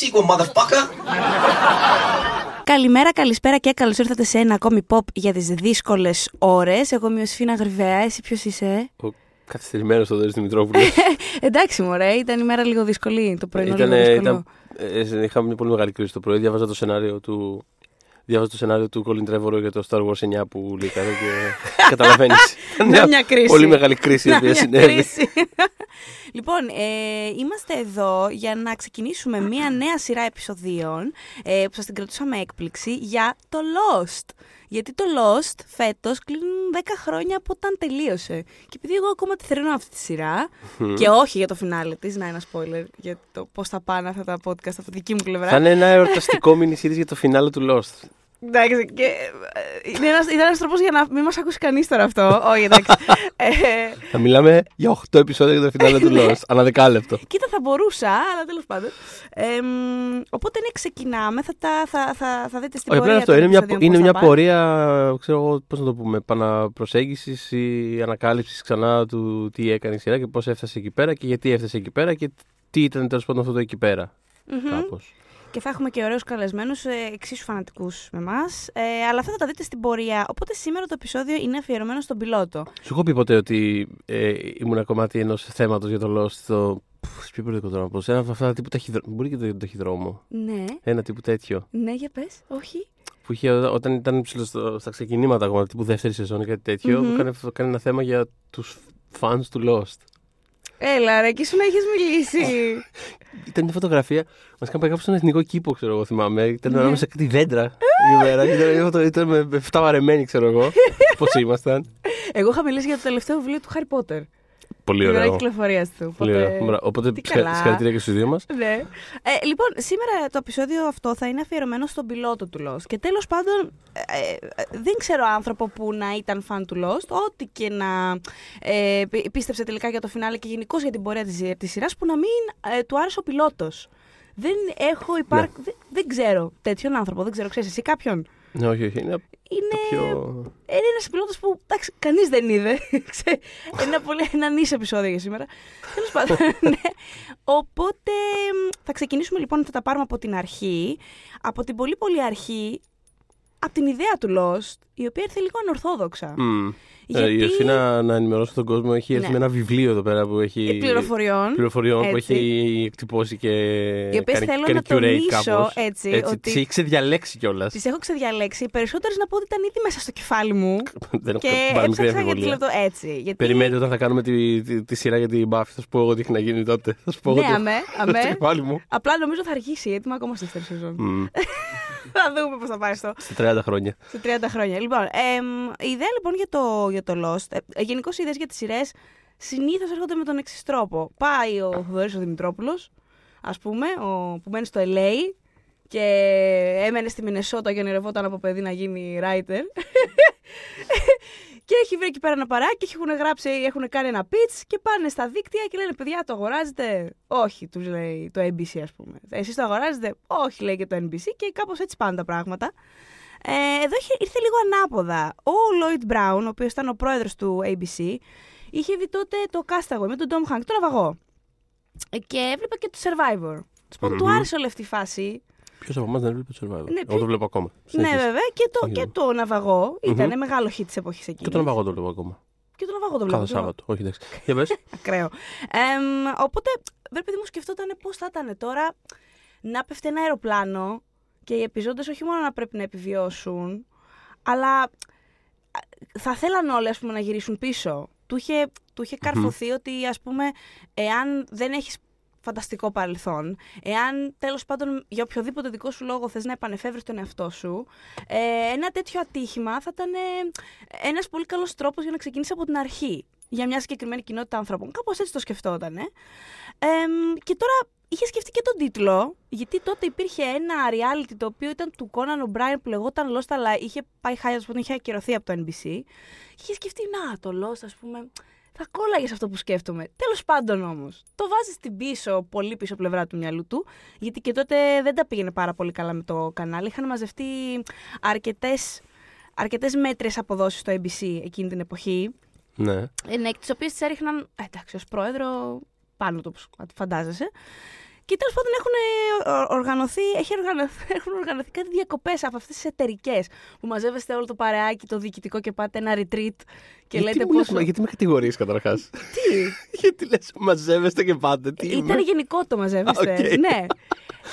sequel, motherfucker! Καλημέρα, καλησπέρα και καλώς ήρθατε σε ένα ακόμη pop για τις δύσκολες ώρες. Εγώ είμαι ο Σφίνα Γρυβαία, εσύ ποιος είσαι; Ο καθυστερημένος ο Δόρη Δημητρόπουλος. Εντάξει, μωρέ, ήταν η μέρα λίγο δύσκολη το πρωινό. ήταν, λίγο δύσκολο. ήταν, ε, είχαμε μια πολύ μεγάλη κρίση το πρωί. Διάβαζα το σενάριο του. Διάβαζα το σενάριο του Colin Trevorrow για το Star Wars 9 που λύκανε και καταλαβαίνεις. Να μια κρίση. Πολύ μεγάλη κρίση η Να οποία μια συνέβη. Κρίση. λοιπόν, ε, είμαστε εδώ για να ξεκινήσουμε μία νέα σειρά επεισοδίων ε, που σας την κρατούσαμε έκπληξη για το Lost. Γιατί το Lost φέτος κλείνουν 10 χρόνια από όταν τελείωσε. Και επειδή εγώ ακόμα τη θερινώ αυτή τη σειρά και όχι για το φινάλε της, να ένα spoiler για το πώς θα πάνε αυτά τα podcast από τη δική μου πλευρά. Θα είναι ένα εορταστικό mini series για το φινάλε του Lost. Εντάξει, και, ε, είναι ένας, ήταν ένας τρόπος για να μην μας ακούσει κανείς τώρα αυτό. Όχι, εντάξει. Ε, Θα μιλάμε για 8 επεισόδια για το φινάλε του Lost. Ανά δεκάλεπτο. Κοίτα, θα μπορούσα, αλλά τέλος πάντων. Ε, μ, οπότε ναι, ξεκινάμε. Θα, τα, θα, θα, θα δείτε στην Όχι, πορεία. απλά αυτό. των Είναι μια, επεισοδίων είναι πώς μια θα πάνε. πορεία, ξέρω εγώ, πώς να το πούμε, επαναπροσέγγιση ή ανακάλυψης ξανά του τι έκανε η σειρά και πώς έφτασε εκεί πέρα και γιατί έφτασε εκεί πέρα και τι ήταν τέλος πάντων αυτό το εκεί πέρα. Μμμ. Κάπως. Και θα έχουμε και ωραίους καλεσμένους, εξίσου φανατικούς με εμάς. Ε, αλλά αυτά θα τα δείτε στην πορεία. Οπότε σήμερα το επεισόδιο είναι αφιερωμένο στον πιλότο. Σου έχω πει ποτέ ότι ε, ήμουν ένα κομμάτι ενός θέματος για το Lost στο. Πφ, Ποιο περιοδικό τώρα να πω. Σε ένα από αυτά τύπου ταχυδρόμο. Μπορεί και το ταχυδρόμο. Ναι, Ένα τύπου τέτοιο. ναι, για πες, όχι. Που είχε ό- όταν ήταν ψηλό στο- στα ξεκινήματα ακόμα, τύπου δεύτερη σεζόν ή κάτι τέτοιο, Μμμ. που έκανε, έκανε ένα θέμα για τους fans του Lost. Έλα, ρε, εκεί σου να έχεις μιλήσει. Ήταν μια φωτογραφία. Μας είχαν πάει κάπου στον εθνικό κήπο, ξέρω εγώ, θυμάμαι. Ήταν Ναι. ανάμεσα σε κάτι δέντρα. η μέρα. Ήταν, ήταν, ήταν με με 7 βαρεμένοι, ξέρω εγώ. Πώς ήμασταν. Εγώ είχα μιλήσει για το τελευταίο βιβλίο του Harry Potter. Πολύ Την ώρα ωραίο. κυκλοφορία του. Πολύ Οπότε- ωραίο. Μπρα- Οπότε τι συγχα- καλά. συγχαρητήρια και στους δύο μας. Ναι. Ε, λοιπόν, σήμερα το επεισόδιο αυτό θα είναι αφιερωμένο στον πιλότο του Lost. Και τέλος πάντων, ε, ε, δεν ξέρω άνθρωπο που να ήταν φαν του Lost, ό,τι και να ε, πι- πίστεψε τελικά για το φινάλε και γενικώς για την πορεία της, της σειράς, που να μην ε, του άρεσε ο πιλότος. Δεν έχω υπάρξει. Δεν, δεν ξέρω τέτοιον άνθρωπο, δεν ξέρω. Ξέρεις εσύ κάποιον; Ναι, όχι, όχι. Είναι Είναι, το πιο. είναι ένας πιλότος που εντάξει, κανείς δεν είδε. Ξέ- ένα πολύ ένα νης επεισόδιο για σήμερα. Τέλος πάντων. ναι. Οπότε μ, θα ξεκινήσουμε λοιπόν, θα τα πάρουμε από την αρχή. Από την πολύ πολύ αρχή, από την ιδέα του Lost, η οποία ήρθε λίγο ανορθόδοξα. Μμ. Ε, Γιατί- η Ιωσήνα, να ενημερώσω τον κόσμο, έχει έρθει Ναι. με ένα βιβλίο εδώ πέρα που έχει. Πληροφοριών. πληροφοριών που Έτσι. έχει εκτυπώσει και. Οι οποίες κάνει- θέλω κάνει να curate τονίσω, κάπως. έτσι, έτσι ότι- τις έχει ξεδιαλέξει κιόλας. Τις έχω ξεδιαλέξει. Οι περισσότερες να πω ότι ήταν ήδη μέσα στο κεφάλι μου. Δεν και έχω πάρει μικρή έψαξα για τη αμφιβολία. λεπτό έτσι. Γιατί... Περιμένετε όταν θα κάνουμε τη, τη, τη σειρά για την Buffy. Θα σου πω εγώ τι έχει να γίνει τότε. Θα σου πω εγώ Ναι, τι- αμέ, στο αμέ. κεφάλι μου. Απλά νομίζω θα αργήσει έτοιμα ακόμα στη δεύτερη σεζόν. Μμ. θα δούμε πώς θα πάει αυτό. Σε 30 χρόνια. Σε 30 χρόνια. Λοιπόν, εμ, η ιδέα λοιπόν για το, για το Lost, ε, γενικώς οι ιδέες για τις σειρές συνήθως έρχονται με τον εξής τρόπο. Πάει ο Θοδωρή ο Δημητρόπουλος, ας πούμε, ο, που μένει στο LA και έμενε στη Μινεσότα και ονειρευόταν από παιδί να γίνει writer. και έχει βρει εκεί πέρα ένα παράκι, έχουν γράψει, έχουν κάνει ένα pitch και πάνε στα δίκτυα και λένε παιδιά το αγοράζετε; Όχι, τους λέει το NBC ας πούμε. Εσείς το αγοράζετε; Όχι, λέει και το NBC και κάπως έτσι πάνε τα πράγματα. Ε, εδώ είχε, ήρθε λίγο ανάποδα. Ο Lloyd Brown, ο οποίος ήταν ο πρόεδρος του ABC, είχε δει τότε το Castaway με τον Tom Hanks, τον ναυαγό. Ε, Και έβλεπε και το Survivor. Του πω, του Μμμ. άρεσε όλη αυτή η φάση. Ποιος από εμάς δεν έβλεπε το survival. Ναι, Εγώ ποιο- το βλέπω ακόμα. Ναι, Συνέχισε. βέβαια. Και το, Όχι, και δεν. το ναυαγό ήταν Μμμ. μεγάλο hit της εποχής εκείνης. Και τον ναυαγό το βλέπω ακόμα. Και το ναυαγό το Κάθε βλέπω. Σάββατο. Όχι, εντάξει. Για πες. Ακραίο. Εμ, οπότε, βρε παιδί μου, σκεφτόταν πώς θα ήταν τώρα να πέφτει ένα αεροπλάνο και οι επιζώντες όχι μόνο να πρέπει να επιβιώσουν, αλλά α, θα θέλαν όλοι ας πούμε, να γυρίσουν πίσω. Του είχε, του είχε καρφωθεί ότι ας πούμε, εάν δεν έχεις φανταστικό παρελθόν, εάν τέλος πάντων για οποιοδήποτε δικό σου λόγο θες να επανεφεύρεις τον εαυτό σου, ε, ένα τέτοιο ατύχημα θα ήταν ε, ένας πολύ καλός τρόπος για να ξεκινήσεις από την αρχή για μια συγκεκριμένη κοινότητα ανθρώπων. Κάπως έτσι το σκεφτόταν. Ε. και τώρα είχε σκεφτεί και τον τίτλο, γιατί τότε υπήρχε ένα reality το οποίο ήταν του Conan O'Brien που λεγόταν Lost, αλλά είχε πάει χάλια, ας πούμε, είχε ακυρωθεί από το NBC. Και είχε σκεφτεί, να, το Lost, ας πούμε, θα κόλλαγες αυτό που σκέφτομαι. Τέλος πάντων όμως, το βάζεις στην πίσω, πολύ πίσω πλευρά του μυαλού του, γιατί και τότε δεν τα πήγαινε πάρα πολύ καλά με το κανάλι. Είχαν μαζευτεί αρκετές αρκετές μέτρες αποδόσεις στο ABC εκείνη την εποχή. Ναι. Ε, ναι, τις οποίες τις έριχναν, ε, εντάξει, ο πρόεδρος πάνω του, όπως φαντάζεσαι. Και τέλος πάντων έχουν ε, οργανωθεί, έχει οργανωθεί, έχουν οργανωθεί κάτι διακοπές από αυτές τις εταιρικές που μαζεύεστε όλο το παρεάκι, το διοικητικό και πάτε ένα retreat και γιατί λέτε μου λες, πώ. μα, γιατί με κατηγορείς καταρχάς; Τι! γιατί λες, μαζεύεστε και πάτε. Τι Ήταν είμαι. γενικό το μαζεύεστε. Α, οκ. Ναι.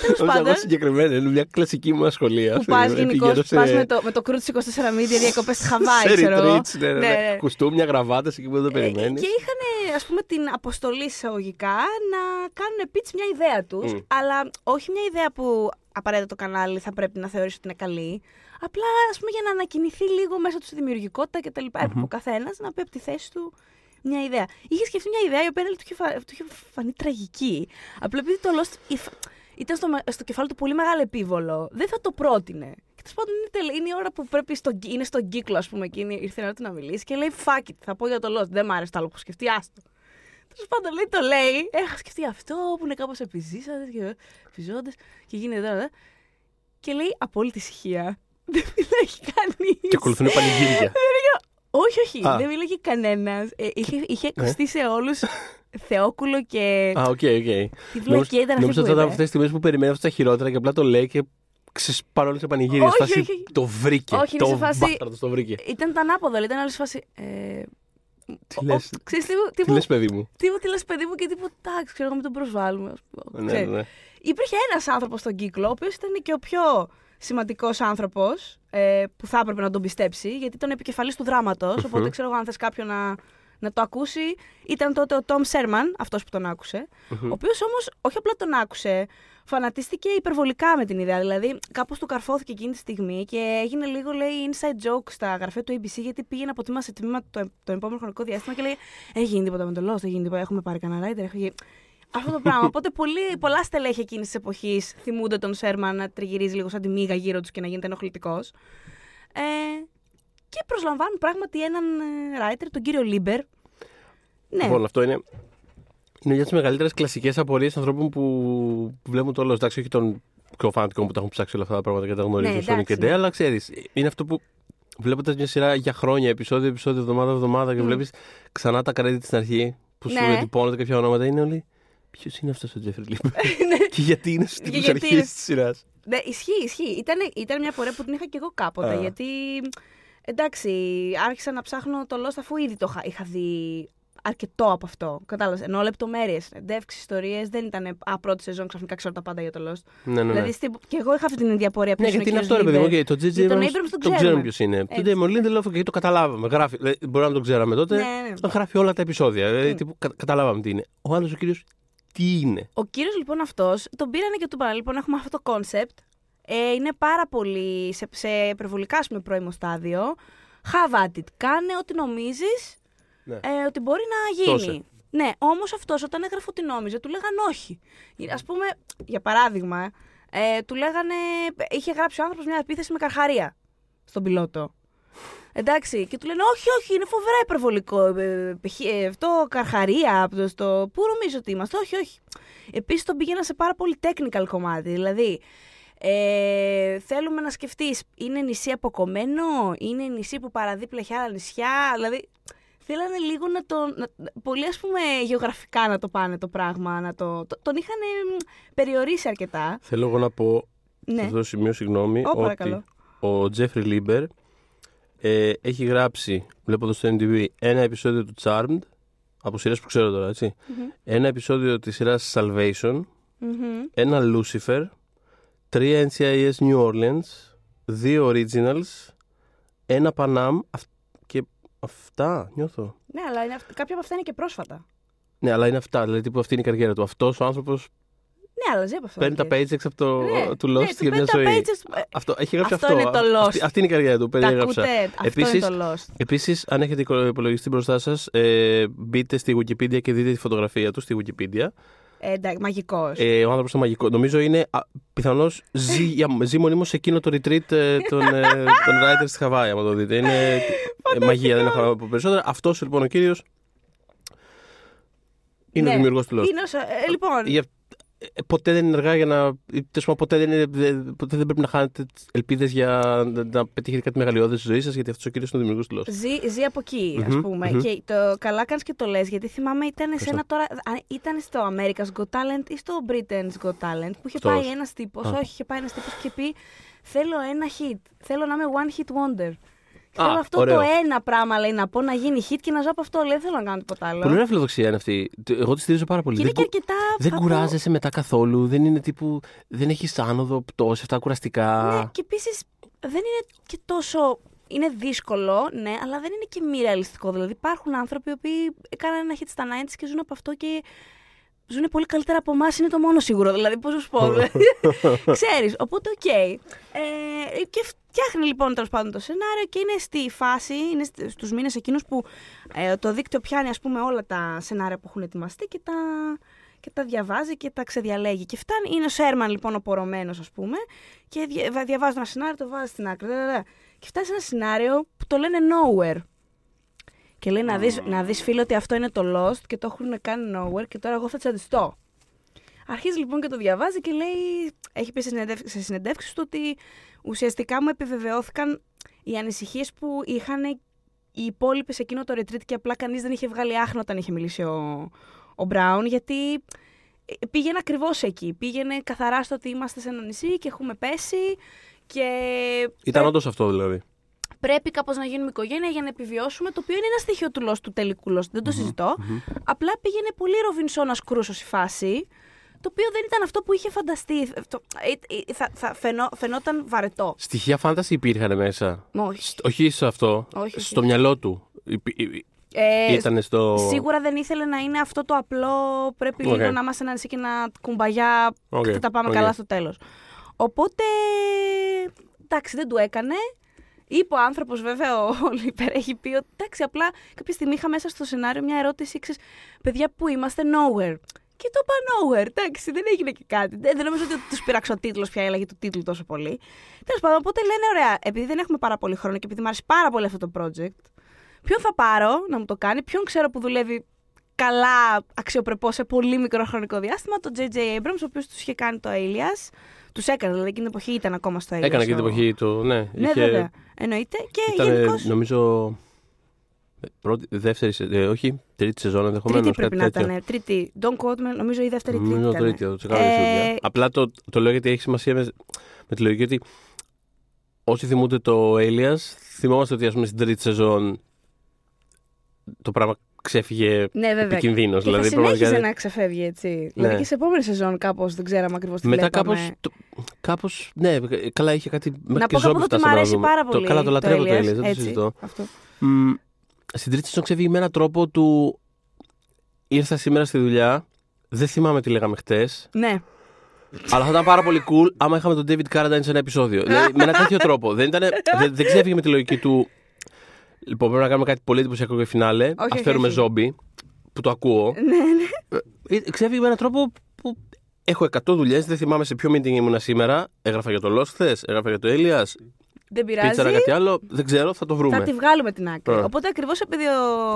Τέλος Νόμιζα εγώ πάντων. συγκεκριμένα, είναι μια κλασική μου ασχολία. Που πας γενικώς πας με το, με το κρού τη 24 μίλια διακοπές στη Χαβάη, σε ξέρω εγώ. retreats, ναι, ναι, ναι. Κουστούμια, γραβάτες εκεί που δεν το Ε, περιμένεις. Και είχαν, ας πούμε, την αποστολή εισαγωγικά να κάνουν pitch μια ιδέα τους, Μμ. αλλά όχι μια ιδέα που απαραίτητα το κανάλι θα πρέπει να θεωρήσει ότι είναι καλή. Απλά, ας πούμε, για να ανακοινηθεί λίγο μέσα τους στη δημιουργικότητα και τα λοιπά. Έπρεπε ο καθένας να πει από τη θέση του μια ιδέα. Είχε σκεφτεί μια ιδέα η οποία του είχε, φα- του είχε φανεί τραγική. Απλά επειδή το Lost υφ- ήταν στο, με- στο κεφάλι του πολύ μεγάλο επίβολο, δεν θα το πρότεινε. Και τέλος πάντων είναι, τελε- είναι η ώρα που πρέπει στο, είναι στον κύκλο, ας πούμε, εκείνη ήρθε η ώρα του να μιλήσει και λέει Fuck it, θα πω για το Lost. Δεν μ' άρεσε το άλλο που σκεφτεί, άστο. Τέλος πάντων λέει, το λέει. Έχα σκεφτεί αυτό που είναι κάπως επιζήσατε και επιζώντε και γίνεται τώρα. Και λέει απόλυτη ησυχία. Δεν μιλάει κανείς. Και ακολουθούν πανηγύρια. Όχι, όχι, Α. δεν μίλαγε κανένας. είχε είχε Ε. ακουστεί σε όλους Θεόκουλο και. Α, οκ, οκ. Τι βλακία ήταν αυτή Νόμιζα που ότι ήταν από είπε. αυτές τις στιγμές που περιμένει αυτά τα χειρότερα και απλά το λέει και ξεσπαρώνει σε πανηγύρια. Όχι, Στάση, όχι, όχι. Το βρήκε. Όχι, είναι το σε φάση- μπάσταρδος το βρήκε. Ήταν το ανάποδο, λέει, ήταν άλλη φάση. Ε, Τι ο- λες, ο- Ξέρεις τι, μου- τι, τι μου- λες παιδί μου; τι, μου- τι λες παιδί μου και τι μου, εντάξει, ξέρω εγώ μην τον προσβάλλουμε. ας πούμε, Ναι, ξέρεις. ναι, ναι. Υπήρχε ένας άνθρωπος στον κύκλο, ο οποίος ήταν και ο πιο σημαντικός άνθρωπος ε, που θα έπρεπε να τον πιστέψει, γιατί ήταν επικεφαλής του δράματος. Οπότε ξέρω εγώ, αν θες κάποιον να, να το ακούσει, ήταν τότε ο Τόμ Σέρμαν, αυτός που τον άκουσε. Ο οποίος όμως όχι απλά τον άκουσε, φανατίστηκε υπερβολικά με την ιδέα. Δηλαδή, κάπως του καρφώθηκε εκείνη τη στιγμή και έγινε λίγο, λέει, inside joke στα γραφεία του ABC, γιατί πήγαινε από τμήμα σε τμήμα το, το επόμενο χρονικό διάστημα και λέει: Έχει γίνει τίποτα με το Lost, έχει γίνει τίποτα. Έχουμε πάρει κανένα writer, έχει γίνει. Αυτό το πράγμα. Οπότε πολλοί, πολλά στελέχη εκείνης της εποχής θυμούνται τον Σέρμαν να τριγυρίζει λίγο σαν τη μύγα γύρω τους και να γίνεται ενοχλητικός. Ε, και προσλαμβάνουν πράγματι έναν ε, writer, τον κύριο Λίμπερ. Ναι, Λοιπόν, αυτό είναι. Είναι μια από τις μεγαλύτερες κλασικές απορίες ανθρώπων που, που βλέπουν το όλο. Εντάξει, όχι των πιο φανατικών που τα έχουν ψάξει όλα αυτά τα πράγματα και τα γνωρίζουν Ναι, στο εντάξει, LinkedIn, ναι. αλλά ξέρεις, είναι αυτό που βλέποντας μια σειρά για χρόνια, επεισόδιο, επεισόδιο, εβδομάδα, εβδομάδα και Μμ. βλέπεις ξανά τα credits στην αρχή που σου Ναι. εντυπώνονται κάποια ονόματα, είναι όλοι. Ποιος είναι αυτός ο Τζέφρι Λίμπερ και γιατί είναι στου Και τύπου γιατί αρχή είναι- της σειράς; Ναι, ισχύει, ισχύει. Ήταν, ήταν μια πορεία που την είχα και εγώ κάποτε. Α. Γιατί εντάξει, άρχισα να ψάχνω το Lost αφού ήδη το είχα, είχα δει αρκετό από αυτό. Κατάλαβες. Ενώ λεπτομέρειες, συνεντεύξεις, ιστορίες δεν ήταν. Α, πρώτη σεζόν ξαφνικά ξέρω τα πάντα για το Lost. Ναι, ναι, ναι. Δηλαδή στην- και εγώ είχα αυτή την ίδια πορεία Ναι, ποιος γιατί είναι ο αυτό, ρε κύριος παιδί μου. Λίμπερ. Και το J.J. Για τον Abrams Abrams τον το ξέρουμε ξέρουμε. ποιος είναι. Τον Έτσι. Damon Lindelof γιατί το καταλάβαμε. Γράφει, δηλαδή, μπορεί να τον ξέραμε τότε. Ναι, ναι. Τον γράφει όλα τα επεισόδια. Δηλαδή, Mm. τύπου, κα- καταλάβαμε τι είναι. Ο άλλος ο κύριος τι είναι. Ο κύριος λοιπόν αυτός, τον πήρανε και του είπαν: Λοιπόν, έχουμε αυτό το κόνσεπτ. Ε, είναι πάρα πολύ σε, σε υπερβολικά ας πούμε, πρώιμο στάδιο. Have at it. Κάνε ό,τι νομίζεις Ναι. ε, ότι μπορεί να γίνει. Δώσε. Ναι, όμως αυτός όταν έγραφε ότι νόμιζε, του λέγαν όχι. Ας πούμε, για παράδειγμα, ε, του λέγανε. Είχε γράψει ο άνθρωπος μια επίθεση με καρχαρία στον πιλότο. Εντάξει, και του λένε όχι, όχι, είναι φοβερά υπερβολικό. ε, π.χ., ε, αυτό καρχαρία από το στο. Πού νομίζω ότι είμαστε, όχι, όχι. Επίσης τον πήγαινα σε πάρα πολύ technical κομμάτι. Δηλαδή, ε, θέλουμε να σκεφτείς, είναι νησί αποκομμένο, είναι νησί που παραδίπλα έχει άλλα νησιά. Δηλαδή, θέλανε λίγο να το. Να, πολύ ας πούμε γεωγραφικά να το πάνε το πράγμα. Να το, το- τον είχαν περιορίσει αρκετά. Θέλω εγώ να πω σε Ναι. αυτό το σημείο, συγγνώμη, Ω, ότι παρακαλώ. ο Τζέφρι Λίμπερ ε, έχει γράψει, βλέποντας το IMDb, ένα επεισόδιο του Charmed, από σειρές που ξέρω τώρα, έτσι. Μμμ. Ένα επεισόδιο της σειράς Salvation, Μμμ. ένα Lucifer, τρία NCIS New Orleans, δύο Originals, ένα Panam αυ- και αυτά νιώθω. Ναι, αλλά είναι, αυ- κάποια από αυτά είναι και πρόσφατα. Ναι, αλλά είναι αυτά. Δηλαδή, τύπου αυτή είναι η καριέρα του. Αυτός ο άνθρωπος Ναι, αλλά ζει από αυτό. παίρνει τα παγιές. paychecks από το, Ναι, του ναι, Lost του για μια παίρνει τα ζωή. pages, ε, Αυτό, έχει γράψει Αυτό αυτό. είναι το Lost. Αυτή, αυτή είναι η καριέρα του. Τα Περιέγραψα. ακούτε, αυτό Επίσης, είναι το Lost. Επίσης, αν έχετε υπολογιστή μπροστά σας, ε, μπείτε στη Wikipedia και δείτε τη φωτογραφία του στη Wikipedia. Ε, εντάξει, μαγικός. Ε, ο άνθρωπος είναι μαγικό. Νομίζω είναι πιθανώς ζει, για- ζει μονίμως σε εκείνο το retreat ε, των, ε, των writers στη Χαβάη, άμα το δείτε. Είναι ε, μαγεία, δεν έχω να πω περισσότερα. Αυτός λοιπόν ο κύριος είναι Ναι. ο δημιουργός του Lost. Είναι όσο- ε, λοιπόν, Για- ε, ποτέ δεν είναι αργά για να. ή, τέλος πάντων, ποτέ δεν, είναι, δεν- ποτέ δεν πρέπει να χάνετε ελπίδες για να, να πετύχετε κάτι μεγαλειώδες στη ζωή σας, γιατί αυτός ο κύριος είναι ο δημιουργός του Lost. Ζει, ζει από εκεί, ας Μμμ, πούμε. μμμ. Και το καλά κάνεις και το λες, γιατί θυμάμαι ήταν σε Ευχαριστώ. ένα τώρα. αν Ήταν στο America's Got Talent ή στο Britain's Got Talent που είχε Αυτός. πάει ένας τύπος. Α. Όχι, είχε πάει ένας τύπος και είχε πει Θέλω ένα hit. Θέλω να είμαι one hit wonder. Α, θέλω αυτό ωραίο. το ένα πράγμα λέει να πω να γίνει hit και να ζω από αυτό. Λέει, δεν θέλω να κάνω τίποτα άλλο. Πολύ ωραία φιλοδοξία είναι αυτή. Εγώ τη στηρίζω πάρα πολύ. Και είναι Δεν και κου- αρκετά. Δεν θα πω- κουράζεσαι μετά καθόλου. Δεν είναι τύπου. Δεν έχεις άνοδο, πτώση, αυτά κουραστικά. Ναι, και επίσης δεν είναι και τόσο. Είναι δύσκολο, ναι, αλλά δεν είναι και μη ρεαλιστικό. Δηλαδή υπάρχουν άνθρωποι οι οποίοι έκαναν ένα hit στα 90s και ζουν από αυτό και ζουν πολύ καλύτερα από εμάς. Είναι το μόνο σίγουρο. Δηλαδή, πώς να σου πω. δηλαδή. Ξέρεις. Οπότε, οκ. Ε, και φτιάχνει λοιπόν τέλος πάντων το σενάριο και είναι στη φάση, είναι στους μήνες εκείνους που ε, το δίκτυο πιάνει ας πούμε όλα τα σενάρια που έχουν ετοιμαστεί και τα, και τα διαβάζει και τα ξεδιαλέγει. Και φτάνει, είναι ο Σέρμαν λοιπόν ο πορωμένος ας πούμε και δια, διαβάζει ένα σενάριο, το βάζει στην άκρη. δε, δε, δε. Και φτάνει σε ένα σενάριο που το λένε nowhere. Και λέει να δεις, να δεις φίλο ότι αυτό είναι το Lost και το έχουν κάνει nowhere και τώρα εγώ θα τσαντιστώ. Αρχίζει λοιπόν και το διαβάζει και λέει, έχει πει σε συνεντεύξ- σε συνεντεύξεις του ότι ουσιαστικά μου επιβεβαιώθηκαν οι ανησυχίες που είχαν οι υπόλοιποι σε εκείνο το retreat και απλά κανείς δεν είχε βγάλει άχνο όταν είχε μιλήσει ο, ο Μπράουν γιατί ε, πήγαινε ακριβώς εκεί. Πήγαινε καθαρά στο ότι είμαστε σε ένα νησί και έχουμε πέσει και Ήταν πρέ- όντως αυτό δηλαδή. πρέπει κάπως να γίνουμε οικογένεια για να επιβιώσουμε, το οποίο είναι ένα στοιχείο του Lost, του τελικού Lost, δεν το συζητω Απλά πήγαινε πολύ Ροβινσόνας Κρούσος η φάση, το οποίο δεν ήταν αυτό που είχε φανταστεί. Το- ε, ε, θα, θα φαινό- φαινόταν βαρετό. Στοιχεία φάνταση υπήρχαν μέσα. Όχι. Σ- Όχι σε αυτό. Όχι, όχι. στο μυαλό του. Υπή- υ- Ε, Ήταν στο. Σίγουρα δεν ήθελε να είναι αυτό το απλό. Πρέπει Οκ. λίγο να είμαστε ένα νησί και να kumbaya Οκ, και τα πάμε οκ. καλά στο τέλος. Οπότε. Εντάξει, δεν του έκανε. Είπε ο άνθρωπος, βέβαια, ο Λίμπερ έχει πει ότι εντάξει, απλά κάποια στιγμή είχα μέσα στο σενάριο μια ερώτηση. Ξέρεις, παιδιά, πού είμαστε, nowhere. Και το είπα nowhere. Εντάξει, δεν έγινε και κάτι. Δεν, δεν νομίζω ότι τους πείραξε ο τίτλος πια, έλεγε του τίτλου τόσο πολύ. Τέλος πάντων, οπότε λένε, ωραία, επειδή δεν έχουμε πάρα πολύ χρόνο και επειδή μου αρέσει πάρα πολύ αυτό το project, ποιον θα πάρω να μου το κάνει, ποιον ξέρω που δουλεύει καλά, αξιοπρεπώ σε πολύ μικρό χρονικό διάστημα, τον J.J. Abrams, ο οποίος τους είχε κάνει το Alias. Τους έκανε, δηλαδή εκείνη την εποχή ήταν ακόμα στο Alias. Έκανε και την ο- εποχή του. Ναι, Ναι, είχε- βέβαια. Εννοείται. Και Ήταν, γενικώ. νομίζω. Ε, Πρώτη, δεύτερη, σε- ε, όχι, τρίτη σεζόν ενδεχομένως. Τρίτη πρέπει να ήταν. Τρίτη. Don't quote me, νομίζω η δεύτερη τρίτη. Νομίζω ήταν. τρίτη, το τσεκάρω Ε, Απλά το, το λέω γιατί έχει σημασία με, με τη λογική ότι όσοι θυμούνται το Alias, θυμόμαστε ότι ας πούμε στην τρίτη σεζόν το πράγμα ξέφυγε Ναι, βέβαια. επικινδύνο. Και Δηλαδή, θα συνέχιζε πραγματικά- να ξεφεύγει έτσι. Ναι. Δηλαδή και σε επόμενη σεζόν κάπως δεν ξέραμε ακριβώς τι Μετά βλέπαμε. κάπως, το, κάπως, ναι, καλά είχε κάτι μέχρι Να και πω κάπου ζόμπι εδώ ότι μου φτάσαμε να αρέσει δούμε. πάρα πολύ. Το, καλά το λατρεύω το Alias, Alias, δεν το έτσι, συζητώ. Αυτό. Μ, στην τρίτη σεζόν ξεφύγει με έναν τρόπο του ήρθα σήμερα στη δουλειά, δεν θυμάμαι τι λέγαμε χτες, Ναι. αλλά θα ήταν πάρα πολύ cool άμα είχαμε τον David Carradine σε ένα επεισόδιο. δηλαδή, με ένα τέτοιο τρόπο. Δεν, ήταν, δεν, δεν ξέφυγε με τη λογική του. Λοιπόν, πρέπει να κάνουμε κάτι πολύ εντυπωσιακό για φινάλε. Α όχι, φέρουμε όχι. ζόμπι, που το ακούω. Ναι, ναι. Ε, Ξέφυγε με έναν τρόπο που έχω 100 δουλειές. Δεν θυμάμαι σε ποιο meeting ήμουνα σήμερα. Έγραφα για το Lost χθες, έγραφα για το Elias. Δεν πειράζει. Πήξαρα κάτι άλλο. Δεν ξέρω, θα το βρούμε. Θα τη βγάλουμε την άκρη. Α. Οπότε ακριβώς επειδή ο,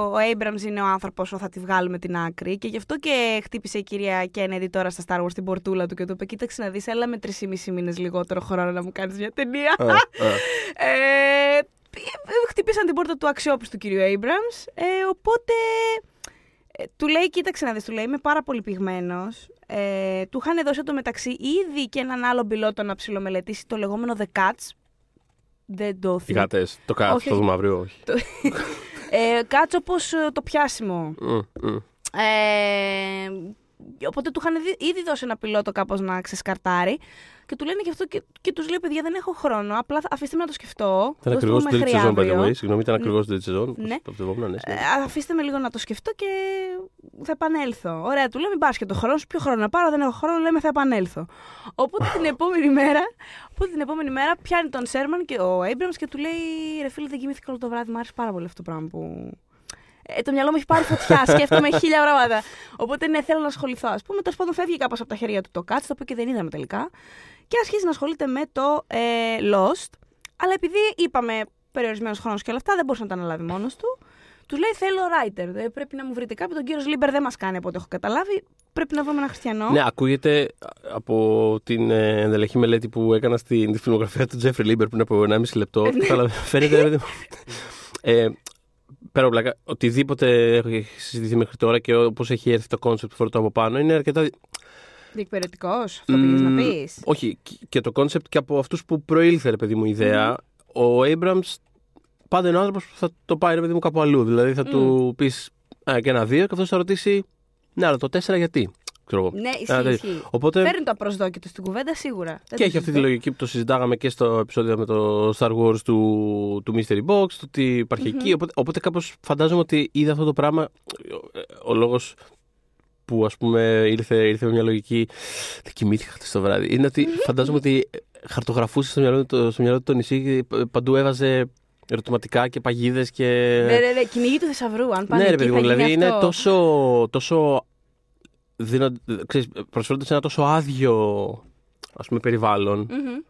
ο Abrams είναι ο άνθρωπος που θα τη βγάλουμε την άκρη και γι' αυτό και χτύπησε η κυρία Kennedy τώρα στα Star Wars την πορτούλα του και του είπε: Κοίταξε να δεις, έλα με 3,5 μήνες λιγότερο χρόνο να μου κάνεις μια ταινία. Α, α. ε, χτυπήσαν την πόρτα του αξιόπιστου κυρίου Abrams. Ε, οπότε ε, του λέει: Κοίταξε να δεις, του λέει: Είμαι πάρα πολύ πυγμένος. Ε, του είχαν δώσει το μεταξύ ήδη και έναν άλλο πιλότο να ψιλομελετήσει το λεγόμενο The Cuts. Δεν το Οι θυμάμαι. γάτες. Το κάτω, Όχι, το όχι. δούμε αύριο, όχι. Ε, κάτσε όπως ε, το πιάσιμο. Μμ, μμ. Ε, οπότε του είχαν δι- ήδη δώσει ένα πιλότο κάπως να ξεσκαρτάρει και του λένε και αυτό και, και τους λέει παιδιά δεν έχω χρόνο, απλά θα- αφήστε με να το σκεφτώ. Ήταν δώστε ακριβώς μου την τρίτη μέχρι σεζόν, by the αύριο. way. Συγγνώμη, ήταν ακριβώς την τρίτη σεζόν. Ναι. Το πιστεύω, ναι. Ε, αφήστε με λίγο να το σκεφτώ και θα επανέλθω. Ωραία, του λέω μην πάρει και το χρόνο σου. Ποιο χρόνο να πάρω, δεν έχω χρόνο, λέμε θα επανέλθω. Οπότε την επόμενη μέρα, οπότε την επόμενη μέρα πιάνει τον Σέρμαν και ο Abrams και του λέει ρε φίλε δεν κοιμήθηκα όλο το βράδυ, μου άρεσε πάρα πολύ αυτό το πράγμα που. Ε, το μυαλό μου έχει πάρει φωτιά, σκέφτομαι χίλια πράγματα. Οπότε ναι, θέλω να ασχοληθώ. Ας πούμε, τέλος πάντων φεύγει κάπως από τα χέρια του το Cats, το οποίο και δεν είδαμε τελικά. Και αρχίζει να ασχολείται με το ε, Lost. Αλλά επειδή είπαμε περιορισμένος χρόνος και όλα αυτά, δεν μπορούσε να τα αναλάβει μόνος του. Του λέει θέλω writer. Ε, πρέπει να μου βρείτε κάποιον. Τον κύριο Λίμπερ δεν μας κάνει από ό,τι έχω καταλάβει. Πρέπει να βρούμε ένα χριστιανό. Ναι, ακούγεται από την ε, ενδελεχή μελέτη που έκανα στην τη φιλμογραφία του Τζέφρι Λίμπερ πριν από 1,5 λεπτό. αλλά φαίνεται. ρε παιδί μου, ε, πέρα από πλάκα, οτιδήποτε έχει συζητηθεί μέχρι τώρα και όπως έχει έρθει το κόνσεπτ φορτό από πάνω είναι αρκετά. Διεκπεραιωτικός, αυτό πήγε να Μμμ, πεις. Όχι, και το κόνσεπτ και από αυτούς που προήλθε, ρε παιδί μου, η ιδέα. Ο Abrams πάντα είναι ο άνθρωπος που θα το πάει, ρε παιδί μου, κάπου αλλού. Δηλαδή θα του πεις και ένα δύο και αυτός θα ρωτήσει, Ναι, αλλά το τέσσερα γιατί. Ξέρω εγώ. Ναι, Ένα ισχύει. τέτοιο. ισχύει. Οπότε. Φέρνει το απροσδόκητο στην κουβέντα σίγουρα. Δεν Και το έχει αυτή τη συζητώ. λογική που το συζητάγαμε και στο επεισόδιο με το Star Wars του, του Mystery Box, το τι υπαρχει εκεί. Οπότε, οπότε κάπως φαντάζομαι ότι είδε αυτό το πράγμα. Ο λόγος που ας πούμε ήρθε, ήρθε με μια λογική. Δεν κοιμήθηκα χτες το βράδυ. Είναι ότι φαντάζομαι ότι χαρτογραφούσε στο μυαλό, του- στο μυαλό του το νησί και παντού έβαζε ερωτηματικά και παγίδες και. Ναι, ναι, ναι. Κυνηγή του θησαυρού. Αν πάνε Ναι, ρε εκεί, παιδί μου, θα γίνει δηλαδή είναι αυτό. τόσο. τόσο δίνον, ξέρεις, προσφέροντας ένα τόσο άδειο ας πούμε, περιβάλλον. Μμμ.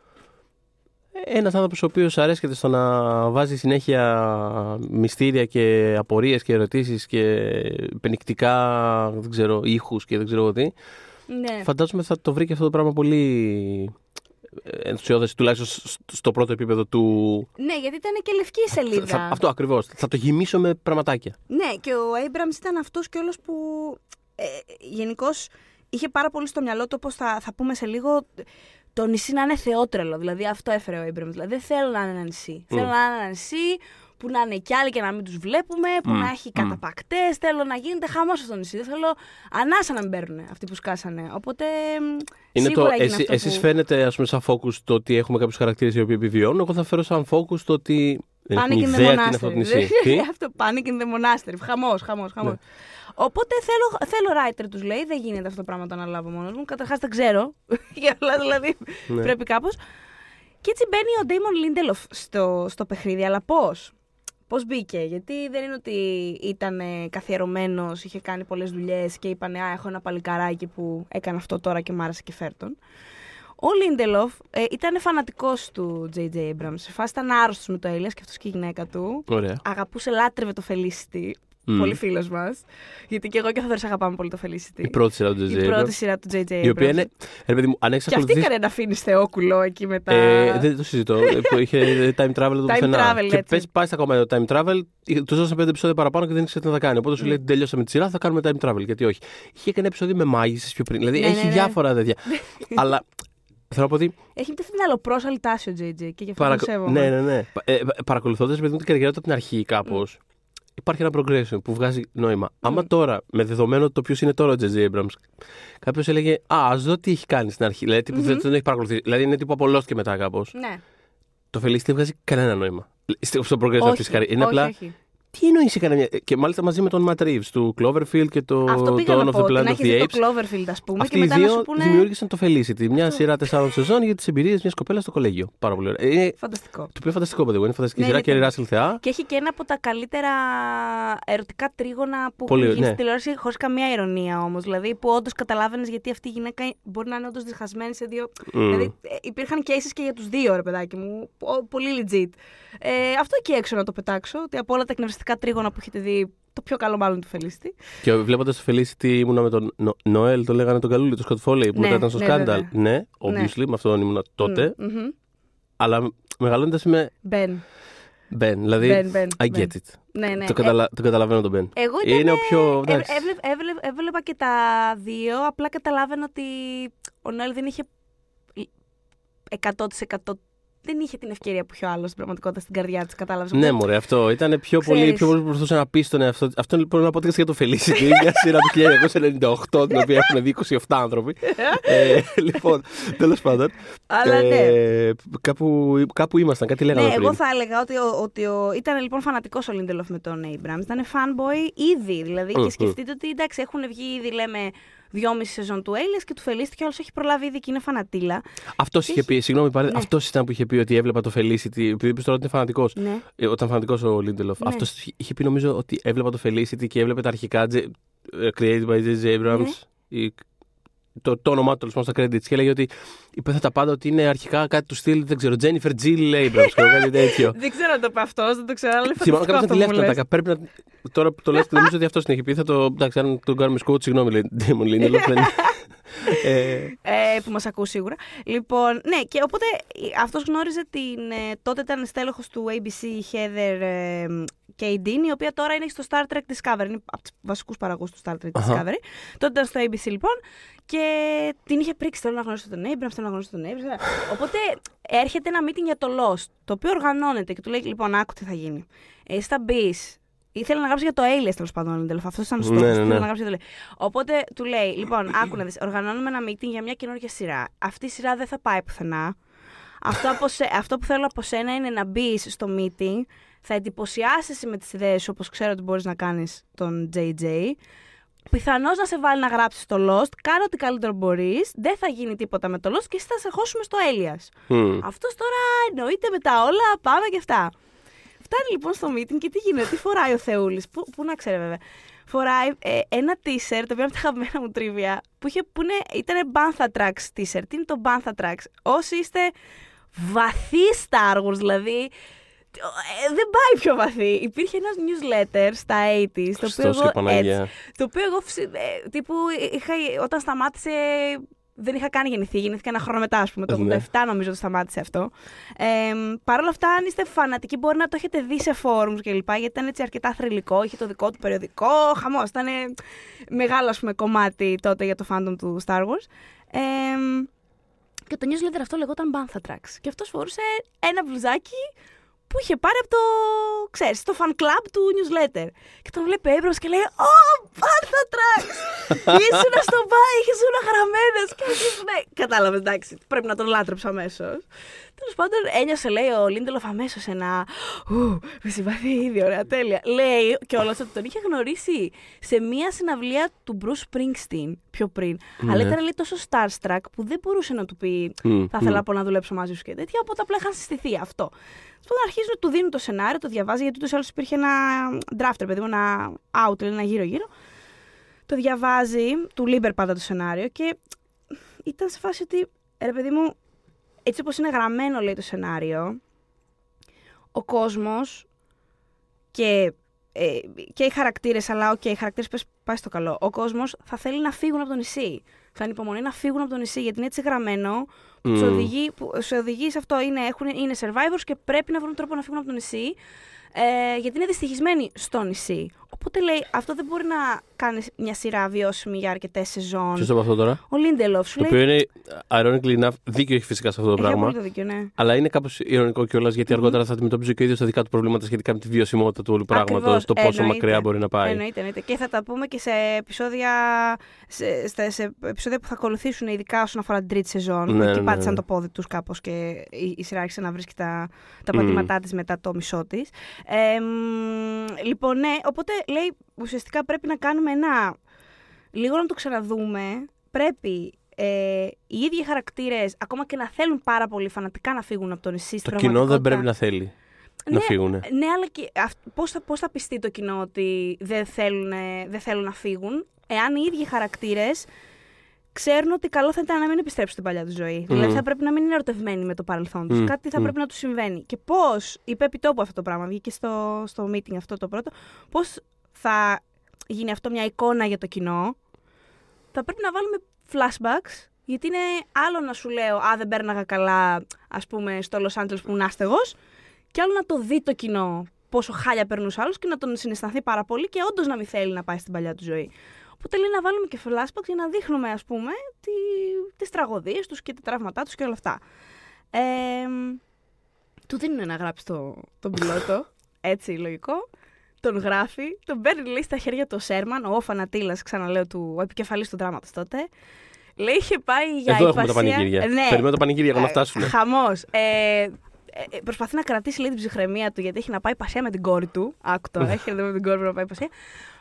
Ένας άνθρωπος ο οποίος αρέσκεται στο να βάζει συνέχεια μυστήρια και απορίες και ερωτήσεις και πενικτικά δεν ξέρω, ήχους και δεν ξέρω εγώ τι. Ναι. Φαντάζομαι θα το βρει και αυτό το πράγμα πολύ ενθουσιώδες τουλάχιστον σ- στο πρώτο επίπεδο του. ναι, γιατί ήταν και λευκή η σελίδα. Θα- αυτό ακριβώς. Θα το γεμίσω με πραγματάκια. Ναι, και ο Abrams ήταν αυτός κιόλα που ε, γενικώς είχε πάρα πολύ στο μυαλό του, όπω θα, θα πούμε σε λίγο, το νησί να είναι θεότρελο. Δηλαδή αυτό έφερε ο Abrams. Δηλαδή δεν θέλω να είναι ένα νησί. Θέλω να είναι ένα νησί που να είναι κι άλλοι και να μην τους βλέπουμε, που να έχει καταπακτές. Θέλω να γίνεται χαμός στο νησί. Δεν θέλω ανάσα να μην παίρνουν αυτοί που σκάσανε. Οπότε μ, Είναι σίγουρα το, έγινε εσύ, αυτό εσείς που... φαίνεται ας πούμε σαν focus το ότι έχουμε κάποιους χαρακτήρες οι οποίοι επιβιώνουν. Εγώ θα φέρω σαν focus το ότι δεν Panic έχουμε in the ιδέα τι είναι αυτό το monastery. νησί. Τι; αυτό, panic in the monastery. Χαμός, χαμό, χαμός. Ναι. Οπότε θέλω, θέλω writer τους λέει, δεν γίνεται αυτό το πράγμα να το αναλάβω μόνος μου. Καταρχάς δεν ξέρω. Για όλα δηλαδή Ναι. πρέπει κάπως. Και έτσι μπαίνει ο Damon Lindelof στο, στο παιχνίδι, αλλά πώς; Πώς μπήκε, Γιατί δεν είναι ότι ήταν καθιερωμένος, είχε κάνει πολλές δουλειές και είπανε Α, έχω ένα παλικαράκι που έκανε αυτό τώρα και μ' άρεσε και φέρτον. Ο Λίντελοφ ε, ήταν φανατικός του J.J. Abrams. Σε φάση ήταν άρρωστος με το Έλληνα και αυτός και η γυναίκα του. Ωραία. Αγαπούσε, λάτρευε το Felicity. Μμ. Πολύ φίλος μας. Γιατί και εγώ και ο Θοδωρής αγαπάμε πολύ το Felicity. Η πρώτη σειρά του Η J.J. πρώτη Abrams, σειρά του J.J. Η οποία Abrams. είναι. Ρε παιδί μου, αν έχει Και αυτή έκανε να αφήνεις θεόκουλο εκεί μετά. Ε, δεν το συζητώ. Ε, που είχε time travel εδώ Time πουθενά. travel, Και έτσι. πες, πάει στα κομμάτια το time travel, τους δώσαν πέντε επεισόδια παραπάνω και δεν ήξερε τι θα κάνει. Οπότε σου λέει τελειώσαμε τη σειρά, θα κάνουμε time travel. Γιατί όχι. Είχε και ένα επεισόδιο με μάγισσες πιο πριν. Δηλαδή Ναι, έχει ναι, ναι. διάφορα τέτοια. Αλλά θέλω να πω ότι Έχει αυτή την αλλοπρόσαλη τάση ο JJ και γι' αυτό Παρακο... τον σέβομαι. Ναι, ναι, ναι. Ε, Παρακολουθώντας την καριέρα του από την αρχή κάπως, υπάρχει ένα progression που βγάζει νόημα. Άμα τώρα, με δεδομένο το ποιος είναι τώρα ο J.J. Abrams, κάποιος έλεγε Α, ας δω τι έχει κάνει στην αρχή. Δηλαδή, τύπου, δεν τον έχει παρακολουθήσει. Δηλαδή, είναι τύπου απολώθηκε μετά κάπως. Ναι. Το Felicity δεν βγάζει κανένα νόημα. Στο progression Όχι, αυτή τη καριέρα. Είναι όχι, απλά. όχι. Τι εννοείς έκανε μια. Και μάλιστα μαζί με τον Matt Reeves του Cloverfield και το Αυτό πήγα Dawn να of πω. the ότι Planet Να of έχεις the δει Apes. το Cloverfield, ας πούμε, Αυτοί και οι μετά να δύο σου πούνε. δημιούργησαν το Felicity. Μια σειρά τεσσάρων σεζόν για τις εμπειρίες μιας κοπέλας στο κολέγιο. Πάρα πολύ ωραία. Είναι Φανταστικό. το πιο φανταστικό παιδί μου. Είναι φανταστική Ναι, σειρά είναι και η τέλειο. Ράσιλ Θεά. Και έχει και ένα από τα καλύτερα ερωτικά τρίγωνα που Πολύ, έχουν γίνει ναι. στη τηλεόραση χωρίς καμία ηρωνία όμως. Δηλαδή που όντως καταλάβαινες γιατί αυτή η γυναίκα μπορεί να είναι όντως διχασμένη σε δύο. Μμ. Δηλαδή ε, υπήρχαν cases και για τους δύο, ρε παιδάκι μου. πο- Πολύ legit. Ε, αυτό εκεί έξω να το πετάξω. Ότι από όλα τα εκνευριστικά τρίγωνα που έχετε δει, το πιο καλό μάλλον του Felicity. Και βλέποντας το Felicity ήμουνα με τον Νο- Νοέλ, το λέγανε τον Καλούλη, τον Σκοτ Φόλεϊ, που Ναι, μετά ήταν στο ναι, Scandal. βέβαια. Ναι, obviously, με αυτόν ήμουνα τότε. Μμ, μμμ. Αλλά μεγαλώντα είμαι Μπεν. Ben. Δηλαδή, Ben, Ben, I Ben. get it. Ναι, ναι. Το, καταλα... το καταλαβαίνω τον Ben. Εγώ ήταν, Είναι ο πιο. ε, εντάξει. έβλε- έβλε- έβλεπα και τα δύο, απλά καταλάβαινα ότι ο Νόελ δεν είχε 100% δεν είχε την ευκαιρία που είχε ο άλλος στην πραγματικότητα στην καρδιά της. Κατάλαβες. Ναι, μωρέ, αυτό. Ήταν πιο πολύ, Ξέρεις. πιο πολύ που προσπαθούσε να πεις στον εαυτό της. Αυτό λοιπόν είναι ένα podcast για το Felicity. Είναι μια σειρά του 1998, την οποία έχουν δει 27 άνθρωποι. ε, λοιπόν, τέλος πάντων. Αλλά ναι. ε, κάπου, κάπου ήμασταν, κάτι λέγαμε Ναι, πριν. εγώ θα έλεγα ότι, ο, ότι ο, ήταν λοιπόν φανατικός ο Λίντελοφ με τον Abrams. Ήταν fanboy ήδη. Δηλαδή, Μμμ. και σκεφτείτε ότι εντάξει, έχουν βγει ήδη, λέμε, δυόμιση σεζόν του Έλληνε και του Φελίστη και ο άλλο έχει προλάβει ήδη και είναι φανατήλα. Αυτός είχε πει, συγγνώμη, παρέ... Ναι. αυτός ήταν που είχε πει ότι έβλεπα το Felicity. Επειδή είπες τώρα ότι είναι φανατικός. Ναι. Ε, όταν φανατικός ο Λίντελοφ. Ναι. Αυτός είχε πει νομίζω ότι έβλεπα το Felicity και έβλεπε τα αρχικά J- ε, created by J.J. Abrams. Ναι. Ή... το, το όνομά του τέλο πάντων στα credits και έλεγε ότι υπέθετα τα πάντα ότι είναι αρχικά κάτι του στυλ, δεν ξέρω, Jennifer Jill Abrams και κάτι τέτοιο. Δεν ξέρω αν το είπε αυτός, δεν το ξέρω, αλλά είναι Θυμάμαι φανταστικό κάποιο να αυτό τη που μου λέει λες. Πρέπει να. Τώρα που το λες, νομίζω ότι αυτός την έχει πει. Θα το. Εντάξει, αν τον κάνουμε σκότ, συγγνώμη, λέει Damon Lindelof. δεν- ε, ε, που μας ακούς σίγουρα. Λοιπόν, ναι, και οπότε ε, αυτός γνώριζε την, ε, τότε ήταν στέλεχος του ABC η Heather ε, Dean, η οποία τώρα είναι στο Star Trek Discovery, είναι από τους βασικούς παραγωγούς του Star Trek Αχα. Discovery. Τότε ήταν στο ABC λοιπόν και την είχε πρίξει, θέλω να γνωρίσω τον Abrams, θέλω να γνωρίσω τον Abrams. Οπότε έρχεται ένα meeting για το Lost, το οποίο οργανώνεται και του λέει, λοιπόν, άκου τι θα γίνει. Ε, θα μπει Ήθελε να γράψει για το Alias τέλος πάντων. ο Lindelof. Αυτός ήταν ο Ναι, στόχος. ναι, ναι. να γράψει για το Alias. Οπότε του λέει: Λοιπόν, άκου να δεις. Οργανώνουμε ένα meeting για μια καινούργια σειρά. Αυτή η σειρά δεν θα πάει πουθενά. Αυτό, από σε- αυτό που θέλω από σένα είναι να μπεις στο meeting, θα εντυπωσιάσεις με τις ιδέες σου, όπως ξέρω ότι μπορείς να κάνεις τον JJ. Πιθανώς να σε βάλει να γράψεις το Lost. Κάνε ό,τι καλύτερο μπορείς. Δεν θα γίνει τίποτα με το Lost και εσύ θα σε χώσουμε στο Alias. μμ. Αυτός τώρα εννοείται με τα όλα, πάμε και αυτά. Φτάνει λοιπόν στο meeting και τι γίνεται, τι φοράει ο Θεούλης, πού, πού να ξέρει βέβαια. Φοράει ε, ένα t-shirt, το οποίο είναι από τα αγαπημένα μου τρίβια, που, είχε, που είναι, ήταν Bantha Tracks t-shirt. Τι είναι το Bantha Tracks. Όσοι είστε βαθύ Star Wars, δηλαδή, ε, δεν πάει πιο βαθύ. Υπήρχε ένας newsletter στα 80s, το οποίο Χριστός εγώ και Παναγία. έτσι, το οποίο εγώ φυσι- ε, τύπου είχα, όταν σταμάτησε. Δεν είχα καν γεννηθεί. Γεννήθηκα ένα χρόνο μετά, ας πούμε. Το Ναι. 87 νομίζω ότι σταμάτησε αυτό. Ε, Παρ' όλα αυτά, αν είστε φανατικοί, μπορεί να το έχετε δει σε forums κλπ. Γιατί ήταν έτσι αρκετά θρηλυκό. Είχε το δικό του περιοδικό. Χαμός. Ήταν μεγάλο ας πούμε, κομμάτι τότε για το fandom του Star Wars. Ε, και το newsletter αυτό λεγόταν Bantha Tracks. Και αυτός φορούσε ένα μπλουζάκι που είχε πάρει από το, ξέρεις, το fan club του newsletter. Και τον βλέπει έμπρος και λέει «Ω, Bantha Tracks! Ήσουνα στο μπάι, ήσουν γραμμένος». Και εκεί ναι, κατάλαβες, εντάξει, πρέπει να τον λάτρεψα αμέσως. Τέλος πάντων, ένιωσε, λέει, ο Λίντελοφ αμέσως ένα. Ου, με συμπαθεί ήδη, ωραία, τέλεια. Λέει κιόλας ότι τον είχε γνωρίσει σε μία συναυλία του Bruce Springsteen πιο πριν. Αλλά Ναι. ήταν λέει, τόσο starstruck που δεν μπορούσε να του πει Μμ, Θα ήθελα μμ. από να δουλέψω μαζί σου και τέτοια. Οπότε απλά είχαν συστηθεί αυτό. Λοιπόν, αρχίζουν να του δίνουν το σενάριο, το διαβάζει, γιατί ούτως ή άλλως υπήρχε ένα draft, ρε παιδί μου, ένα out, ένα γύρω-γύρω. Το διαβάζει, του Λίμπερ πάντα το σενάριο και ήταν σε φάση ότι, ρε παιδί μου, έτσι όπως είναι γραμμένο λέει το σενάριο, ο κόσμος και, ε, και οι χαρακτήρες, αλλά οκ, οι χαρακτήρες πες πάει στο καλό. Ο κόσμος θα θέλει να φύγουν από το νησί. Θα ανυπομονεί να φύγουν από το νησί, γιατί είναι έτσι γραμμένο που, τους Μμ. οδηγεί, που σε οδηγεί σε αυτό. Είναι, έχουν, είναι survivors και πρέπει να βρουν τρόπο να φύγουν από το νησί, ε, γιατί είναι δυστυχισμένοι στο νησί. Οπότε λέει, αυτό δεν μπορεί να κάνει μια σειρά βιώσιμη για αρκετές σεζόν. Ποιος το είπε αυτό τώρα; Ο Λίντελοφ σου Το λέει. οποίο είναι, ironically enough, δίκιο έχει φυσικά σε αυτό το Έχει πράγμα. απόλυτο δίκιο, ναι. Αλλά είναι κάπως ειρωνικό κιόλας γιατί αργότερα θα αντιμετωπίζει και ο ίδιος τα δικά του προβλήματα σχετικά με τη βιωσιμότητα του όλου πράγματος, Ακριβώς. το πόσο Εννοείται. μακριά μπορεί να πάει. Εννοείται, εννοείται. Και θα τα πούμε και σε επεισόδια, σε, σε, σε επεισόδια που θα ακολουθήσουν, ειδικά όσον αφορά την τρίτη σεζόν. Ναι, που ναι, εκεί ναι, πάτησαν ναι. το πόδι τους κάπως και η, η σειρά άρχισε να βρίσκει τα, τα Μμμ. πατήματά της μετά το μισό της. Ε, μ, λοιπόν, ναι, οπότε λέει ουσιαστικά πρέπει να κάνουμε ένα. Λίγο να το ξαναδούμε. Πρέπει ε, οι ίδιοι χαρακτήρες, ακόμα και να θέλουν πάρα πολύ φανατικά να φύγουν από το νησί στην Το κοινό δεν πραγματικότητα- πρέπει να θέλει να φύγουν. ναι, αλλά και αυ- πώς, θα, πώς θα πιστεί το κοινό ότι δεν θέλουν, ε, δεν θέλουν να φύγουν, εάν οι ίδιοι χαρακτήρες ξέρουν ότι καλό θα ήταν να μην επιστρέψουν στην παλιά τους ζωή. Δηλαδή θα πρέπει να μην είναι ερωτευμένοι με το παρελθόν τους. Μμ, Κάτι θα μμ. πρέπει να τους συμβαίνει. Και πώς, είπε επί τόπου αυτό το πράγμα, βγήκε στο, στο meeting αυτό το πρώτο, πώς θα γίνει αυτό μια εικόνα για το κοινό. Θα πρέπει να βάλουμε flashbacks, γιατί είναι άλλο να σου λέω «Α, δεν πέρναγα καλά, ας πούμε, στο Los Angeles που ήμουν άστεγος», και άλλο να το δει το κοινό πόσο χάλια περνούσε άλλο και να τον συναισθανθεί πάρα πολύ και όντως να μην θέλει να πάει στην παλιά του ζωή. Οπότε λέει να βάλουμε και flashbacks για να δείχνουμε, ας πούμε, τι, τις τραγωδίες τους και τα τραύματά τους και όλα αυτά. Ε, του δίνουν να γράψει το, τον πιλότο, έτσι λογικό. Τον γράφει, τον παίρνει λέει στα χέρια του ο Σέρμαν, ο φανατήλας, ξαναλέω, του, ο επικεφαλής του δράματος τότε. Λέει είχε πάει για Εδώ έχουμε τα υπασία- πανηγύρια. Ναι, Περιμένω τα πανηγύρια για να φτάσουν. Χαμός. Ε, ε, προσπαθεί να κρατήσει λέει, την ψυχραιμία του γιατί έχει να πάει πασία με την κόρη του. Άκου τώρα, έχει να δει με την κόρη του να πάει πασία.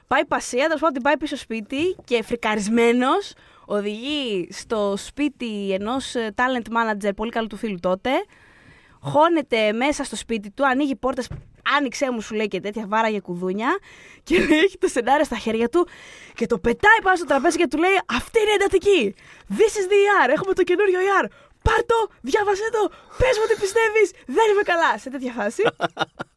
Πάει πασία, τέλος πάντων την πάει πίσω σπίτι και φρικαρισμένος οδηγεί στο σπίτι ενός talent manager πολύ καλού του φίλου τότε. Χώνεται μέσα στο σπίτι του, ανοίγει πόρτες άνοιξε μου, σου λέει και τέτοια βάρα για κουδούνια. Και λέει, έχει το σενάριο στα χέρια του και το πετάει πάνω στο τραπέζι και του λέει Αυτή είναι εντατική. This is the ER. Έχουμε το καινούριο ER. Πάρ το, διάβασέ το, πες μου τι πιστεύεις. Δεν είμαι καλά. Σε τέτοια φάση.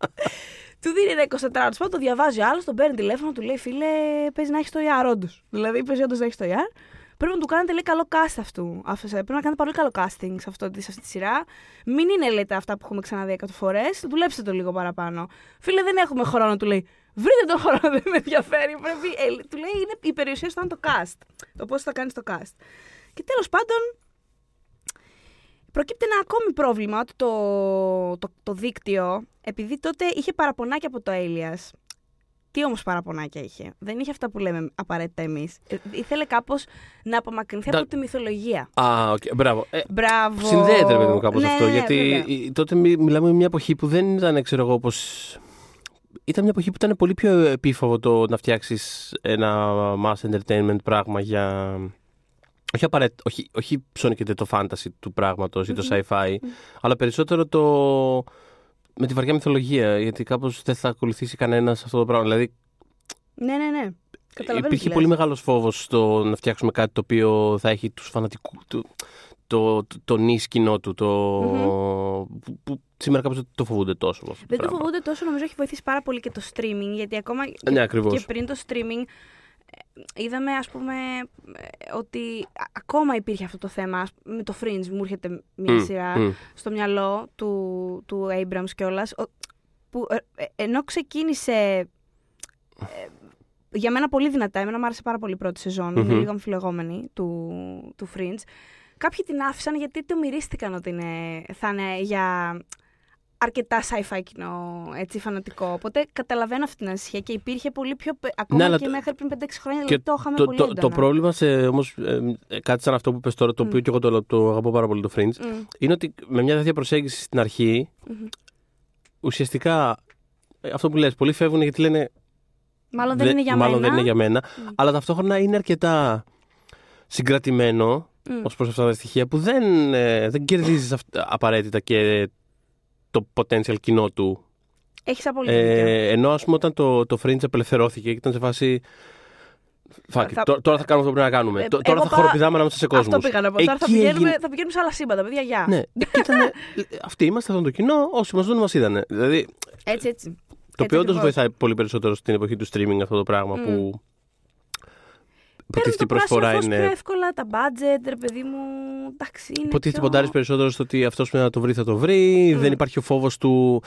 του δίνει ένα 24 ώρο το διαβάζει ο άλλος, τον παίρνει τηλέφωνο, του λέει Φίλε, παίζει να έχεις το ER, όντως. Δηλαδή, παίζει όντως να έχεις το ER. Πρέπει να του κάνετε λέει, καλό cast αυτού. Πρέπει να κάνετε πολύ καλό casting σε, αυτό, σε αυτή τη σειρά. Μην είναι λέτε αυτά που έχουμε ξαναδεί εκατό φορές. Δουλέψτε το λίγο παραπάνω. Φίλε, δεν έχουμε χρόνο, του λέει. Βρείτε τον χρόνο, δεν με ενδιαφέρει. Πρέπει, ε, του λέει είναι η περιουσία σου το cast. Το πώς θα κάνεις το cast. Και τέλος πάντων, προκύπτει ένα ακόμη πρόβλημα ότι το, το, το δίκτυο, επειδή τότε είχε παραπονάκι από το Alias, τι όμως παραπονάκια είχε. Δεν είχε αυτά που λέμε απαραίτητα εμείς. Ε, ήθελε κάπως να απομακρυνθεί από τη μυθολογία. Α, okay. μπράβο. Ε, Μπράβο. Συνδέεται, παιδί μου, κάπως ναι, αυτό. Γιατί τότε μιλάμε για μια εποχή που δεν ήταν, ξέρω εγώ, πώ. Ήταν μια εποχή που ήταν πολύ πιο επίφοβο το να φτιάξεις ένα mass entertainment πράγμα για. Όχι, απαραίτητα, όχι, όχι ψώνικεται το fantasy του πράγματος ή το sci-fi, αλλά περισσότερο το με τη βαριά μυθολογία, γιατί κάπως δεν θα ακολουθήσει κανένας αυτό το πράγμα. Δηλαδή, ναι, ναι, ναι. Υπήρχε πολύ μεγάλος φόβος στο να φτιάξουμε κάτι το οποίο θα έχει τους φανατικού. Το, το, το, το νη κοινό του. Το, που, που, σήμερα κάπως δεν το φοβούνται τόσο. Αυτό δεν το, το φοβούνται τόσο, νομίζω έχει βοηθήσει πάρα πολύ και το streaming. Γιατί ακόμα ναι, και, και πριν το streaming είδαμε ας πούμε ότι ακόμα υπήρχε αυτό το θέμα. Με το Fringe μου έρχεται μια σειρά στο μυαλό του, του Abrams κιόλας. που ε, ε, ενώ ξεκίνησε ε, για μένα πολύ δυνατά, εμένα μου άρεσε πάρα πολύ η πρώτη σεζόν, είμαι λίγο αμφιλεγόμενη του, του Fringe. Κάποιοι την άφησαν γιατί το μυρίστηκαν ότι είναι, θα είναι για αρκετά sci-fi κοινό, έτσι, φανατικό. Οπότε καταλαβαίνω αυτή την ανησυχία και υπήρχε πολύ πιο. ακόμα ναι, και μέχρι πριν 5-6 χρόνια. Και το είχαμε το, πολύ το, το πρόβλημα σε όμως. Ε, ε, κάτι σαν αυτό που πες τώρα, το οποίο και εγώ το, το αγαπώ πάρα πολύ το Fringe, είναι ότι με μια τέτοια προσέγγιση στην αρχή, ουσιαστικά ε, αυτό που λες, πολλοί φεύγουν γιατί λένε. Μάλλον δεν, είναι για μάλλον μένα. δεν είναι για μένα. Αλλά ταυτόχρονα είναι αρκετά συγκρατημένο mm. ως προς αυτά τα στοιχεία που δεν, δεν κερδίζεις απαραίτητα και το potential κοινό του. Έχεις απολύτω. Ε, ενώ ας πούμε όταν το, το Fringe απελευθερώθηκε και ήταν σε φάση. Fuck, θα... Τώρα θα κάνουμε αυτό που πρέπει να κάνουμε. Ε, τώρα θα πά... χοροπηδάμε ανάμεσα σε κόσμο. Αυτό πήγα να πω. Τώρα θα πηγαίνουμε, έγινε... θα πηγαίνουμε σε άλλα σύμπαντα, παιδιά. Γεια. Ναι. Ήτανε... Αυτοί είμαστε αυτό το κοινό. Όσοι μας δουν, μας είδανε. Δηλαδή, έτσι, έτσι. Το οποίο όντως βοηθάει πολύ περισσότερο στην εποχή του streaming αυτό το πράγμα mm. που Υποτίθεται η προσφορά είναι. πιο εύκολα, τα budget, ρε παιδί μου. Εντάξει, είναι. Υποτίθεται πιο... ποντάρει περισσότερο στο ότι αυτός που να το βρει θα το βρει. Mm. Δεν υπάρχει ο φόβος του.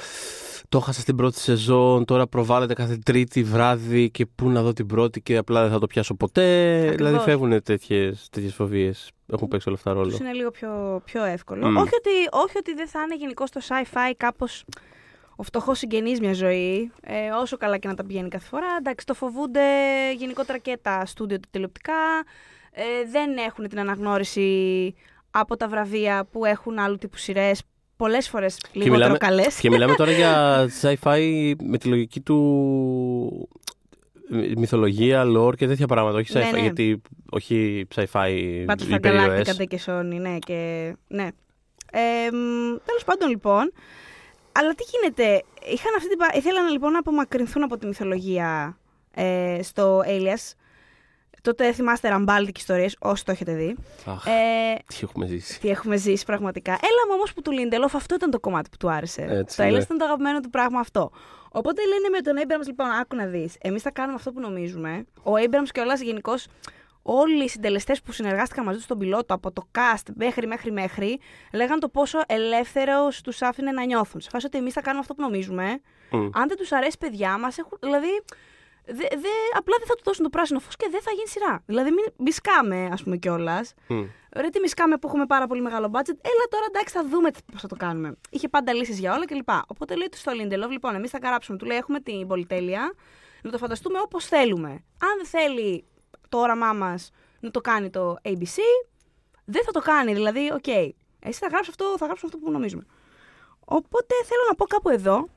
Το έχασα στην πρώτη σεζόν, τώρα προβάλλεται κάθε τρίτη βράδυ και πού να δω την πρώτη και απλά δεν θα το πιάσω ποτέ. Ακριβώς. Δηλαδή φεύγουν τέτοιες φοβίες. Έχουν παίξει όλα αυτά ρόλο. Είναι λίγο πιο, πιο εύκολο. Mm. Όχι, ότι, όχι ότι δεν θα είναι γενικώ το sci-fi κάπως ο φτωχός συγγενής μια ζωή, ε, όσο καλά και να τα πηγαίνει κάθε φορά. Εντάξει, το φοβούνται γενικότερα και τα στούντιο τηλεοπτικά. Ε, δεν έχουν την αναγνώριση από τα βραβεία που έχουν άλλου τύπου σειρές. Πολλές φορές λιγότερο καλές. Και μιλάμε τώρα για sci-fi με τη λογική του μυθολογία, lore και τέτοια πράγματα. Όχι sci-fi, ναι, ναι. γιατί όχι sci-fi Battlestar Galactica και Sony, ναι. Και, ναι. Ε, Τέλος πάντων, λοιπόν, αλλά τι γίνεται, είχαν αυτή την... ήθελαν λοιπόν να απομακρυνθούν από τη μυθολογία ε, στο Alias. Τότε θυμάστε ραμπάλτικες ιστορίες, όσοι το έχετε δει. Αχ, ε, τι έχουμε ζήσει. Τι έχουμε ζήσει, πραγματικά. Έλα μου όμως που του Λίντελοφ αυτό ήταν το κομμάτι που του άρεσε. Έτσι, το Alias ναι. ήταν το αγαπημένο του πράγμα αυτό. Οπότε λένε με τον Abrams, λοιπόν, άκου να δεις. Εμείς θα κάνουμε αυτό που νομίζουμε. Ο Abrams και όλα γενικώς όλοι οι συντελεστές που συνεργάστηκαν μαζί τους στον πιλότο από το cast μέχρι μέχρι μέχρι λέγαν το πόσο ελεύθερος τους άφηνε να νιώθουν. Σε φάση ότι εμείς θα κάνουμε αυτό που νομίζουμε. Mm. Αν δεν τους αρέσει, παιδιά μας, δηλαδή. Δε, δε, απλά δεν θα του δώσουν το πράσινο φως και δεν θα γίνει σειρά. Δηλαδή, μην μισκάμε, ας πούμε κιόλας. Mm. Ρε, τι μισκάμε που έχουμε πάρα πολύ μεγάλο budget. Έλα τώρα εντάξει, θα δούμε πώς θα το κάνουμε. Είχε πάντα λύσεις για όλα κλπ. Οπότε λέει τους στο Lindelof, λοιπόν, εμείς θα καράψουμε. Του λέει: Έχουμε την πολυτέλεια να το φανταστούμε όπως θέλουμε. Αν δεν θέλει το όραμά μας να το κάνει το ABC, δεν θα το κάνει. Δηλαδή, OK, okay, εσύ θα γράψεις αυτό, θα γράψουμε αυτό που νομίζουμε. Οπότε θέλω να πω κάπου εδώ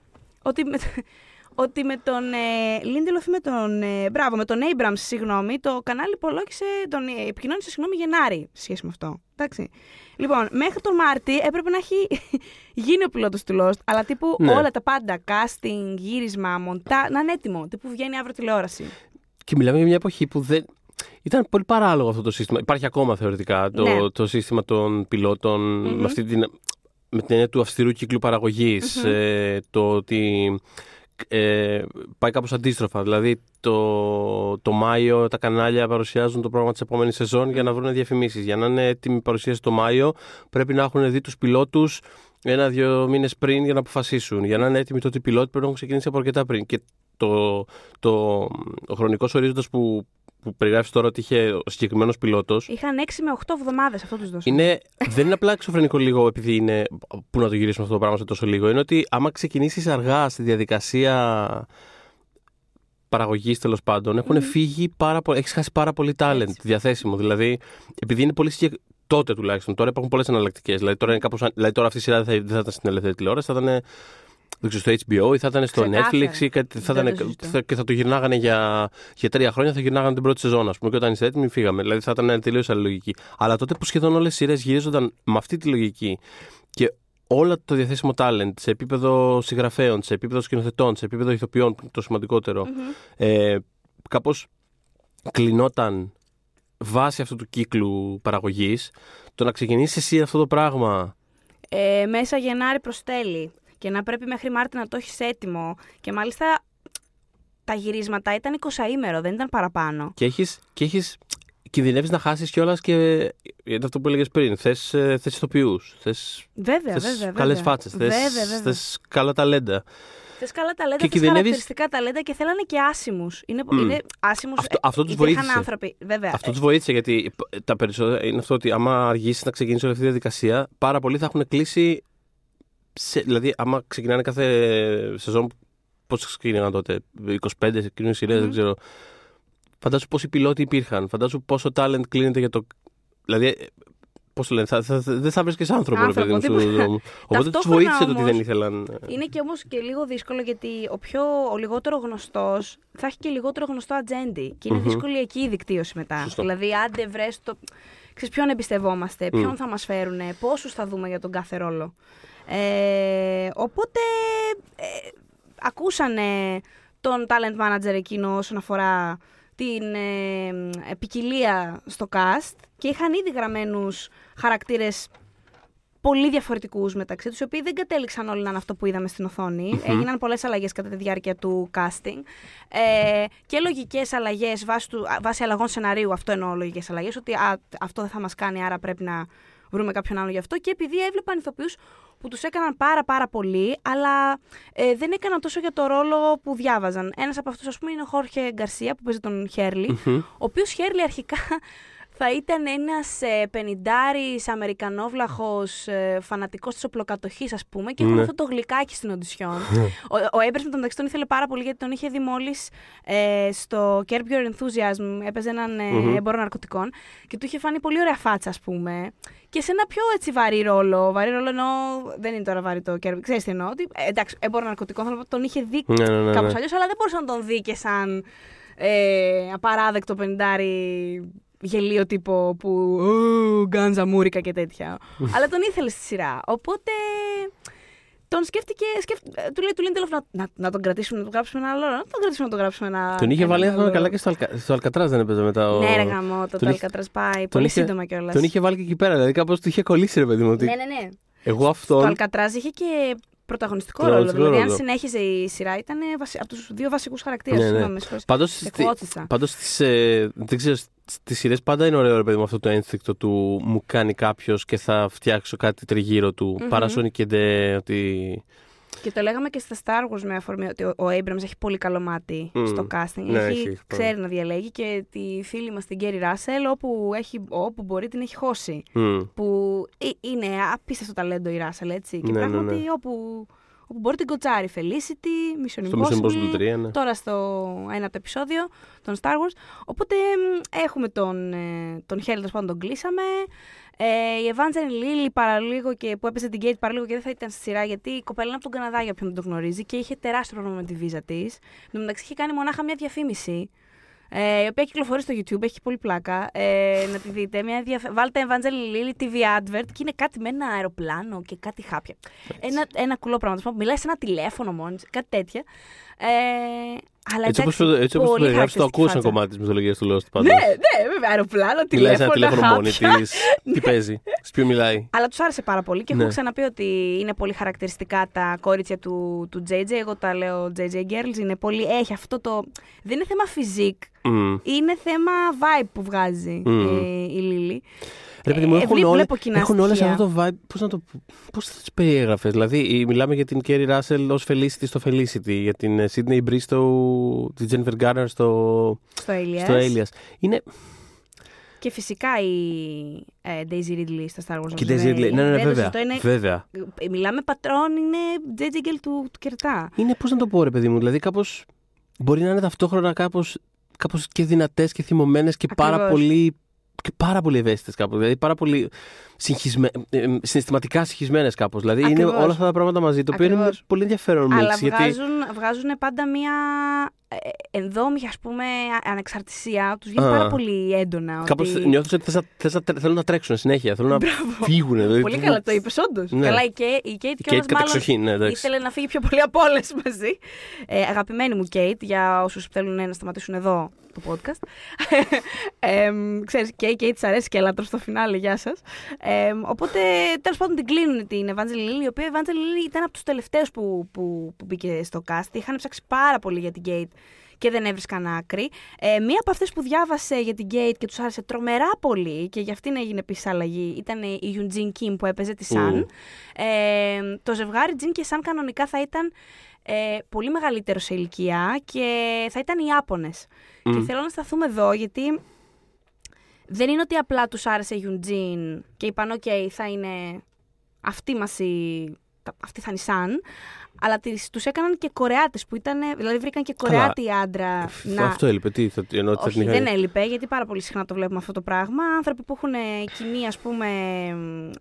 ότι, ότι με τον ε, Lindelof, με τον, ε, μπράβο, με τον Abrams, συγγνώμη, το κανάλι υπολόγισε, τον ε, επικοινώνησε, συγγνώμη, Γενάρη, σε σχέση με αυτό. Εντάξει. Λοιπόν, μέχρι τον Μάρτι έπρεπε να έχει γίνει ο πιλότος του Lost, αλλά τύπου Ναι. όλα τα πάντα, casting, γύρισμα, μοντάζ, να είναι έτοιμο, τύπου βγαίνει αύριο τηλεόραση. Και μιλάμε για μια εποχή που δεν. Ήταν πολύ παράλογο αυτό το σύστημα. Υπάρχει ακόμα θεωρητικά το, Ναι. το σύστημα των πιλότων με, αυτή την, με την έννοια του αυστηρού κύκλου παραγωγής, ε, το ότι ε, πάει κάπως αντίστροφα. Δηλαδή το, το Μάιο τα κανάλια παρουσιάζουν το πρόγραμμα της επόμενης σεζόν για να βρουν διαφημίσεις. Για να είναι έτοιμη η παρουσίαση το Μάιο πρέπει να έχουν δει τους πιλότους ένα-δύο μήνες πριν για να αποφασίσουν. Για να είναι έτοιμοι τότε οι πιλότοι πρέπει να έχουν ξεκινήσει από αρκετά πριν. Και το, το, ο χρονικός ορίζοντας που, που περιγράφεις τώρα ότι είχε ο συγκεκριμένος πιλότος Είχαν 6 με 8 εβδομάδες αυτό τους δώσαν. είναι, δεν είναι απλά εξωφρενικό λίγο επειδή είναι. Πού να το γυρίσουμε αυτό το πράγμα σε τόσο λίγο. Είναι ότι άμα ξεκινήσεις αργά στη διαδικασία παραγωγής τέλος πάντων, έχουν φύγει πάρα πολύ. Έχεις χάσει πάρα πολύ talent Έτσι. διαθέσιμο. Δηλαδή, επειδή είναι πολύ συγκεκριμένο. Τότε τουλάχιστον. Τώρα υπάρχουν πολλές εναλλακτικές. Δηλαδή, τώρα, είναι κάπως, δηλαδή, τώρα αυτή η σειρά δεν θα, δεν θα ήταν στην ελεύθερη τηλεόραση, θα ήταν δεν ξέρω, στο HBO ή θα ήταν στο Ξεκάθαρα. Netflix ή κάτι, θα Δεν ήταν, το συζητώ. θα, και θα το γυρνάγανε για, για τρία χρόνια, θα γυρνάγανε την πρώτη σεζόν, ας πούμε. Και όταν είστε έτοιμοι, φύγαμε. Δηλαδή θα ήταν τελείως άλλη λογική. Αλλά τότε που σχεδόν όλες οι σειρές γυρίζονταν με αυτή τη λογική και όλο το διαθέσιμο talent σε επίπεδο συγγραφέων, σε επίπεδο σκηνοθετών, σε επίπεδο ηθοποιών, που είναι το σημαντικοτερο ε, κάπως κλεινόταν βάσει αυτού του κύκλου παραγωγής. Το να ξεκινήσεις εσύ αυτό το πράγμα Ε, μέσα Γενάρη προς τέλη και να πρέπει μέχρι Μάρτι να το έχεις έτοιμο. Και μάλιστα τα γυρίσματα ήταν 20 ημέρο, δεν ήταν παραπάνω. Και έχεις, και έχεις κινδυνεύεις να χάσεις κιόλας και είναι αυτό που έλεγες πριν. Θες, ε, θες ηθοποιούς, θες, Βέβαια, θες βέβαια. καλές βέβαια. φάτσες, θες, Βέβαια, βέβαια. θες καλά ταλέντα. Θες καλά ταλέντα, Και θες κινδυνεύεις- χαρακτηριστικά ταλέντα και θέλανε και άσημους. Είναι, Μμ. είναι άσημους, Αυτό- ε, αυτό τους υπήρχαν βοήθησε. άνθρωποι. Βέβαια. Αυτό τους βοήθησε γιατί τα περισσότερα είναι αυτό ότι άμα αργήσεις να ξεκινήσεις όλη αυτή η διαδικασία, πάρα πολλοί θα έχουν κλείσει. Σε, δηλαδή, άμα ξεκινάνε κάθε σεζόν. Πώς ξεκινήσαν τότε, 25 ξεκινούν σειρές, δεν ξέρω. Φαντάσου πόσοι πιλότοι υπήρχαν. Φαντάσου πόσο talent κλείνεται για το. Δηλαδή, πώς το λένε, θα, θα, θα- δεν θα βρεις άνθρωπο, ρε παιδί μου, Άνθρωπο, στον τίποτα. δρόμο. Οπότε τους Ταυτόχρονα βοήθησε το ότι όμως- δεν ήθελαν. Είναι και όμως και λίγο δύσκολο γιατί ο, πιο, ο λιγότερο γνωστός θα έχει και λιγότερο γνωστό ατζέντη. Και είναι Μμμ. δύσκολη εκεί η δικτύωση μετά. Σωστό. Δηλαδή, άντε βρες το. Ξέρεις, ποιον εμπιστευόμαστε, ποιον θα μας φέρουν, πόσους θα δούμε για τον κάθε ρόλο. Ε, οπότε ε, ακούσανε τον talent manager εκείνο όσον αφορά την ε, ε, ποικιλία στο cast και είχαν ήδη γραμμένους χαρακτήρες πολύ διαφορετικούς μεταξύ τους, οι οποίοι δεν κατέληξαν όλοι να είναι αυτό που είδαμε στην οθόνη. Έγιναν πολλές αλλαγές κατά τη διάρκεια του casting. Ε, και λογικές αλλαγές βάσει, του- α, βάσει αλλαγών σεναρίου. Αυτό εννοώ λογικές αλλαγές. Ότι α, αυτό δεν θα μας κάνει, άρα πρέπει να βρούμε κάποιον άλλο γι' αυτό. Και επειδή έβλεπαν ηθοποιούς που τους έκαναν πάρα πάρα πολύ, αλλά ε, δεν έκαναν τόσο για το ρόλο που διάβαζαν. Ένας από αυτούς, ας πούμε, είναι ο Χόρχε Γκαρσία που παίζει τον Χέρλι, ο οποίος Χέρλι αρχικά θα ήταν ένας ε, πενιντάρης αμερικανόβλαχος ε, φανατικός της οπλοκατοχής ας πούμε και έχουν Ναι. αυτό το γλυκάκι στην οντισιόν. ο, ο Έμπερς με τον μεταξύ τον ήθελε πάρα πολύ γιατί τον είχε δει μόλις ε, στο Curb Your Enthusiasm έπαιζε έναν ε, Μμμ. έμπορο ναρκωτικών και του είχε φάνει πολύ ωραία φάτσα ας πούμε και σε ένα πιο έτσι βαρύ ρόλο, βαρύ ρόλο εννοώ δεν είναι τώρα βαρύ το Curb, ξέρεις τι εννοώ, ότι, ε, εντάξει έμπορο ναρκωτικών θέλω να πω, τον είχε δει Ναι, ναι, ναι. κάπως ναι. αλλιώς, αλλά δεν μπορούσε να τον δει και σαν ε, απαράδεκτο πεντάρι γελίο τύπο που «Ου, γκάντζα μούρικα και τέτοια. αλλά τον ήθελε στη σειρά. Οπότε τον σκέφτηκε, σκέφ... ε, του λέει του Λίντελοφ να, να, να τον κρατήσουμε, να τον γράψουμε ένα άλλο ρόλο. Να τον κρατήσουμε, να τον γράψουμε ένα. Τον είχε ένα βάλει, αν θυμάμαι άλλο. καλά, και στο, Αλκα... στο Αλκατράζ δεν έπαιζε μετά. Ο... Ναι, ρε γαμό, το Τον το είχε- Αλκατράς πάει. Πολύ είχε- σύντομα κιόλας. Τον είχε βάλει και εκεί πέρα, δηλαδή κάπως του είχε κολλήσει, ρε παιδί μου. Ότι Ναι, ναι, ναι. Εγώ Το αυτόν. Αλκατράζ είχε και πρωταγωνιστικό ρόλο. Πρωταγωνιστικό Δηλαδή, αν ρόλο. συνέχιζε η σειρά, ήταν βασι... από τους δύο βασικούς χαρακτήρες. Ναι, ναι. Συγγνώμη, με συγχωρείς. Πάντω Εκφώτισα. Πάντως στις. Ε, δεν ξέρω, στις σειρές πάντα είναι ωραίο ρε παιδί μου αυτό το ένστικτο του μου κάνει κάποιος και θα φτιάξω κάτι τριγύρω του. Μμμ. Παρά Sonic και Ντε, ότι. Και το λέγαμε και στα Star Wars με αφορμή ότι ο- ο Abrams έχει πολύ καλό μάτι Μμμ. στο casting. Ναι, έχει, έχει, ξέρει να διαλέγει και τη φίλη μας την Γκέρι Ράσελ όπου, έχει, όπου μπορεί την έχει χώσει. Μμ. Που ε- είναι απίστευτο ταλέντο η Ράσελ, έτσι. Και Ναι, ναι, πράγματι ναι. όπου, όπου μπορεί την κοτσάρει. Felicity, Mission Στο Impossible, Mission Impossible 3, ναι. τώρα στο ένα το επεισόδιο των Star Wars. Οπότε μ, έχουμε τον, ε, τον Hell, τέλος πάντων τον κλείσαμε. Ε, η Evangeline Lilly παραλίγο και που έπαιζε την Kate παραλίγο και δεν θα ήταν στη σειρά γιατί η κοπέλα είναι από τον Καναδά για όποιον δεν το γνωρίζει και είχε τεράστιο πρόβλημα με τη βίζα της. Εν τω μεταξύ είχε κάνει μονάχα μια διαφήμιση. Ε, η οποία κυκλοφορεί στο YouTube, έχει πολύ πλάκα. Ε, να τη δείτε. Μια διαφ... Βάλτε Evangeline Lilly TV advert και είναι κάτι με ένα αεροπλάνο και κάτι χάπια. Ένα, ένα κουλό πράγμα. τέλος πάντων. Μιλάει σε ένα τηλέφωνο μόνο, της, κάτι τέτοια. Ε, αλλά Έτσι εντάξει, όπω έτσι όπως το πολύ περιγράψει, το χαρακτηριστική ακούω σαν φάτσα. κομμάτι της μυθολογίας του Lost. Πάντως. Ναι, ναι, βέβαια. Αεροπλάνο, Μιλάει σε τηλέφωνο. ένα τηλέφωνο μόνη χάπια. τη. Τι παίζει, σε ποιο μιλάει. Αλλά τους άρεσε πάρα πολύ και Ναι. έχω ξαναπεί ότι είναι πολύ χαρακτηριστικά τα κορίτσια του, του JJ. Εγώ τα λέω JJ Girls. Είναι πολύ, έχει αυτό το. Δεν είναι θέμα φυσικ, Μμ. είναι θέμα vibe που βγάζει Μμμ. ε, η Λίλη. Ρε παιδί μου, Ε, έχουν, βλέ- όλε, βλέπω κοινά έχουν όλες στοιχεία. αυτό το vibe. Πώς να το Πώς θα τις περιέγραφες; Δηλαδή, η- μιλάμε για την Kerry Russell ως Felicity στο Felicity, για την ε, Sydney Bristow, τη Jennifer Garner στο, Στο Alias. στο Alias. Είναι. Και φυσικά η ε, Daisy Ridley στα Star Wars. Και η όπως Daisy είναι- Ridley. Ναι, ναι, ναι, δεν το βέβαια. συζητώ, είναι- βέβαια. ε, Μιλάμε πατρόν, είναι JJ Girl του, του Κερτά. Είναι, πώς να το πω, ρε παιδί μου, δηλαδή κάπως. Μπορεί να είναι ταυτόχρονα κάπω κάπως και δυνατές και θυμωμένες και πάρα Ακριβώς. πολύ. Και πάρα πολύ ευαίσθητες κάπου. Δηλαδή πάρα πολύ συγχυσμέ... ε, ε, συναισθηματικά συγχυσμένες κάπως. Δηλαδή είναι Ακριβώς. όλα αυτά τα πράγματα μαζί. Το οποίο είναι Ακριβώς. πολύ ενδιαφέρον Αλλά mix. Γιατί βγάζουν, βγάζουν πάντα μία ε, ενδόμη, ας πούμε, α- ανεξαρτησία. Τους βγαίνει Α. πάρα πολύ έντονα. κάπως ότι... νιώθω ότι θες να, θες να, τρε- θέλουν να τρέξουν συνέχεια. Θέλουν να φύγουν. Δηλαδή, Πολύ καλά το είπες, όντως. Ναι. Καλά, η Κέιτ, η Κέιτ Η κιόλας Kate μάλλον κατεξοχήν, ναι, εντάξει. ήθελε να φύγει πιο πολύ από όλες μαζί. Ε, αγαπημένη μου Κέιτ, για όσους θέλουν να σταματήσουν εδώ το podcast. ε, ξέρεις, και η Κέιτ της αρέσει και έλατρο στο φινάλε, γεια σας. Ε, οπότε, τέλος πάντων, την κλείνουν την Evangeline Lilly, η οποία η Evangeline Lilly ήταν από τους τελευταίους που, που, που μπήκε στο cast. Είχαν ψάξει πάρα πολύ για την Κέιτ και δεν έβρισκαν άκρη. Ε, μία από αυτές που διάβασε για την Kate και τους άρεσε τρομερά πολύ και γι' αυτήν έγινε επίσης αλλαγή ήταν η Yunjin Kim που έπαιζε τη Sun. Ου. Ε, το ζευγάρι Jin και Sun κανονικά θα ήταν ε, πολύ μεγαλύτερο σε ηλικία και θα ήταν οι Ιάπωνες. Μμ. Και θέλω να σταθούμε εδώ γιατί δεν είναι ότι απλά τους άρεσε η Eugene και είπαν οκ θα είναι αυτή μας η... τα- αυτή θα είναι η Sun αλλά τις, τους έκαναν και Κορεάτες που ήταν, δηλαδή βρήκαν και Καλά. Κορεάτη άντρα να... Αυτό έλειπε. Τι, θα, εννοώ ότι θα Όχι, την είχαν- δεν έλειπε, γιατί πάρα πολύ συχνά το βλέπουμε αυτό το πράγμα. Άνθρωποι που έχουν ε, κοινή, ας πούμε,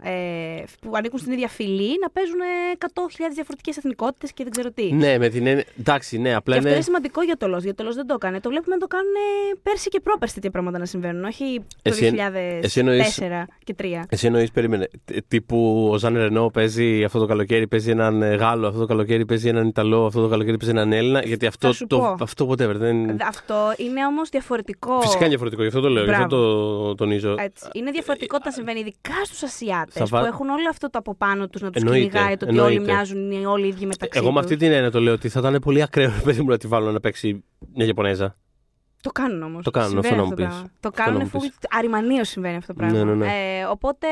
ε, που ανήκουν στην ίδια φυλή, να παίζουν ε, 100.000 διαφορετικές εθνικότητες και δεν ξέρω τι. Ναι, με την έννοια. Εντάξει, ναι, απλά Και αυτό είναι. είναι σημαντικό για το ΛΟΣ, γιατί το ΛΟΣ δεν το έκανε. Το βλέπουμε να το κάνουν ε, πέρσι και πρόπερσι τέτοια πράγματα να συμβαίνουν, όχι το Εσύ εν- 2004 εσύ εννοείς- και 3. Εσύ εννοείς, περίμενε. τ- Τύπου ο Ζαν Ρενό παίζει αυτό το καλοκαίρι, παίζει έναν ε, Γάλλο, αυτό το καλοκαίρι παίζει έναν Ιταλό, αυτό το καλοκαίρι παίζει έναν Έλληνα. Γιατί αυτό σου το. πω. Αυτό whatever. Δεν... Αυτό είναι όμως διαφορετικό. Φυσικά είναι διαφορετικό, γι' αυτό το λέω, γι' αυτό το τονίζω. Έτσι. Είναι διαφορετικό όταν συμβαίνει, ειδικά στους Ασιάτες Θα βα- που έχουν όλο αυτό το από πάνω τους να τους Εννοείται, κυνηγάει το ότι εννοείται. όλοι μοιάζουν, είναι όλοι οι ίδιοι μεταξύ Εγώ με τους. αυτή την έννοια το λέω ότι θα ήταν πολύ ακραίο ρε παιδί μου να τη βάλω να παίξει μια Ιαπωνέζα. Το κάνουν όμως. Το κάνουν, αυτό να μου πεις. Το Αυτό κάνουν να μου full. πεις. Αριμανίως συμβαίνει αυτό το πράγμα. Ναι, ναι, ναι. Ε, οπότε.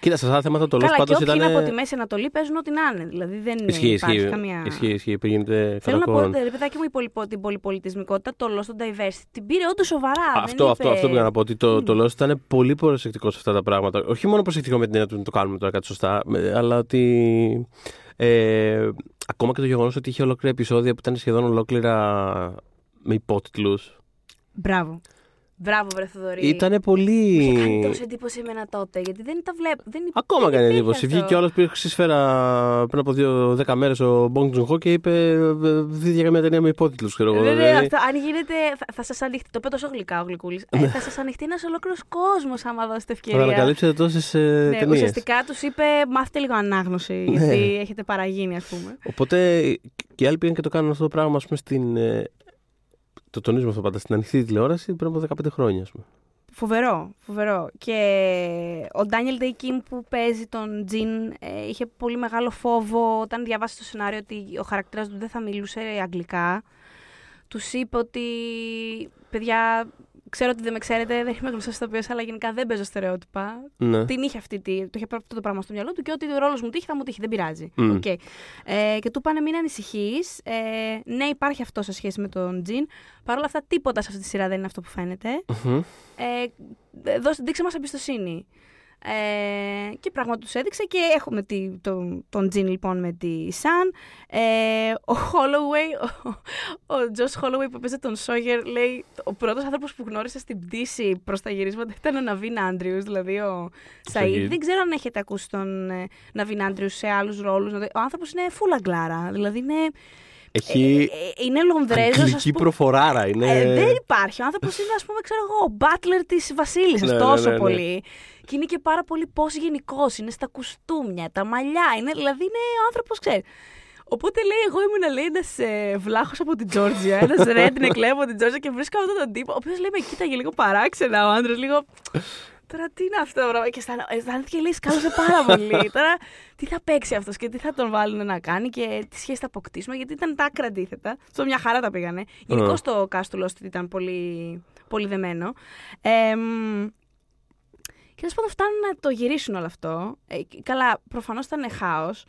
Κοίτα, σε αυτά τα θέματα το λέω καλά, και πάντω όποιοι ήταν. είναι από τη Μέση Ανατολή παίζουν ό,τι να είναι. Δηλαδή δεν Ισχύει, υπάρχει ισχύει. καμία. Ισχύει, ισχύει. Γίνεται Θέλω να πω, κατακόρον. ρε παιδάκι μου, η πολυπο- την πολυπολιτισμικότητα, το Lost, το diversity, την πήρε όντως σοβαρά. δεν Αυτό, είπε- αυτό, αυτό πήγα να πω. Ότι το, Μμ. το Lost ήταν πολύ προσεκτικό σε αυτά τα πράγματα. Όχι μόνο προσεκτικό με την έννοια του να το κάνουμε τώρα κάτι σωστά, με- αλλά ότι. Ε, ακόμα και το γεγονός ότι είχε ολόκληρα επεισόδια που ήταν σχεδόν ολόκληρα με υπότιτλους. Μπράβο. Μπράβο, βρε Θοδωρή. Ήταν πολύ. Είχε κάνει τόσο εντύπωση εμένα τότε, γιατί δεν τα βλέπω. Δεν, Ακόμα δεν κάνει υπήρχε εντύπωση. αυτό. Βγήκε όλος που ξύσφαιρα πριν από δύο, δέκα μέρες ο Μπόγκ Τζουνχό και είπε: «Ε, Δίδια για μια ταινία με υπότιτλους. Ξέρω εγώ. Ναι, ναι, δηλαδή. αυτό, αν γίνεται, θα, θα σας ανοιχτεί. Το είπε τόσο γλυκά ο Γλυκούλης. Ναι. Ε, θα σας ανοιχτεί ένας ολόκληρος κόσμος άμα δώσετε Θα ευκαιρία. ανακαλύψετε τόσες ε, ναι, ταινίες. ουσιαστικά τους είπε μάθετε λίγο ανάγνωση, Ναι. γιατί έχετε παραγίνει, ας πούμε. Οπότε και οι άλλοι πήγαν και το κάνουν αυτό το πράγμα, ας πούμε, στην. Ε, το τονίζουμε αυτό πάντα, στην ανοιχτή τηλεόραση πριν από 15 χρόνια, ας πούμε. Φοβερό, φοβερό. Και ο Ντάνιελ Ντέι Κιμ που παίζει τον Τζιν ε, είχε πολύ μεγάλο φόβο όταν διαβάσει το σενάριο ότι ο χαρακτήρας του δεν θα μιλούσε αγγλικά. Τους είπε ότι, παιδιά, ξέρω ότι δεν με ξέρετε, δεν είμαι γνωστός ηθοποιός, αλλά γενικά δεν παίζω στερεότυπα. Ναι. Την είχε αυτή, τη- το είχε αυτό το πράγμα στο μυαλό του και ότι ο ρόλος μου τύχει θα μου τύχει, δεν πειράζει. Μμ. Οκ. Ε, και του είπανε μην ανησυχείς. Ε, ναι, υπάρχει αυτό σε σχέση με τον Τζιν. Παρ' όλα αυτά, τίποτα σε αυτή τη σειρά δεν είναι αυτό που φαίνεται. Μμμ. Ε, δώστε, δείξε μας εμπιστοσύνη. Ε, και πράγματι τους έδειξε και έχουμε τη, τον, τον Τζιν λοιπόν με τη Σαν. Ε, ο Holloway, ο, ο Josh Holloway που παίζει τον Σόγερ λέει ο πρώτος άνθρωπος που γνώρισε στην πτήση προς τα γυρίσματα ήταν ο Ναβίν Άντριους, δηλαδή ο Σαΐd. Δεν ξέρω αν έχετε ακούσει τον ε, Ναβίν Άντριους σε άλλους ρόλους. Ο άνθρωπος είναι φούλα γκλάρα, δηλαδή είναι... Έχει ε, ε, είναι Λονδρέζος. αγγλική προφοράρα. Είναι... Ε, δεν υπάρχει. Ο άνθρωπος είναι, ας πούμε, ξέρω εγώ, ο μπάτλερ της Βασίλισσας Ναι, ναι, τόσο ναι, ναι. πολύ. Και είναι και πάρα πολύ πώς γενικός. Είναι στα κουστούμια, τα μαλλιά. Είναι, δηλαδή είναι ο άνθρωπος, ξέρεις. Οπότε λέει, εγώ ήμουν λέει ένας ε, βλάχος από την Τζόρτζια, ένας redneck λέει από την Τζόρτζια και βρίσκω αυτόν τον τύπο, ο οποίος λέει με κοίταγε λίγο παράξενα ο άντρα, λίγο. Τώρα τι είναι αυτό το πράγμα. Και αισθάνω- αισθάνθηκε λέει σκάλωσε πάρα πολύ. Τώρα τι θα παίξει αυτός και τι θα τον βάλουν να κάνει και τι σχέση θα αποκτήσουμε, γιατί ήταν τα άκρα αντίθετα. Στο μια χαρά τα πήγανε. Γενικώ το cast του Lost ήταν πολύ, πολύ δεμένο. Ε, μ, και τέλο πάντων φτάνουν να το γυρίσουν όλο αυτό. Ε, και- καλά, προφανώς ήταν χάος.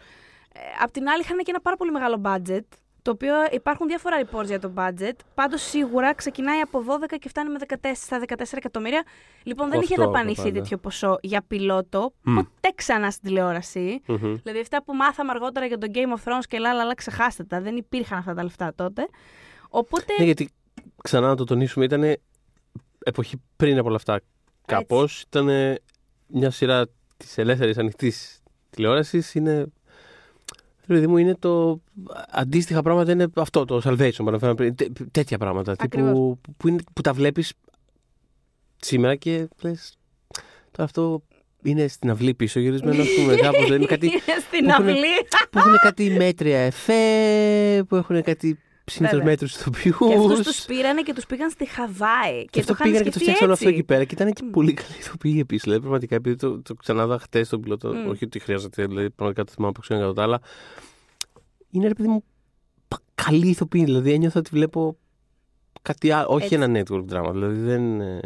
Ε, απ' την άλλη είχαν και ένα πάρα πολύ μεγάλο budget. Το οποίο υπάρχουν διάφορα reports για το budget. Πάντως σίγουρα ξεκινάει από 12 και φτάνει με 14, στα 14 εκατομμύρια. Λοιπόν, δεν είχε Αυτό δαπανηθεί πάντα. τέτοιο ποσό για πιλότο. Ποτέ ξανά στην τηλεόραση. Μμμ. Δηλαδή αυτά που μάθαμε αργότερα για τον Game of Thrones και άλλα, αλλά ξεχάστε τα. Δεν υπήρχαν αυτά τα λεφτά τότε. Οπότε. Ναι, γιατί ξανά να το τονίσουμε, ήταν εποχή πριν από όλα αυτά. Κάπως ήταν μια σειρά της ελεύθερης ανοιχτής τηλεόρασης. Είναι. Ρε παιδί μου, είναι το. Αντίστοιχα πράγματα είναι αυτό, το Salvation που αναφέραμε πριν. Τέ- τέτοια πράγματα. Τύπου, Ακριβώς. που, είναι, που τα βλέπεις σήμερα και λες. Τώρα αυτό είναι στην αυλή πίσω γυρισμένο, ας πούμε. κάπως, είναι κάτι, Είναι στην που έχουνε- αυλή. που έχουν κάτι μέτρια εφέ, που έχουν κάτι συνήθω Βέβαια. μέτρους ηθοποιού. Και αυτούς τους πήρανε και τους πήγαν στη Χαβάη. Και αυτό το είχαν πήγανε και το σκεφτεί φτιάξαν έτσι. αυτό εκεί πέρα. Και ήταν και πολύ καλή ηθοποιή επίσης. Δηλαδή, πραγματικά, επειδή το, το ξανάδα χτες τον πιλότο. Μμ. Όχι ότι χρειάζεται, δηλαδή, πραγματικά το θυμάμαι από ξένα κατά τα άλλα. Είναι ρε παιδί μου πα- καλή ηθοποιή. Δηλαδή, ένιωθα ότι βλέπω κάτι άλλο. Όχι Έτσι. ένα network drama. Δηλαδή, δεν. ε,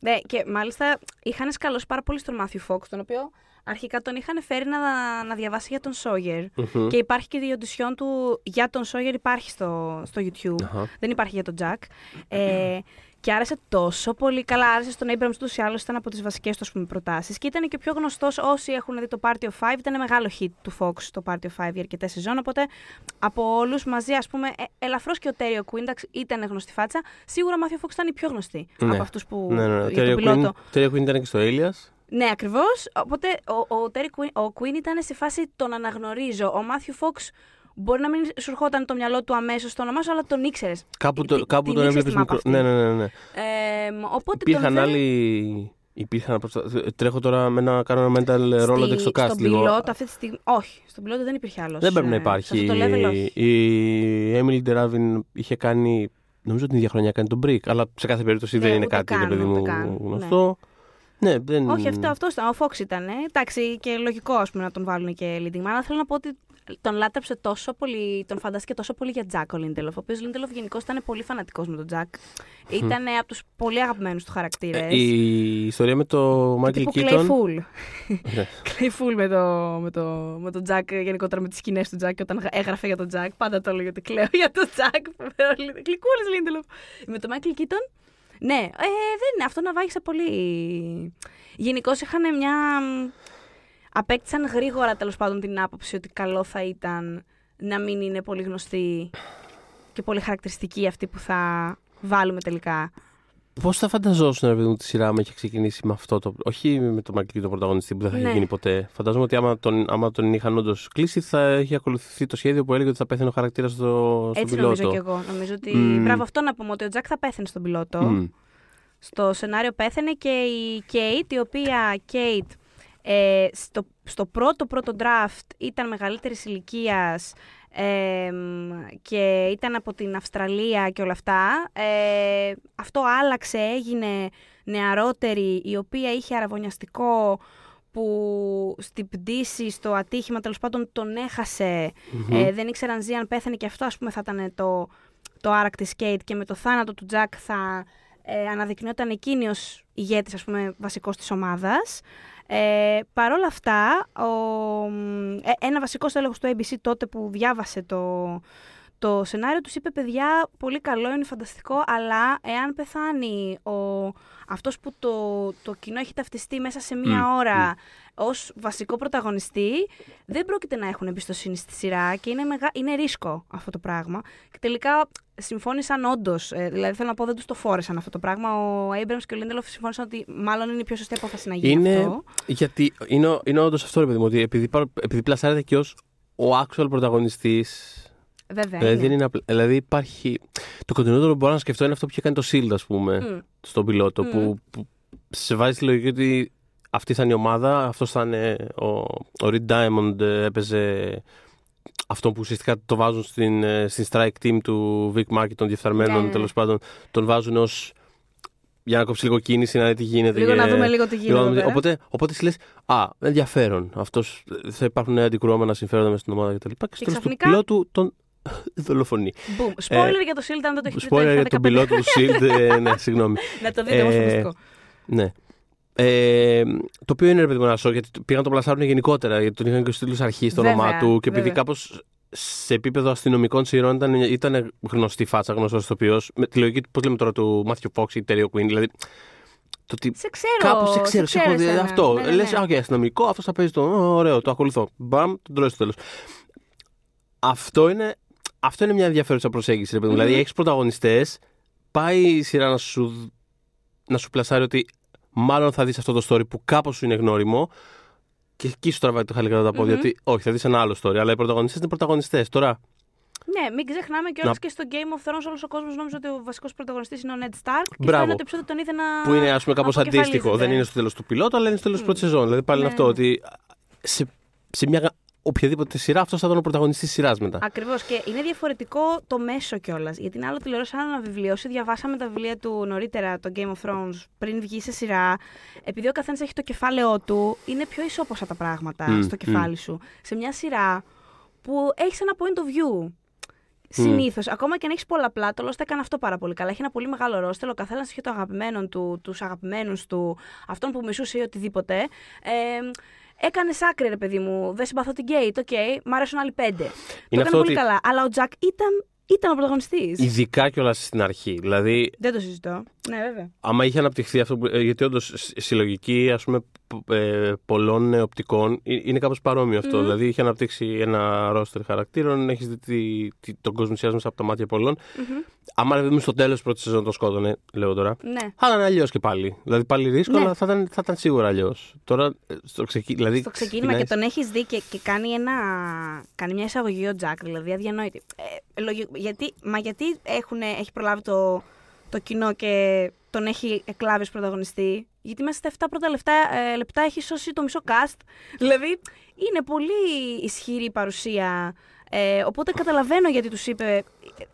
Ναι, και μάλιστα είχαν σκαλώσει πάρα πολύ στον Μάθιου Φόξ, τον οποίο αρχικά τον είχαν φέρει να, να διαβάσει για τον Σόγερ. μμμ. Και υπάρχει και η οντισιόν του για τον Σόγερ, υπάρχει στο, στο YouTube. Αχα. Δεν υπάρχει για τον Τζακ. Ε, και άρεσε τόσο πολύ. Καλά, άρεσε στον Abrams τους ή άλλω ήταν από τις βασικές τους προτάσεις. Και ήταν και ο πιο γνωστός. Όσοι έχουν δει το Party of Five, ήταν μεγάλο hit του Fox το Party of Five για αρκετές σεζόν. Οπότε από όλους μαζί, ας πούμε, ε, ελαφρώς και ο Τέριο Κουίνταξ ήταν γνωστή φάτσα. Σίγουρα ο Μάθιο Fox ήταν η πιο γνωστή Ναι. από αυτούς που. Ναι, ναι, ναι. για Terry τον πιλότο. Quinn- Terry Quinn ήταν και στο Alias. Ναι, ακριβώς. Οπότε ο, ο, Terry Quinn, ο Quinn ήταν σε φάση τον αναγνωρίζω. Ο Μάθιου Φόξ μπορεί να μην σου ερχόταν το μυαλό του αμέσως το όνομά σου, αλλά τον ήξερες. Κάπου, το, Τι- κάπου την τον ήξερες έβλεπες τη μάπα μικρό. αυτή. Ναι, ναι, ναι. ναι. Ε, οπότε Υπήρχαν τον φέρε άλλοι. Υπήρχαν, προστα- τρέχω τώρα με ένα, κάνω ένα mental Rolodex στο cast Στον λίγο. πιλότο αυτή τη στιγμή. Όχι, στον πιλότο δεν υπήρχε άλλος. Δεν πρέπει να υπάρχει. Σε αυτό το level, όχι. Η Emily Deravin είχε κάνει. Νομίζω την ίδια χρονιά κάνει τον Brick, αλλά σε κάθε περίπτωση Ναι, δεν είναι ούτε κάτι καν, ρε παιδί ούτε μου καν, γνωστό. Ναι, δεν. Όχι, αυτό, αυτός ήταν. Ο Φόξ ήταν. Ε. Εντάξει, και λογικό ας πούμε, να τον βάλουν και leading man. Αλλά θέλω να πω ότι τον λάτρεψε τόσο πολύ, τον φαντάστηκε τόσο πολύ για Τζακ ο Λίντελοφ. Ο οποίος Λίντελοφ γενικώς ήταν πολύ φανατικός με τον Τζακ. Ήταν από τους πολύ αγαπημένους του χαρακτήρες. Ε, Η ιστορία με το Michael Τύπου Keaton. Κλαίει φουλ. Ναι. Κλαίει φουλ με το, με το, με τον Τζακ, γενικότερα με τις σκηνές του Τζακ. Και όταν έγραφε για τον Τζακ, πάντα το έλεγε ότι κλαίω για τον Τζακ. Γλυκούλη Λίντελοφ. Με τον Michael Keaton. Ναι, ε, δεν είναι. Αυτό ναυάγησε πολύ. Γενικώς είχαν μια. Απέκτησαν γρήγορα τέλος πάντων την άποψη ότι καλό θα ήταν να μην είναι πολύ γνωστή και πολύ χαρακτηριστική αυτή που θα βάλουμε τελικά. Πώς θα φανταζόσουν, ρε παιδί μου, τη σειρά άμα είχε ξεκινήσει με αυτό το. Όχι με το Michael Keaton πρωταγωνιστή που δεν θα είχε Ναι. γίνει ποτέ. Φαντάζομαι ότι άμα τον, άμα τον είχαν όντως κλείσει, θα είχε ακολουθηθεί το σχέδιο που έλεγε ότι θα πέθανε ο χαρακτήρας στο, στον Έτσι πιλότο. νομίζω και εγώ. Νομίζω ότι. Μμμ. Μπράβο, αυτό να πούμε ότι ο Τζακ θα πέθανε στον πιλότο. Μμ. Στο σενάριο πέθανε και η Κέιτ, η οποία Κέιτ ε, στο, στο πρώτο πρώτο draft ήταν μεγαλύτερης ηλικίας και ήταν από την Αυστραλία και όλα αυτά. Ε, αυτό άλλαξε, έγινε νεαρότερη, η οποία είχε αραβωνιαστικό που στην πτήση, στο ατύχημα τέλος πάντων τον εχασε Ε, δεν ήξεραν αν ζει, αν πέθανε και αυτό ας πούμε θα ήταν το, το άρακ της Κέιτ και με το θάνατο του Τζακ θα ε, αναδεικνύονταν εκείνη ως ηγέτης ας πούμε βασικός της ομάδας. Ε, Παρ' όλα αυτά, ο, ε, ένα βασικό έλεγχο του ABC τότε που διάβασε το, το σενάριο τους είπε παιδιά πολύ καλό, είναι φανταστικό, αλλά εάν πεθάνει ο, αυτός που το, το κοινό έχει ταυτιστεί μέσα σε μία Μμ, ώρα ως βασικό πρωταγωνιστή, δεν πρόκειται να έχουν εμπιστοσύνη στη σειρά και είναι, μεγα... είναι ρίσκο αυτό το πράγμα. Και τελικά συμφώνησαν όντως, δηλαδή θέλω να πω δεν τους το φόρεσαν αυτό το πράγμα. Ο Abrams και ο Lindelof συμφώνησαν ότι μάλλον είναι η πιο σωστή απόφαση να γίνει Είναι, αυτό. γιατί είναι, είναι όντως αυτό, ρε παιδί μου, ότι επειδή, πάρω- επειδή πλασάρεται και ως ο actual πρωταγωνιστής Βέβαια. Δηλαδή, είναι. δεν είναι απλα- δηλαδή υπάρχει. Το κοντινότερο που μπορώ να σκεφτώ είναι αυτό που είχε κάνει το Shield, ας πούμε, Μμ. στον πιλότο. Μμ. Που, που σε βάζει τη λογική ότι αυτή θα είναι η ομάδα, αυτό θα είναι. Ο, ο Reed Diamond ε, έπαιζε αυτό που ουσιαστικά το βάζουν στην, ε, στην strike team του Vic Market των διεφθαρμένων, Ναι, ναι, ναι. τέλος πάντων. Τον βάζουν ω. για να κόψει λίγο κίνηση, να δει τι γίνεται. Λίγο και- να δούμε λίγο τι λίγο γίνεται. να εδώ δούμε- πέρα. Οπότε, οπότε εσύ λες, Α, ενδιαφέρον. Αυτός, θα υπάρχουν νέα αντικρουόμενα συμφέροντα μέσα στην ομάδα κτλ. Και, και στο τέλος του ξαφνικά- πιλότου τον δολοφονεί. Boom. Spoiler για το Shield, αν δεν το έχετε δει. το Spoiler έχετε για τον 15. πιλότο του Shield. ε, ναι, συγγνώμη. Να το δείτε όμως Ε, φανταστικό. Ναι. Ε, το οποίο είναι ρε παιδί μου ένα σοκ, γιατί πήγαν να το πλασάρουν γενικότερα. Γιατί τον είχαν και στου τίτλου αρχής στο Βέβαια, όνομά του. Και επειδή βέβαια. κάπως σε επίπεδο αστυνομικών σειρών ήταν, ήταν γνωστή φάτσα, γνωστός ηθοποιός. Με τη λογική, πώς λέμε τώρα, του Μάθιου Φόξ ή Terry O'Quinn. Δηλαδή. Το ότι Σε ξέρω. Κάπου σε ξέρω, σε έχω δει εσένα. αυτό. Ναι, ναι, Λες, ναι. Α, οκ, αστυνομικό, αυτός θα παίζει το. «Ω, Ωραίο, το ακολουθώ. Μπαμ, τον τρώει στο τέλος. Αυτό είναι, αυτό είναι μια ενδιαφέρουσα προσέγγιση. Ρε, παιδί μου. Μμμ. Δηλαδή, έχεις πρωταγωνιστές, πάει η σειρά να σου, να σου πλασάρει ότι μάλλον θα δεις αυτό το story που κάπως σου είναι γνώριμο. Και εκεί σου τραβάει το χαλί κατά τα πόδια. Μμμ. Ότι όχι, θα δεις ένα άλλο story. Αλλά οι πρωταγωνιστές είναι πρωταγωνιστές. Τώρα, Ναι, μην ξεχνάμε κιόλας Να- και στο Game of Thrones όλος ο κόσμος νόμιζε ότι ο βασικός πρωταγωνιστής είναι ο Ned Stark. Και Μπράβο. στο ένα το επεισόδιο τον είδε να. που είναι ας πούμε κάπως αντίστοιχο. αποκεφαλίζεται. Δεν είναι στο τέλος του πιλότου, αλλά είναι στο τέλος τη Μμ. πρώτης σεζόν. Δηλαδή πάλι είναι Ναι, αυτό ναι. ότι σε, σε μια οποιαδήποτε σειρά αυτός θα ήταν ο πρωταγωνιστής τη σειράς μετά. Ακριβώς. Και είναι διαφορετικό το μέσο κιόλας. Γιατί είναι άλλο τηλεόραση, άλλο ένα βιβλίο. Όσοι διαβάσαμε τα βιβλία του νωρίτερα, το Game of Thrones, πριν βγει σε σειρά, επειδή ο καθένας έχει το κεφάλαιό του, είναι πιο ισόποσα τα πράγματα Μμ, στο μμ. κεφάλι σου. Σε μια σειρά που έχεις ένα point of view. Συνήθως, ακόμα και αν έχεις πολλαπλά, το Lost έκανε αυτό πάρα πολύ καλά. Έχει ένα πολύ μεγάλο roster. Ο καθένας είχε το αγαπημένο του, τους αγαπημένους του, αυτόν που μισούσε ή οτιδήποτε. Ε, Έκανε άκρη, ρε παιδί μου. Δεν συμπαθώ την Kate. OK, μ' αρέσουν άλλοι πέντε. το έκανε αυτό πολύ ότι- καλά. Αλλά ο Τζακ ήταν, ήταν ο πρωταγωνιστής. Ειδικά κιόλας στην αρχή. Δηλαδή, Δεν το συζητώ. Ναι, βέβαια. άμα είχε αναπτυχθεί αυτό. Που, ε, γιατί όντως συλλογική ας πούμε, π- ε, πολλών ε, οπτικών ε, είναι κάπως παρόμοιο αυτό. Μμμ. Δηλαδή, είχε αναπτύξει ένα ρόστερ χαρακτήρων, έχεις δει τι- τι- τον κόσμο ουσιάζεται μέσα από τα μάτια πολλών. Μμμ. Άμα ρε παιδί μου στο τέλος τη πρώτη σεζόν το σκότωνε, λέω τώρα. Ναι. Θα ήταν αλλιώς και πάλι. Δηλαδή πάλι ρίσκο, Ναι. αλλά θα ήταν, θα ήταν σίγουρα αλλιώς. Τώρα ε, στο, ξεκι... δηλαδή, Στο ξεκίνημα και ξεκινάει- τον έχεις δει και, και κάνει, ένα, κάνει μια εισαγωγή ο Τζακ, δηλαδή αδιανόητη. Ε, λογι- γιατί, μα γιατί έχουνε, έχει προλάβει το, το κοινό και τον έχει εκλάβει ως πρωταγωνιστή. Γιατί μέσα στα 7 πρώτα λεπτά, ε, λεπτά έχει σώσει το μισό cast. Δηλαδή είναι πολύ ισχυρή η παρουσία. Ε, οπότε καταλαβαίνω γιατί τους είπε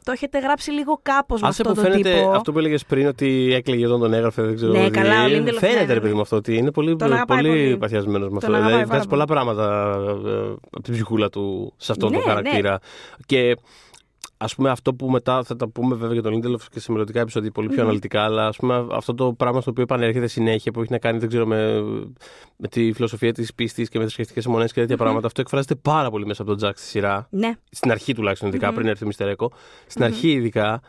το έχετε γράψει λίγο κάπως με Άσε αυτόν που τον φαίνεται τύπο. αυτό που έλεγες πριν ότι έκλαιγε όταν τον έγραφε, δεν ξέρω. Ναι, δηλαδή, καλά, ο Lindelof, Φαίνεται, ναι, ρε παιδί ναι. μου αυτό ότι είναι πολύ, Τον αγαπάει πολύ, πολύ. παθιασμένος με Τον αυτό. αγαπάει Δηλαδή πάρα βγάζει πολλά πράγματα ε, από την ψυχούλα του σε αυτόν Ναι, τον ναι. χαρακτήρα. Και ας πούμε αυτό που μετά θα τα πούμε βέβαια για τον Lindelof και σε μελλοντικά επεισόδια πολύ πιο Μμμ. αναλυτικά, αλλά ας πούμε αυτό το πράγμα στο οποίο επανέρχεται συνέχεια που έχει να κάνει δεν ξέρω, με, με τη φιλοσοφία της πίστης και με θρησκευτικέ αιμονέ και τέτοια πράγματα. Αυτό εκφράζεται πάρα πολύ μέσα από τον Τζακ στη σειρά. Ναι, Στην αρχή τουλάχιστον, ειδικά, Μμμ. πριν έρθει ο Μιστερ Έκο. Στην Μμμ. αρχή ειδικά.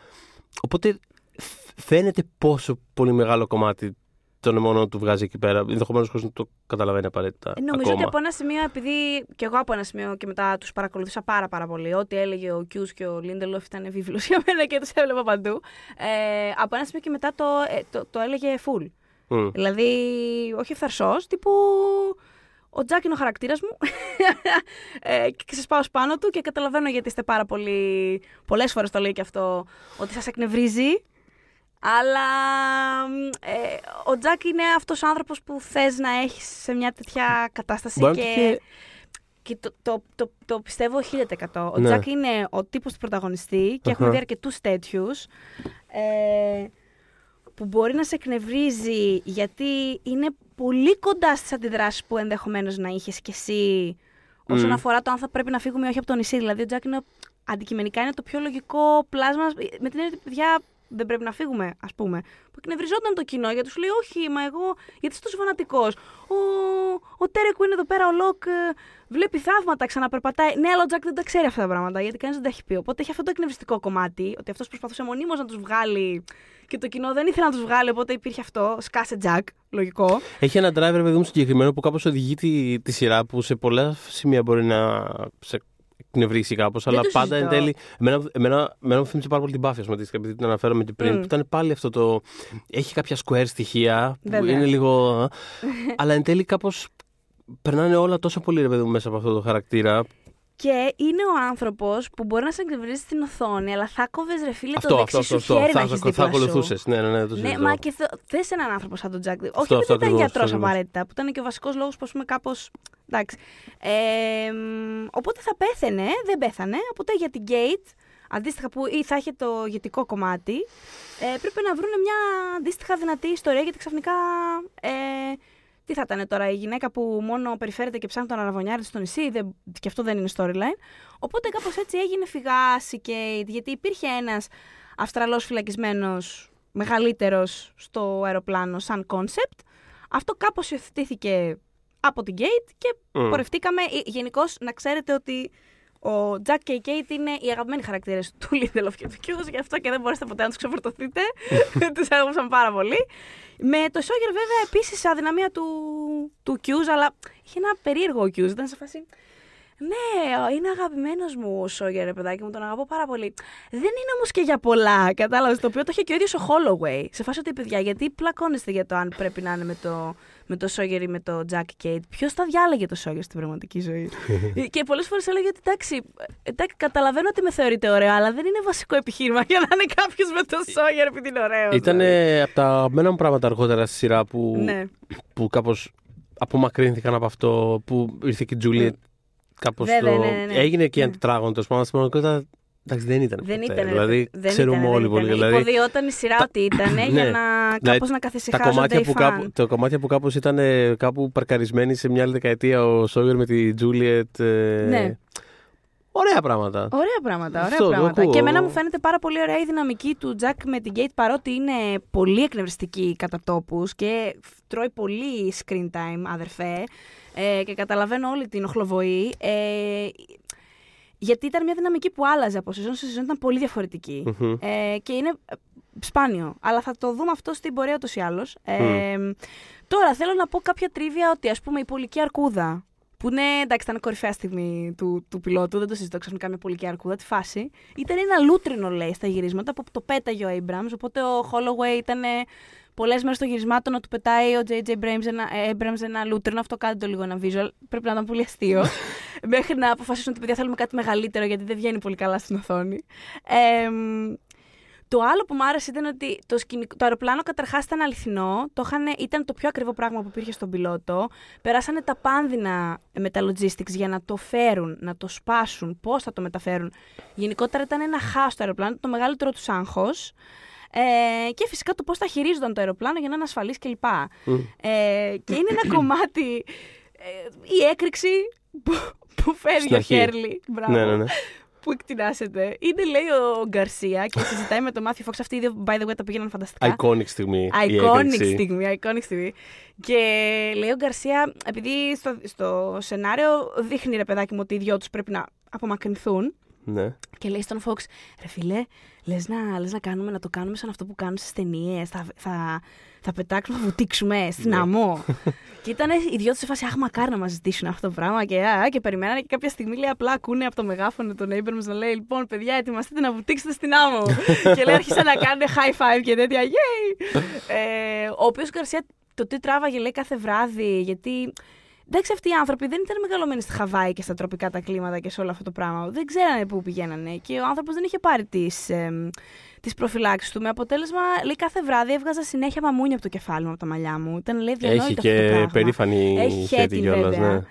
Οπότε φ- φαίνεται πόσο πολύ μεγάλο κομμάτι των αιμονών του βγάζει εκεί πέρα. Ενδεχομένως χωρίς να το καταλαβαίνει απαραίτητα. Ε, Νομίζω ακόμα. ότι από ένα σημείο, επειδή και εγώ από ένα σημείο και μετά τους παρακολουθούσα πάρα, πάρα πολύ, ό,τι έλεγε ο Κιούς και ο Λίντελοφ ήταν βίβλος για μένα και τους έβλεπα παντού. Ε, από ένα σημείο και μετά το, ε, το, το έλεγε full. Μμ. Δηλαδή, όχι ευθαρσός, τύπου. Ο Τζάκ είναι ο χαρακτήρας μου. ε, και σα πάω πάνω του και καταλαβαίνω γιατί είστε πάρα πολύ. Πολλές φορές το λέει και αυτό, ότι σας εκνευρίζει. Αλλά ε, ο Τζακ είναι αυτός ο άνθρωπος που θες να έχεις σε μια τέτοια κατάσταση Μπορεί να και, το είχε- και το, το, το, το πιστεύω 1000%. Ο Ναι. Τζακ είναι ο τύπος του πρωταγωνιστή και έχουμε Αχα. δει αρκετούς τέτοιους. Ε, που μπορεί να σε εκνευρίζει γιατί είναι πολύ κοντά στις αντιδράσεις που ενδεχομένως να είχες κι εσύ όσον Μμ. αφορά το αν θα πρέπει να φύγουμε ή όχι από το νησί. Δηλαδή ο Τζακ είναι, αντικειμενικά είναι το πιο λογικό πλάσμα με την έννοια ότι παιδιά δεν πρέπει να φύγουμε, ας πούμε. Που εκνευριζόταν το κοινό γιατί του λέει, Όχι, μα εγώ, γιατί είσαι τόσο φανατικός. Ο, ο Τέρεκ που είναι εδώ πέρα, ο Λοκ, ε, βλέπει θαύματα, ξαναπερπατάει. Ναι, αλλά ο Τζακ δεν τα ξέρει αυτά τα πράγματα, γιατί κανείς δεν τα έχει πει. Οπότε έχει αυτό το εκνευριστικό κομμάτι, ότι αυτός προσπαθούσε μονίμως να τους βγάλει και το κοινό δεν ήθελε να τους βγάλει, οπότε υπήρχε αυτό. Σκάσε Τζακ, λογικό. Έχει ένα driver, παιδί μου, συγκεκριμένο που κάπως οδηγεί τη, τη σειρά που σε πολλά σημεία μπορεί να σε εκνευρίσει κάπως. Αλλά το πάντα εν συζητώ. τέλει. Εμένα, εμένα, εμένα μου θύμισε πάρα πολύ την Buffy, ας πούμε, επειδή την αναφέραμε και πριν. Μμ. Που ήταν πάλι αυτό το. Έχει κάποια square στοιχεία που Βέβαια. είναι λίγο. αλλά εν τέλει κάπως. Περνάνε όλα τόσο πολύ ρε παιδί μου μέσα από αυτό το χαρακτήρα. Και είναι ο άνθρωπος που μπορεί να σε εκνευρίζει στην οθόνη, αλλά θα κόβες ρε φίλε αυτό, το αυτό, δεξί αυτό. σου αυτό. χέρι να Θα, έχεις θα, θα δίπλα σου. ακολουθούσες. Ναι, ναι, ναι, το Ναι, συζητώ. μα και θες έναν άνθρωπο σαν τον Τζακ. Όχι, Αυτό, δεν αυτό ήταν ακριβώς, γιατρός αυτό ακριβώς. απαραίτητα, που ήταν και ο βασικός λόγος που, ας πούμε, κάπως. Εντάξει. Ε, μ, οπότε θα πέθαινε, δεν πέθανε. Οπότε για την Gate, αντίστοιχα που ή θα είχε το ηγετικό κομμάτι, ε, πρέπει να βρουν μια αντίστοιχα δυνατή ιστορία γιατί ξαφνικά. Ε, τι θα ήταν τώρα, η γυναίκα που μόνο περιφέρεται και ψάχνει τον αραβωνιάρη της στο νησί, δεν, και αυτό δεν είναι storyline. Οπότε κάπως έτσι έγινε φυγάς η Kate, γιατί υπήρχε ένας Αυστραλός φυλακισμένος μεγαλύτερος στο αεροπλάνο σαν concept. Αυτό κάπως υιοθετήθηκε από την Kate και Μμ. πορευτήκαμε. Γενικώς να ξέρετε ότι ο Τζακ και η Κέιτ είναι οι αγαπημένοι χαρακτήρες του Lindelof και του Hughes, γι' αυτό και δεν μπορέσετε ποτέ να τους ξεφορτωθείτε. τους αγαπούσαν πάρα πολύ. Με το Σόγερ, βέβαια, επίσης αδυναμία του, του Hughes, αλλά είχε ένα περίεργο ο Hughes. Ήταν σε φάση. Ναι, είναι αγαπημένος μου ο Σόγερ, ρε παιδάκι μου, τον αγαπώ πάρα πολύ. Δεν είναι όμως και για πολλά, κατάλαβες. Το οποίο το είχε και ο ίδιος ο Holloway. Σε φάση ότι, παιδιά, γιατί πλακώνεστε για το αν πρέπει να είναι με το, με το Σόγερ ή με το Jack Kate. Ποιος θα διάλεγε το Σόγερ στην πραγματική ζωή; και πολλές φορές έλεγε ότι εντάξει, εντάξει, καταλαβαίνω ότι με θεωρείτε ωραίο, αλλά δεν είναι βασικό επιχείρημα για να είναι κάποιος με το Σόγερ επειδή είναι ωραίο. Ήταν από τα αγαπημένα μου πράγματα αργότερα στη σειρά που, Ναι. που κάπως απομακρύνθηκαν από αυτό που ήρθε και η Τζούλιετ. Κάπως Βέβαια, το. ναι, ναι, ναι. Έγινε και η Ναι. αντιτράγωνο τέλο πάντων. Στην πραγματικότητα εντάξει, δεν ήταν. Δεν ποτέ. ήταν. ρε Δηλαδή, παιδί, δεν ξέρουμε ήτανε, όλοι δεν πολύ. ήτανε. Δηλαδή, Υποδιόταν η σειρά ότι ήταν για Ναι. να Δηλαδή, κάπως να τα καθησυχάζονται κομμάτια, οι που φαν. κάπου, τα κομμάτια που κάπως ήταν ε, κάπου παρκαρισμένοι σε μια άλλη δεκαετία ο Σόγερ με τη Τζούλιετ. ε, Ναι. Ωραία πράγματα. Ωραία πράγματα, ωραία Αυτό, το πράγματα. ακούω. Και εμένα μου φαίνεται πάρα πολύ ωραία η δυναμική του Τζακ με την Kate παρότι είναι πολύ εκνευριστική κατά τόπους και τρώει πολύ screen time, αδερφέ. Ε, και καταλαβαίνω όλη την οχλοβοή. Ε, γιατί ήταν μια δυναμική που άλλαζε από σεζόν σε σεζόν, ήταν πολύ διαφορετική. Μμμ. Ε, και είναι ε, σπάνιο. Αλλά θα το δούμε αυτό στην πορεία ούτως ή άλλως. Ε, Τώρα θέλω να πω κάποια τρίβια ότι ας πούμε η πολική αρκούδα. Που είναι, εντάξει, ήταν κορυφαία στιγμή του, του πιλότου, δεν το συζητώ ξαφνικά μια πολική αρκούδα, τη φάση. Ήταν ένα λούτρινο, λέει, στα γυρίσματα που το πέταγε ο Abrams. Οπότε ο Holloway ήταν πολλές μέρες των γυρισμάτων να του πετάει ο JJ Abrams ένα, ε, Abrams ένα λούτρινο. Αυτό κάντε το λίγο ένα visual. Πρέπει να ήταν πολύ αστείο. Μέχρι να αποφασίσουν ότι παιδιά θέλουμε κάτι μεγαλύτερο γιατί δεν βγαίνει πολύ καλά στην οθόνη. Ε, το άλλο που μου άρεσε ήταν ότι το, σκηνικό, το αεροπλάνο καταρχάς ήταν αληθινό. Το είχαν, ήταν το πιο ακριβό πράγμα που υπήρχε στον πιλότο. Περάσανε τα πάνδυνα με τα logistics για να το φέρουν, να το σπάσουν, πώς θα το μεταφέρουν. Γενικότερα ήταν ένα χάος το αεροπλάνο, το μεγαλύτερο τους άγχος. Ε, και φυσικά το πώς θα χειρίζονταν το αεροπλάνο για να είναι ασφαλής κλπ. Ε, και είναι ένα κομμάτι. Ε, η έκρηξη που, που φέρει Στην ο αρχή. Χέρλι. Μπράβο Ναι, ναι, ναι. που εκτινάσεται. Είναι, λέει, ο Γκαρσία και συζητάει με τον Μάθιο Φόξ. Αυτοί οι δύο, by the way, τα πήγαιναν φανταστικά. Iconic στιγμή. η Iconic έκρηξη. στιγμή, iconic στιγμή. Και λέει ο Γκαρσία, επειδή στο, στο σενάριο δείχνει ρε παιδάκι μου ότι οι δυο τους πρέπει να απομακρυνθούν. Ναι. Και λέει στον Φόξ, ρε φίλε, λες να, λες να, κάνουμε, να το κάνουμε σαν αυτό που κάνουν στις ταινίες. Θα, θα, θα πετάξουμε, θα βουτήξουμε στην Ναι. άμμο. και ήταν οι δυο τους σε φάση, αχ, μακάρι να μας ζητήσουν αυτό το πράγμα. Και, α, και περιμένανε και κάποια στιγμή λέει απλά ακούνε από το μεγάφωνο τον Abrams να λέει, λοιπόν, παιδιά, ετοιμαστείτε να βουτήξετε στην άμμο. και λέει, άρχισαν να κάνουν high five και τέτοια, yay! ε, ο οποίος Γκαρσία το τι τράβαγε λέει κάθε βράδυ, γιατί Εντάξει, αυτοί οι άνθρωποι δεν ήταν μεγαλωμένοι στη Χαβάη και στα τροπικά τα κλίματα και σε όλο αυτό το πράγμα. Δεν ξέρανε πού πηγαίνανε. Και ο άνθρωπος δεν είχε πάρει τις τις προφυλάξεις του. Με αποτέλεσμα, λέει, κάθε βράδυ έβγαζα συνέχεια μαμούνια από το κεφάλι μου, από τα μαλλιά μου. Ήταν λέει διανόητο Έχει αυτό το και πράγμα. περήφανη Έχει θέτη χέτη, κιόλας, βέβαια. ναι.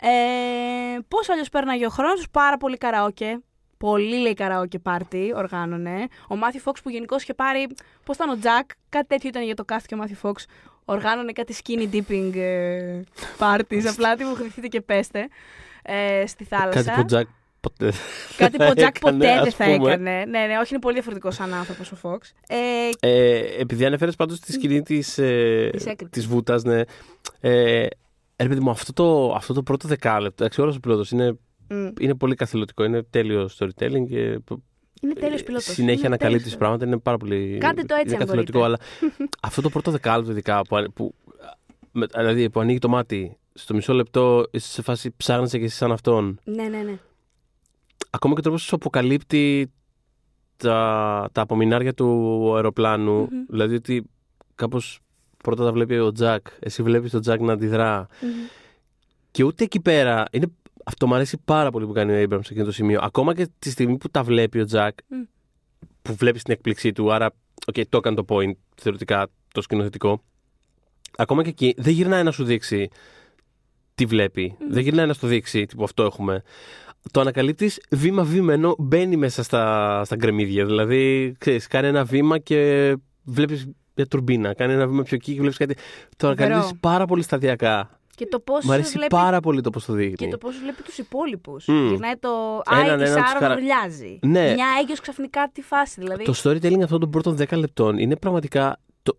Ε, Πώς αλλιώς πέρναγε ο χρόνος, πάρα πολύ καραόκε. Πολύ λέει καραόκε πάρτι, οργάνωνε. Ο Μάθιου Φόξ που γενικώς είχε πάρει. Πώς ήταν ο Τζακ, κάτι τέτοιο ήταν για το cast και ο Μάθιου Φόξ. Οργάνωνε κάτι skinny dipping ε, parties. απλά τι μου χρηθείτε και πέστε. Ε, στη θάλασσα. Κάτι που ο Τζακ ποτέ. Κάτι που ο Τζακ έκανε, ποτέ δεν ας θα πούμε. έκανε. Ναι, ναι, όχι, είναι πολύ διαφορετικό σαν άνθρωπος ο Φόξ. Ε, Ε, επειδή ανέφερες πάντως τη σκηνή της ε, Της έκρηξης. της βούτας, ναι. Ε, ρε παιδί μου, αυτό το, αυτό το πρώτο δεκάλεπτο, εντάξει, όλος ο πιλότος είναι, μ, είναι πολύ καθηλωτικό. Είναι τέλειο storytelling και είναι τέλειος πιλότος. συνέχεια ανακαλύπτει πράγματα. Είναι πάρα πολύ. Κάντε το έτσι, είναι αν καθηλωτικό, αλλά αυτό το πρώτο δεκάλεπτο, ειδικά, που, α- που, με- δηλαδή, που ανοίγει το μάτι στο μισό λεπτό, είσαι σε φάση ψάχνεσαι και εσύ σαν αυτόν. Ναι, ναι, ναι. Ακόμα και ο τρόπος που σου αποκαλύπτει τα, τα απομεινάρια του αεροπλάνου. Μμμ. Δηλαδή ότι κάπως πρώτα τα βλέπει ο Τζακ, εσύ βλέπεις τον Τζακ να αντιδρά. Μμμ. Και ούτε εκεί πέρα. Είναι, αυτό μου αρέσει πάρα πολύ που κάνει ο Abrams σε εκείνο το σημείο. Ακόμα και τη στιγμή που τα βλέπει ο Τζακ, Μμ. που βλέπει την εκπληξή του, άρα, οκ, το έκανε το point θεωρητικά το σκηνοθετικό. Ακόμα και εκεί δεν γυρνάει να σου δείξει τι βλέπει. Δεν γυρνάει να σου δείξει τύπου αυτό έχουμε. Το ανακαλύπτεις βήμα-βήμα ενώ μπαίνει μέσα στα, στα γκρεμίδια. Δηλαδή, ξέρεις, κάνει ένα βήμα και βλέπεις μια τουρμπίνα. Κάνει ένα βήμα πιο εκεί και βλέπεις κάτι. Το Φοβερό. ανακαλύπτει πάρα πολύ σταδιακά. Και το πώς Μ' αρέσει βλέπει. πάρα πολύ το πώς το δείχνει. Και το πώς βλέπει τους υπόλοιπους. Μμ. Γυρνάει το. Α, Έναν, η της έναν τους Άρων χαρα- ουρλιάζει. Ναι. Μια έγκυο ξαφνικά τη φάση. Δηλαδή. Το storytelling αυτών των πρώτων 10 λεπτών είναι πραγματικά. Το...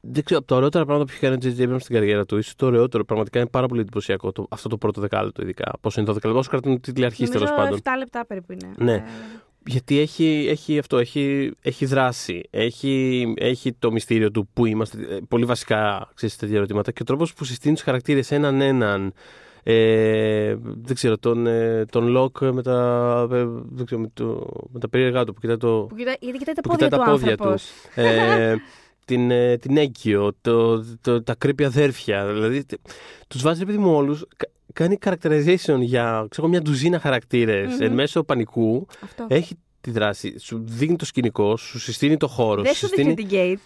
Δεν ξέρω, από τα ωραιότερα πράγματα που έχει κάνει ο J.J. Abrams στην καριέρα του, ίσως το ωραιότερο, πραγματικά είναι πάρα πολύ εντυπωσιακό το, αυτό το πρώτο δεκάλεπτο, ειδικά. Πόσο είναι 12 λεπτά, όσο κρατούν τίτλοι αρχής τέλος Νομίζω πάντων. 7 λεπτά περίπου είναι. Ναι. Ε, Γιατί έχει, έχει αυτό, έχει, έχει δράση, έχει, έχει το μυστήριο του που είμαστε, ε, πολύ βασικά ξέρεις, τέτοια ερωτήματα και ο τρόπος που συστήνει τους χαρακτήρες έναν έναν, ε, δεν ξέρω, τον, ε, τον Λοκ με τα, ε, δεν ξέρω, με, το, με τα περίεργά του που κοιτάει το, Που κοιτάει, γιατί κοιτάει τα που πόδια κοιτάει του τα πόδια άνθρωπος. ε, την, ε, την Έγκυο, το, το, τα creepy αδέρφια. Δηλαδή, τε- τους βάζει, επειδή μου όλους, κα- κάνει characterization για ξέρω, μια ντουζίνα χαρακτήρες Μμμ. εν μέσω πανικού. Αυτό. Έχει τη δράση. Σου δίνει το σκηνικό, σου συστήνει το χώρο. Δεν σου δείχνει την Gate.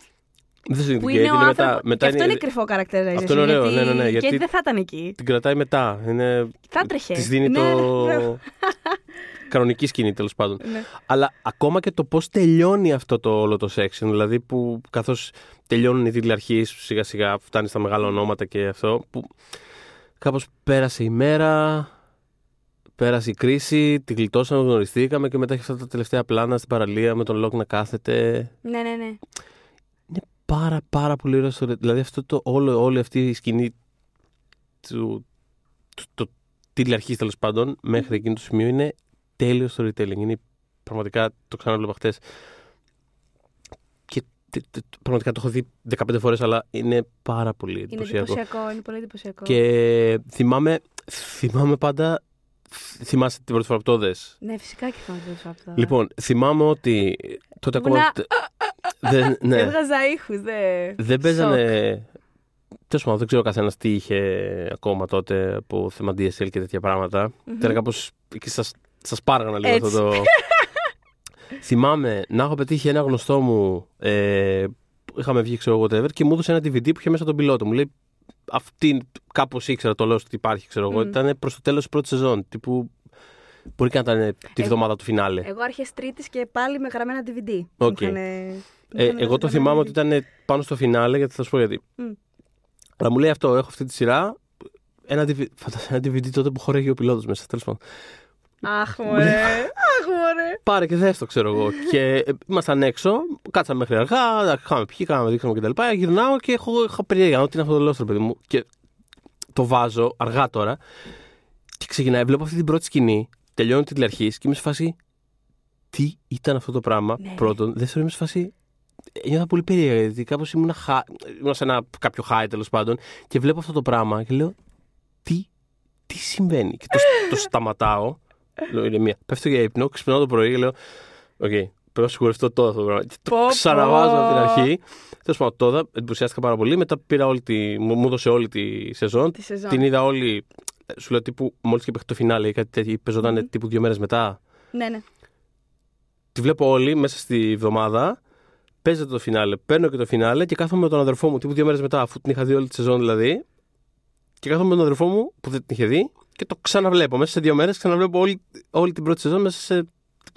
Δεν σου δίνει Που την είναι gate, ο είναι άνθρωπο. μετά. μετά και αυτό είναι- είναι κρυφό characterization. Αυτό είναι ωραίο, γιατί... ναι, ναι, ναι, Και γιατί- δεν θα ήταν εκεί. Την κρατάει μετά. Είναι... Θα έτρεχε. Της δίνει Ναι, το. ναι, μπράβο. Κανονική σκηνή τέλος πάντων. Ναι. Αλλά ακόμα και το πώς τελειώνει αυτό το όλο το section, δηλαδή που καθώς τελειώνουν οι τίτλοι αρχής, σιγά σιγά φτάνει στα μεγάλα ονόματα και αυτό, που κάπως πέρασε η μέρα, πέρασε η κρίση, τη γλιτώσαμε, γνωριστήκαμε και μετά έχει αυτά τα τελευταία πλάνα στην παραλία με τον Λοκ να κάθεται. ναι, ναι, ναι. Είναι πάρα πάρα πολύ ωραίο story. Δηλαδή αυτό το, όλο, όλη αυτή η σκηνή του, του, το τίτλο αρχής τέλος πάντων μέχρι εκείνο το σημείο είναι τέλειο storytelling. Είναι πραγματικά, το ξαναβλέπα χτες. Και τε- τε- πραγματικά το έχω δει 15 φορές αλλά είναι πάρα πολύ Είναι εντυπωσιακό. εντυπωσιακό. Είναι πολύ εντυπωσιακό. Και θυμάμαι, θυμάμαι πάντα. Θυμάσαι την πρώτη φορά που το δες; Ναι, φυσικά και θα το αυτό. Λοιπόν, θυμάμαι ότι τότε ακόμα. Ήμουνα- Δεν, ναι. Έβγαζα ήχους, δε. Δεν παίζανε. Τέλος πάντων, δεν ξέρω καθένας τι είχε ακόμα τότε από θέμα DSL και τέτοια πράγματα. Μμμ. Ήταν κάπω. εκεί σας σας πάραγανα λίγο Έτσι. αυτό το. Θυμάμαι να έχω πετύχει ένα γνωστό μου. Ε, που είχαμε βγει, ξέρω εγώ, whatever, και μου έδωσε ένα DVD που είχε μέσα τον πιλότο. Μου λέει. Αυτή κάπως ήξερα το λέω ότι υπάρχει, ξέρω εγώ. Μμ. Ήταν προς το τέλος της πρώτης σεζόν. Τύπου. Μπορεί και να ήταν τη Ε, βδομάδα του φινάλε. Εγώ αρχές Τρίτης και πάλι με γραμμένα DVD. Οκ. Μου είχανε- Ε, μου είχανε εγώ το γραμμένα θυμάμαι DVD. ότι ήταν πάνω στο φινάλε, γιατί θα σου πω γιατί. Μμ. Αλλά μου λέει αυτό, έχω αυτή τη σειρά. Ένα DVD, φαντάζομαι ένα DVD τότε που χορεύει ο πιλότος μέσα, τέλος πάντων. Αχ, μωρέ. Αχ, μωρέ. Πάρε και δες το, ξέρω εγώ. και ε, ήμασταν έξω, κάτσαμε μέχρι αργά, είχαμε πιει, κάναμε, δείξαμε κτλ. Γυρνάω και έχω, έχω περιέργεια, ότι είναι αυτό το λόστρο, παιδί μου. Και το βάζω αργά τώρα. Και ξεκινάει, βλέπω αυτή την πρώτη σκηνή, τελειώνει την αρχής και είμαι σε φάση. Τι ήταν αυτό το πράγμα, Ναι. πρώτον. Δεύτερον, είμαι σε φάση. Ένιωθα πολύ περίεργα, γιατί κάπως ήμουν, χα... ήμουν σε ένα κάποιο high τέλος πάντων και βλέπω αυτό το πράγμα και λέω. Τι, τι συμβαίνει. Και το, το σταματάω. Λέω ηρεμία. Πέφτω για ύπνο, ξυπνάω το πρωί και λέω. Οκ, πρέπει να σιγουρευτώ τώρα αυτό το πράγμα. Και Πω, το πω. ξαναβάζω από την αρχή. Τέλος πάντων, τώρα εντυπωσιάστηκα πάρα πολύ. Μετά πήρα όλη τη, μου, μου έδωσε όλη τη σεζόν. Τη σεζόν. Την είδα όλη. Σου λέω τύπου, μόλις και παίχνει το φινάλε ή κάτι τέτοιο, παίζονταν Μμμ. τύπου δύο μέρες μετά. Ναι, ναι. Τη βλέπω όλη μέσα στη εβδομάδα. Παίζεται το φινάλε. Παίρνω και το φινάλε και κάθομαι με τον αδερφό μου τύπου δύο μέρες μετά, αφού την είχα δει όλη τη σεζόν δηλαδή. Και κάθομαι με τον αδερφό μου που δεν την είχε δει και το ξαναβλέπω. Μέσα σε δύο μέρες ξαναβλέπω όλη, όλη την πρώτη σεζόν μέσα σε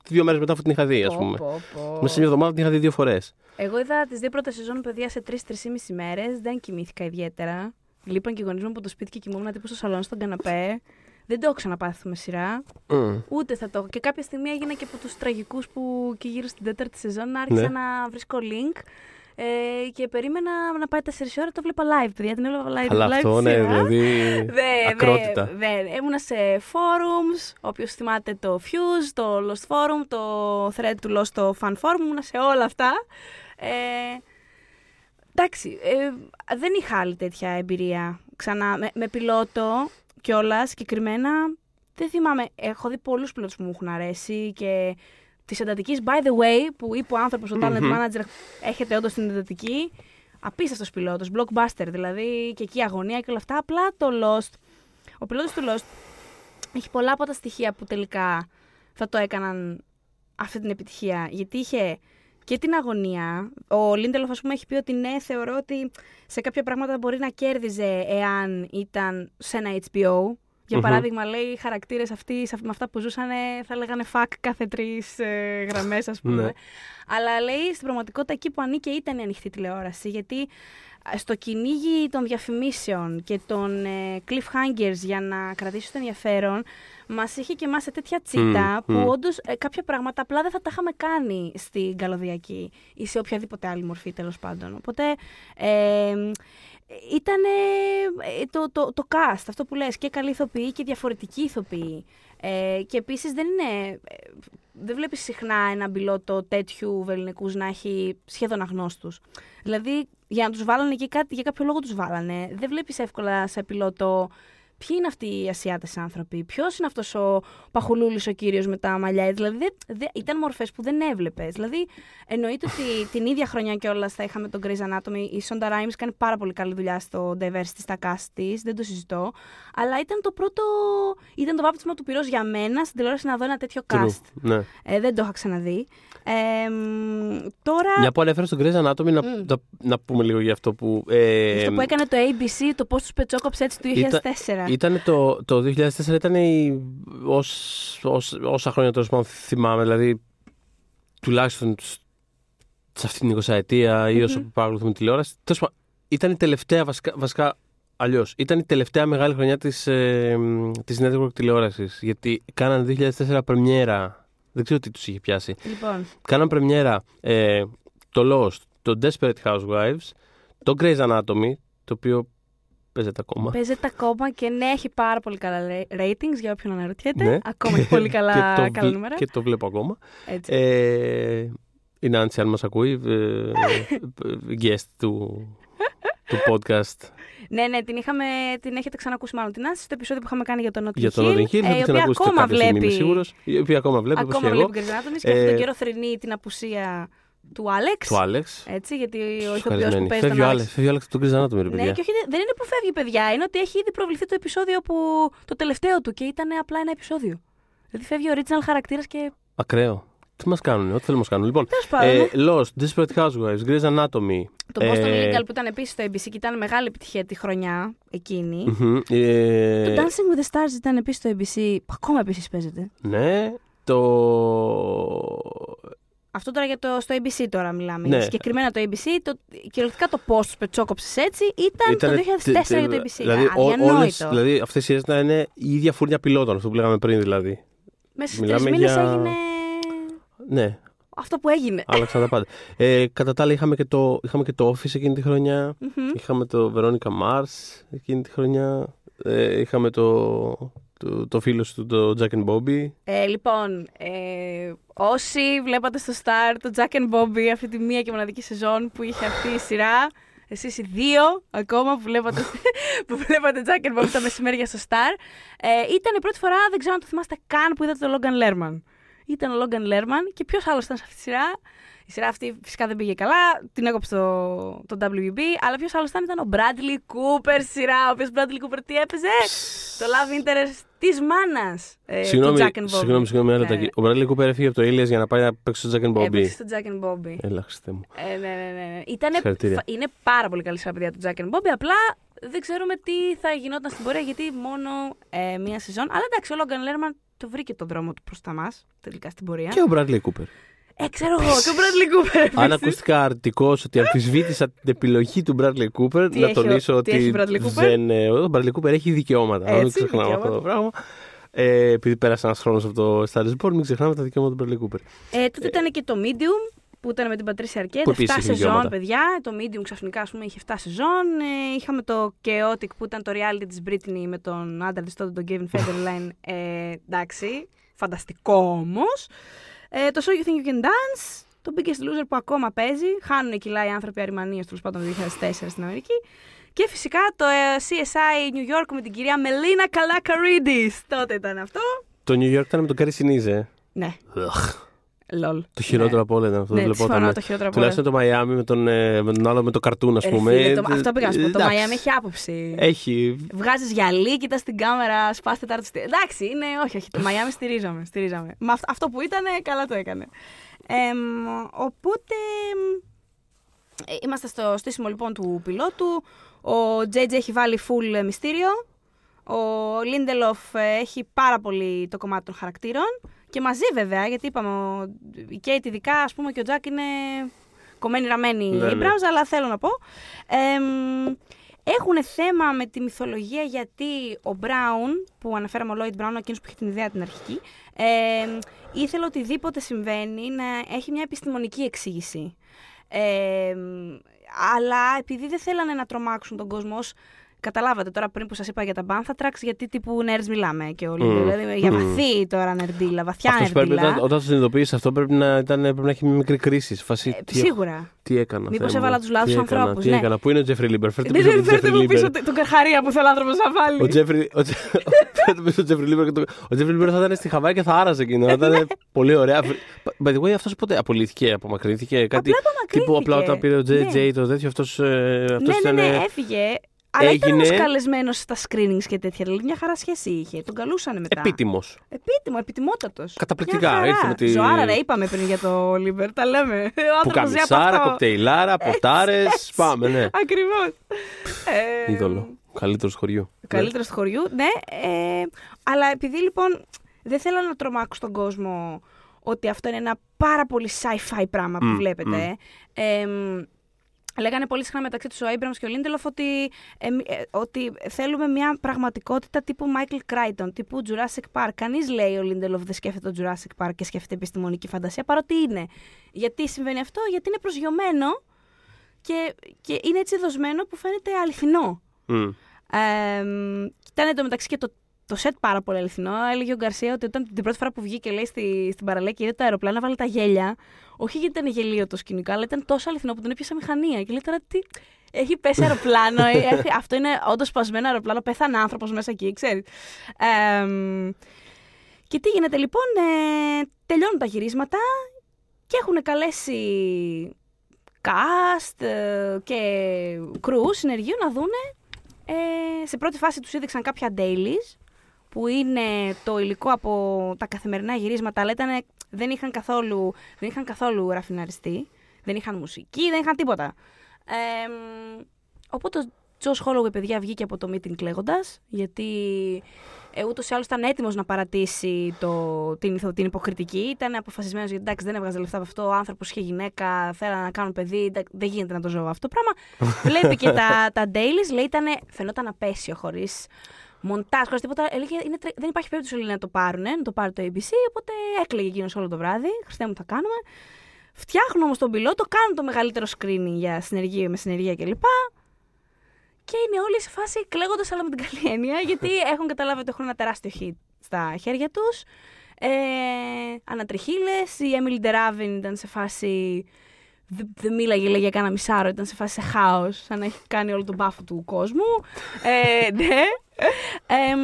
δύο μέρες μετά, αφού την είχα δει, ας Πω, πούμε. πω, πω. Μέσα σε μια εβδομάδα την είχα δει δύο φορές. Εγώ είδα τις δύο πρώτες σεζόν παιδιά σε τρει-τρει μέρες. Δεν κοιμήθηκα ιδιαίτερα. Λείπαν και οι γονείς μου από το σπίτι και κοιμόμουν τύπου στο σαλόνι στον καναπέ. Δεν το έχω ξαναπάθει με σειρά. Μμ. Ούτε θα το έχω. Και κάποια στιγμή έγινα και από τους τραγικούς που και γύρω στην τέταρτη σεζόν άρχισα Ναι. να βρίσκω link. Ε, και περίμενα να πάει 4 ώρα, το βλέπα live, παιδιά. Την έβλεπα live. Αλλά live αυτό, τη ναι, σειρά. δηλαδή. Δε, ακρότητα. δε, δε. Ήμουνα σε forums, όποιος θυμάται το Fuse, το Lost Forum, το thread του Lost το Fan Forum, ήμουνα σε όλα αυτά. Ε, εντάξει, ε, δεν είχα άλλη τέτοια εμπειρία ξανά. Με, με πιλότο κιόλας συγκεκριμένα, δεν θυμάμαι, έχω δει πολλούς πιλότους που μου έχουν αρέσει και της εντατικής, by the way, που είπε ο άνθρωπος, ο talent Μμμ. manager, έχετε όντως την εντατική. Απίστευτος πιλότος, blockbuster δηλαδή, και εκεί αγωνία και όλα αυτά. Απλά το Lost, ο πιλότος του Lost έχει πολλά από τα στοιχεία που τελικά θα το έκαναν αυτή την επιτυχία. Γιατί είχε και την αγωνία. Ο Λίντελοφ, ας πούμε, έχει πει ότι ναι, θεωρώ ότι σε κάποια πράγματα μπορεί να κέρδιζε εάν ήταν σε ένα HBO. Για Μμμ. παράδειγμα, λέει οι χαρακτήρες αυτοί σε- με αυτά που ζούσαν θα λέγανε fuck κάθε τρεις ε, γραμμές, ας πούμε. Ναι. Αλλά λέει στην πραγματικότητα εκεί που ανήκε ήταν η ανοιχτή τηλεόραση. Γιατί ε, στο κυνήγι των διαφημίσεων και των ε, cliffhangers για να κρατήσει το ενδιαφέρον, μας είχε και εμά σε τέτοια τσίτα Μμ, που μμ. όντως κάποια πράγματα απλά δεν θα τα είχαμε κάνει στην καλωδιακή ή σε οποιαδήποτε άλλη μορφή τέλος πάντων. Οπότε. Ε, ήταν το, το, το cast, αυτό που λες, και καλή ηθοποιοί και διαφορετικοί ηθοποιοί. Ε, και επίσης δεν είναι, ε, δεν βλέπεις συχνά ένα πιλότο τέτοιου βεληνικούς να έχει σχεδόν αγνώστους. Δηλαδή, για να τους βάλανε εκεί κάτι, για κάποιο λόγο τους βάλανε. Δεν βλέπεις εύκολα σε πιλότο ποιοι είναι αυτοί οι Ασιάτες άνθρωποι, ποιος είναι αυτός ο παχουλούλης ο κύριος με τα μαλλιά; Δηλαδή, δεν- δεν- ήταν μορφές που δεν έβλεπες. Δηλαδή, εννοείται ότι την ίδια χρονιά κιόλας θα είχαμε τον Grey's Anatomy. Η Sonda Rhimes κάνει πάρα πολύ καλή δουλειά στο diversity στα cast της, δεν το συζητώ. Αλλά ήταν το πρώτο, ήταν το βάπτισμα του πυρός για μένα στην τηλεόραση να δω ένα τέτοιο True. cast. Ναι. Ε, δεν το είχα ξαναδεί. Ε, μ, τώρα, Μια που ανέφερες στον Grey's Anatomy, να, Μμ. να, να πούμε λίγο για αυτό που. Ε, αυτό που έκανε το ABC, το πώς τους πετσόκοψε έτσι το 2004. Ήταν το, το 2004 ήταν η, ως, ως, όσα χρόνια τέλο πάντων θυμάμαι, δηλαδή τουλάχιστον σ- σε αυτήν την 20 ετία ή όσο Μμμ. παρακολουθούμε τηλεόραση. Τέλος πάντων, ήταν η τελευταία βασικά, βασικά αλλιώς. Ήταν η τελευταία μεγάλη χρονιά της, ε, της network τηλεόρασης. Γιατί κάνανε 2004 πρεμιέρα. Δεν ξέρω τι τους είχε πιάσει. Λοιπόν, Κάναν πρεμιέρα ε, το Lost, το Desperate Housewives, το Grey's Anatomy, το οποίο παίζεται ακόμα. παίζεται ακόμα και ναι, έχει πάρα πολύ καλά ra- ratings για όποιον αναρωτιέται. Ναι. Ακόμα έχει πολύ καλά, και, το, καλά βλέ- νούμερα. και το βλέπω ακόμα. Έτσι. Ε, η Νάντση, αν μας ακούει, ε, guest του, του podcast Ναι, ναι, την, είχαμε, την έχετε ξανακούσει μάλλον την Άση στο επεισόδιο που είχαμε κάνει για τον Notting για τον Hill, Notting Hill. ε, Θα η την οποία ακούσετε ακόμα κάποια στιγμή, είμαι βλέπει, σίγουρος. Η οποία ακόμα βλέπει, όπως ακόμα και εγώ. βλέπει Grey's Anatomy και αυτόν Ε, τον καιρό θρυνεί την απουσία του Άλεξ. Του Άλεξ. Έτσι, γιατί ο ηθοποιός που Ευχαριστημένη. παίζει Φεύγει τον ο Άλεξ. Άλεξ, φεύγει ο Άλεξ του Grey's Anatomy, ρε Ναι, παιδιά. και όχι, δεν είναι που φεύγει, παιδιά. Είναι ότι έχει ήδη προβληθεί το επεισόδιο που. το τελευταίο του και ήταν απλά ένα επεισόδιο. Δηλαδή φεύγει ο original χαρακτήρας και. Ακραίο. Τι μας κάνουν, ό,τι θέλουν να μας κάνουν. Λοιπόν, Τέλος πάντων. ε, Lost, Desperate Housewives, Grey's Anatomy. το Boston ε, Legal που ήταν επίσης στο ABC και ήταν μεγάλη επιτυχία τη χρονιά εκείνη. μμμ, ε, Το Dancing with the Stars ήταν επίσης στο ABC. που Ακόμα επίσης παίζεται. Ναι, το... Αυτό τώρα για το, στο ABC τώρα μιλάμε. Ναι. Συγκεκριμένα το ABC, το, κυριολεκτικά το πώ του πετσόκοψε έτσι ήταν Ήτανε το 2004 τε- για το ABC. Δηλαδή, ο- Αδιανόητο. όλες, δηλαδή αυτές οι σειρές να είναι η ίδια φούρνια πιλότων, αυτό που λέγαμε πριν δηλαδή. Μέσα σε μιλάμε τρεις μήνες για- έγινε Ναι, αυτό που έγινε. άλλαξαν τα πάντα. Ε, κατά τα άλλα είχαμε και, το, είχαμε και το Office εκείνη τη χρονιά, Μμμ. είχαμε το Veronica Mars εκείνη τη χρονιά, ε, είχαμε το, το, το φίλο σου, το Jack and Bobby. Ε, λοιπόν, ε, όσοι βλέπατε στο Star το Jack and Bobby αυτή τη μία και μοναδική σεζόν που είχε αυτή η σειρά, εσείς οι δύο ακόμα που βλέπατε, που βλέπατε Jack and Bobby τα μεσημέρια στο Star, ε, ήταν η πρώτη φορά, δεν ξέρω αν το θυμάστε καν, που είδατε το Logan Lerman. Ήταν ο Logan Lerman και ποιος άλλος ήταν σε αυτή τη σειρά; Η σειρά αυτή φυσικά δεν πήγε καλά, την έκοψε το, το WB, αλλά ποιος άλλος ήταν, ήταν ο Bradley Cooper σειρά, ο οποίος Bradley Cooper τι έπαιζε, το Love Interest της μάνας ε, συγγνώμη, του Jack and Bobby. συγγνώμη, συγγνώμη, ένα Ναι, λεπτάκι. Ο Bradley Cooper έφυγε από το Ilias για να πάει να παίξει στο Jack and Bobby. Έπαιξε στο Jack and Bobby. Έλα, Χριστέ μου. Ε, ναι, ναι, ναι. ναι. Ήτανε, Συγχαρητήρια. φα- είναι πάρα πολύ καλή σειρά, παιδιά, του Jack and Bobby. Απλά δεν ξέρουμε τι θα γινόταν στην πορεία, γιατί μόνο ε, μία σεζόν. Αλλά εντάξει, ο Logan Lerman το βρήκε τον δρόμο του προ τα μα, τελικά στην πορεία. Και ο Bradley Cooper. Ε, ξέρω εγώ, και ο Bradley Cooper. Αν ακούστηκα αρτικό ότι αμφισβήτησα την επιλογή του Bradley Cooper, Τι να έχει τονίσω ο- τι έχει ότι ο Bradley Cooper? δεν, ε, ο Bradley Cooper έχει δικαιώματα. να μην Έτσι, ξεχνάμε αυτό το δικαιώματα. πράγμα. Ε, επειδή πέρασε ένας χρόνος από το Star is Born, μην ξεχνάμε τα δικαιώματα του Bradley Cooper. Ε, τότε ήταν και το Medium που ήταν με την Πατρίσια Αρκέτ. Που 7 επίσης έχει σεζόν, δικαιώματα. παιδιά. Το Medium ξαφνικά ας πούμε, είχε 7 σεζόν. Ε, είχαμε το Chaotic που ήταν το reality της Britney με τον άντρα της τότε, τον Kevin Federline. Ε, εντάξει, φανταστικό όμως. Ε, το So You Think You Can Dance. Το Biggest Loser που ακόμα παίζει. Χάνουν κιλά οι άνθρωποι αριμανίες τέλος πάντων το 2004 στην Αμερική. Και φυσικά το ε, CSI New York με την κυρία Μελίνα Κανακαρίδης. Τότε ήταν αυτό. Το New York ήταν με τον Γκάρι Σινίζ. Ναι, Ugh, lol. Το χειρότερο από όλα ήταν αυτό. Ναι, δεν συμφωνώ, λεπότανε. το χειρότερο από όλα. Τουλάχιστον το Miami με τον, ε, με τον άλλο με το καρτούν, ας Ε, πούμε. φίλε, το- Ε, αυτό πήγα να σου πω. Το εντάξει. Miami έχει άποψη. Έχει. Βγάζεις γυαλί, κοιτάς την κάμερα, σπας τέταρτη. στη- Εντάξει, είναι, όχι, όχι. Το Miami στηρίζαμε. στηρίζαμε. Μα αυ- αυτό που ήταν, καλά το έκανε. Εμ, οπότε. ε, Είμαστε στο στήσιμο λοιπόν του πιλότου. Ο JJ έχει βάλει full ε, μυστήριο. Ο Λίντελοφ ε, έχει πάρα πολύ το κομμάτι των χαρακτήρων. Και μαζί βέβαια, γιατί είπαμε, ο- η Κέιτ ειδικά, ας πούμε, και ο Τζακ είναι κομμένοι ραμμένοι Ναι, η ναι. μπράουζα, αλλά θέλω να πω. Εμ, έχουν θέμα με τη μυθολογία γιατί ο Μπράουν, που αναφέραμε ο Λόιντ Μπράουν, εκείνος που είχε την ιδέα την αρχική, εμ, ήθελε οτιδήποτε συμβαίνει να έχει μια επιστημονική εξήγηση. Εμ, αλλά επειδή δεν θέλανε να τρομάξουν τον κόσμο ως Καταλάβατε τώρα πριν που σας είπα για τα Banthrax, γιατί τύπου nerds μιλάμε και όλοι. Μμμ. Δηλαδή για Μμμ. βαθύ τώρα νερντίλα, βαθιά Αυτός πρέπει, νερντίλα. να- όταν το συνειδητοποιήσεις αυτό, πρέπει να, ήταν, πρέπει να έχει μια μικρή κρίση. σε Φάση, Ε, τι, σίγουρα. τι έκανα. Μήπως Θεέ μου, έβαλα τους λάθος τι έκανα, ανθρώπους, Τι ναι. έκανα. Πού είναι ο Τζέφρι Λίμπερ; Φέρτε Δεν πίσω τον δεν φέρτε Τζέφρι μου πίσω Λίμπερ. τον καρχαρία που θέλει ο άνθρωπος να βάλει. Ο Τζέφρι, ο, Τζε- φέρτε πίσω τον Τζέφρι Λίμπερ. και το- Ο Τζέφρι Λίμπερ θα ήταν στη Χαβάη και θα άραζε εκείνο. Θα Ναι. ήταν πολύ ωραία. By the way, αυτός ποτέ απολύθηκε, απομακρύνθηκε. Κάτι απομακρύνθηκε. τύπου απλά όταν πήρε ο JJ Ναι. το τέτοιο, αυτός Ναι, ναι, ήταν. ναι, έφυγε. Αλλά ήταν έγινε- όμως καλεσμένος στα screenings και τέτοια. Δηλαδή μια χαρά σχέση είχε. Τον καλούσαν μετά. Επίτιμος. Επίτιμο, επιτιμότατος. Καταπληκτικά, ήρθε με τη- Ζωάρα, ρε, είπαμε πριν για το Λίμπερ. Τα λέμε. Ο Που άνθρωπος ζει από καμισάρα, αυτό. κοκτειλάρα, ποτάρα. έτσι. Πάμε, ναι. Ακριβώς. Ε, Είδωλο. Καλύτερος του χωριού. Καλύτερος του χωριού, ναι. Ε, αλλά επειδή λοιπόν δεν θέλω να τρομάξω τον κόσμο ότι αυτό είναι ένα πάρα πολύ sci-fi πράγμα που Μμ, βλέπετε. Ε, μ, λέγανε πολύ συχνά μεταξύ τους ο Abrams και ο Lindelof ότι, ε, μ, ε, ότι θέλουμε μια πραγματικότητα τύπου Michael Crichton, τύπου Jurassic Park. Κανείς λέει ο Lindelof δεν σκέφτεται το Jurassic Park και σκέφτεται επιστημονική φαντασία, παρότι είναι. Γιατί συμβαίνει αυτό, γιατί είναι προσγειωμένο και, και είναι έτσι δοσμένο που φαίνεται αληθινό. Μμ. Ε, ήταν εντωμεταξύ και το, το σετ πάρα πολύ αληθινό. Έλεγε ο Γκαρσία ότι όταν την πρώτη φορά που βγήκε λέει, στη, στην παραλία και είδε το αεροπλάνο, βάλε τα γέλια. Όχι γιατί ήταν γελίο το σκηνικό, αλλά ήταν τόσο αληθινό που τον έπιασε μηχανία. Και λέει τώρα τι. Έχει πέσει αεροπλάνο. ε, έχει- αυτό είναι όντως σπασμένο αεροπλάνο. Πέθανε άνθρωπος μέσα εκεί, ξέρεις. και τι γίνεται λοιπόν, ε, τελειώνουν τα γυρίσματα και έχουν καλέσει cast ε, και crew συνεργείου να δούνε ε, σε πρώτη φάση τους έδειξαν κάποια dailies που είναι το υλικό από τα καθημερινά γυρίσματα αλλά ήταν, δεν, είχαν καθόλου, δεν είχαν καθόλου ραφιναριστεί δεν είχαν μουσική, δεν είχαν τίποτα ε, οπότε ο Τζος Holloway παιδιά βγήκε από το meeting κλαίγοντας γιατί ε, ούτως ή άλλως ήταν έτοιμος να παρατήσει το, την, ηθο- την υποκριτική. Ήταν αποφασισμένος γιατί εντάξει, δεν έβγαζε λεφτά από αυτό. Ο άνθρωπος είχε γυναίκα, θέλανε να κάνουν παιδί. εντάξει, Δεν γίνεται να το ζω αυτό το πράγμα. Βλέπει και τα, τα dailies, λέει ήταν, φαινόταν απέσιο χωρίς μοντάζ, χωρίς τίποτα. Έλεγε, είναι, τρε- δεν υπάρχει περίπτωση λέει, να το πάρουν, να το πάρει το ABC. Οπότε έκλαιγε εκείνος όλο το βράδυ. Χριστέ μου, θα κάνουμε. Φτιάχνουν όμως τον πιλότο, κάνουν το μεγαλύτερο screening για συνεργεία με συνεργεία κλπ. Και είναι όλοι σε φάση κλαίγοντας, αλλά με την καλή έννοια, γιατί έχουν καταλάβει ότι έχουν ένα τεράστιο hit στα χέρια τους. Ε, Ανατριχίλες. Η Emily Ντεράβιν ήταν σε φάση. Δεν δε μίλαγε, λέγε κάνα μισάρο, ήταν σε φάση σε χάος, σαν να έχει κάνει όλο τον πάφο του κόσμου. ε, ναι. Ε,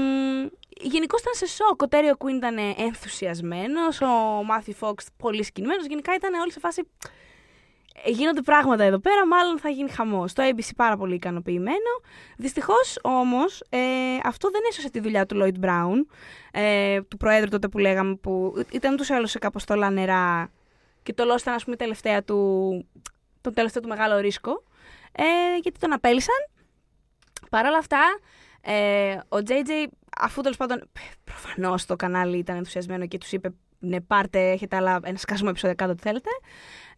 Γενικώς ήταν σε σοκ. Ο Τέριο Κουίν ήταν ενθουσιασμένος, ο Μάθιου Φόξ πολύ σκηνμένο. Γενικά ήταν όλοι σε φάση. «Ε, Γίνονται πράγματα εδώ πέρα, μάλλον θα γίνει χαμός. Το ABC πάρα πολύ ικανοποιημένο. Δυστυχώς όμως ε, αυτό δεν έσωσε τη δουλειά του Lloyd Brown, ε, του Προέδρου τότε που λέγαμε, που ήταν ούτω ή άλλω σε κάπως στολά νερά και το λόγο ήταν, ας πούμε, η τελευταία του, τον τελευταίο του μεγάλο ρίσκο. Ε, γιατί τον απέλησαν. Παρ' όλα αυτά, ε, ο JJ, αφού τέλος πάντων προφανώς το κανάλι ήταν ενθουσιασμένο και τους είπε ναι, πάρτε, έχετε άλλα, ένα σκάσιμο επεισόδιο κάτω, ό,τι θέλετε.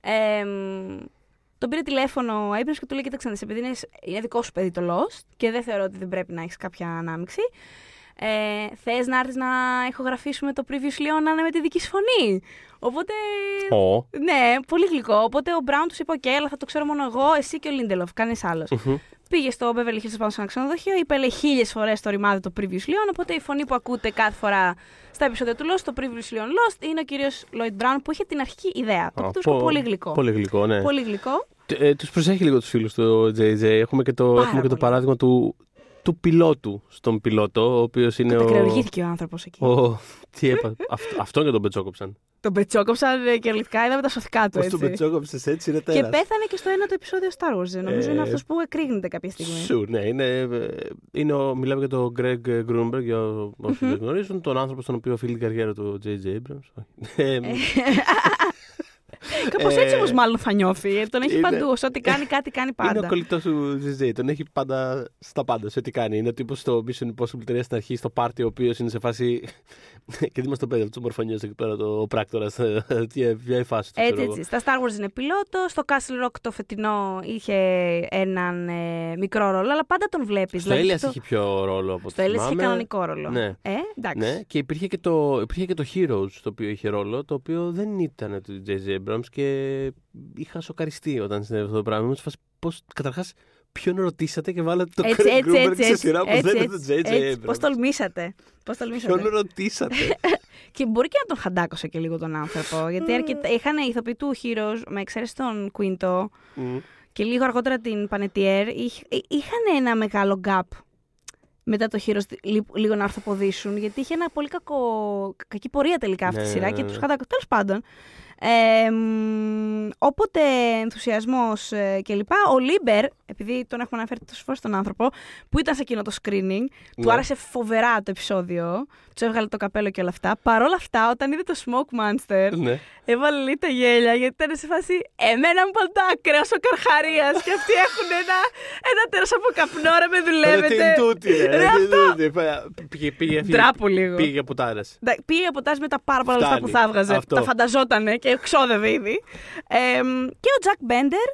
Ε, τον πήρε τηλέφωνο ο Abrams και του λέει: Κοίταξε, να δεις, επειδή είναι, είναι δικό σου παιδί το Lost και δεν θεωρώ ότι δεν πρέπει να έχεις κάποια ανάμειξη. Ε, Θες να έρθεις να ηχογραφήσουμε το previously on να είναι με τη δική σου φωνή. Οπότε. Ω. Ναι, πολύ γλυκό. Οπότε ο Brown τους είπε: Οκ, αλλά θα το ξέρω μόνο εγώ, εσύ και ο Lindelof, κανείς άλλος. Μμμ. Πήγε στο Beverly Hills πάνω σε ένα ξενοδοχείο, είπε λέει χίλιες φορές το ρημάδι το previously on. Οπότε η φωνή που ακούτε κάθε φορά στα επεισόδια του Lost, το previously on Lost, είναι ο κύριος Lloyd Brown που είχε την αρχική ιδέα. Το Α, οποίο το βρίσκω πο- πολύ γλυκό. Πολύ γλυκό, ναι. Πολύ γλυκό. Ε, τους προσέχει λίγο τους φίλους του JJ. Έχουμε και το, Πάρα έχουμε και το πολύ. παράδειγμα του, του πιλότου στον πιλότο, ο οποίος είναι ο... Κατακρεουργήθηκε ο άνθρωπος εκεί. ο τι έπα... Αυτό, αυτόν και τον πετσόκοψαν. Τον πετσόκοψαν ε, κυριολεκτικά, είδαμε τα σωθικά του Πώς τον έτσι. πετσόκοψες έτσι είναι Και τέρας. πέθανε και στο ένα το επεισόδιο Star Wars. Νομίζω Ε, είναι αυτός που εκρήγνεται κάποια στιγμή. Sure, ναι. Είναι, ε, είναι ο, μιλάμε για τον Greg Grunberg, για όσοι δεν γνωρίζουν, τον άνθρωπο στον οποίο οφείλει την καριέρα του J.J. Abrams. Ε, Κάπω Ε, έτσι όμως μάλλον θα νιώθει. Ε, Τον έχει είναι- παντού. Σε ό,τι κάνει κάτι, κάνει Είναι ο πάντα. κολλητός του JJ. Τον έχει πάντα στα πάντα, σε ό,τι κάνει. Είναι ο τύπος στο Mission Impossible 3 στην αρχή, στο πάρτι, ο οποίος είναι σε φάση. και δει μας το παιδί αυτό μορφωνιός εκεί πέρα, το πράκτορα. Τι ποια η φάση του. Έτσι, ξέρω εγώ. έτσι. Στα Star Wars είναι πιλότο. Στο Castle Rock το φετινό είχε έναν ε, μικρό ρόλο, αλλά πάντα τον βλέπεις. Στο Alias είχε πιο ρόλο από Στο ό,τι Alias είχε θυμάμαι. κανονικό ρόλο. Ναι. Ε, εντάξει. Ναι, και υπήρχε και, το, υπήρχε και το Heroes το οποίο είχε ρόλο, το οποίο δεν ήταν του J.J. Abrams και είχα σοκαριστεί όταν συνέβη αυτό το πράγμα. Ήμουν σε φάση πώς, καταρχάς, ποιον ρωτήσατε και βάλατε το Έτσι, Craig έτσι, Grunberg έτσι, σε έτσι, σειρά που έτσι, δεν είναι έτσι, του J.J. έτσι. Abrams. Πώς τολμήσατε. Πώς τολμήσατε. Ποιον ρωτήσατε; Και μπορεί και να τον χαντάκωσε και λίγο τον άνθρωπο. γιατί αρκετά, είχαν ηθοποιοί του Heroes, με εξαίρεση τον Quinto Μμ. και λίγο αργότερα την Πανετιέρ, είχαν ένα μεγάλο gap μετά το Heroes λι- λίγο να αρθοποδήσουν, γιατί είχε ένα πολύ κακό, κακή πορεία τελικά αυτή η Ναι, σειρά ναι, και ναι. τους χαντάκωσε. Τέλος πάντων. Ε, μ, όποτε ενθουσιασμός ε, και λοιπά, ο Λίμπερ, επειδή τον έχουμε αναφέρει τόσες φορές τον άνθρωπο, που ήταν σε εκείνο το screening, του Ναι. άρεσε φοβερά το επεισόδιο, του έβγαλε το καπέλο και όλα αυτά. Παρ' όλα αυτά, όταν είδε το Smoke Monster, Ναι. έβαλε λίγο τα γέλια, γιατί ήταν σε φάση Εμένα μου πάνε το άκρεος ο Καρχαρίας και αυτοί έχουν ένα, ένα τέρας από καπνό, ρε με Ρε, τι δουλεύετε. είναι τούτη, ρε, Ρε, τι είναι αυτό. τούτη. Πήγε, πήγε, πήγε, Ντράπου λίγο. πήγε από τάρες. Εντάξει, Πήγε από τάση με τα πάρα πολλά λεφτά Φτάνει. που θα έβγαζε. Αυτό. Τα φανταζότανε και ξόδευε ήδη. Ε, και ο Τζακ Μπέντερ,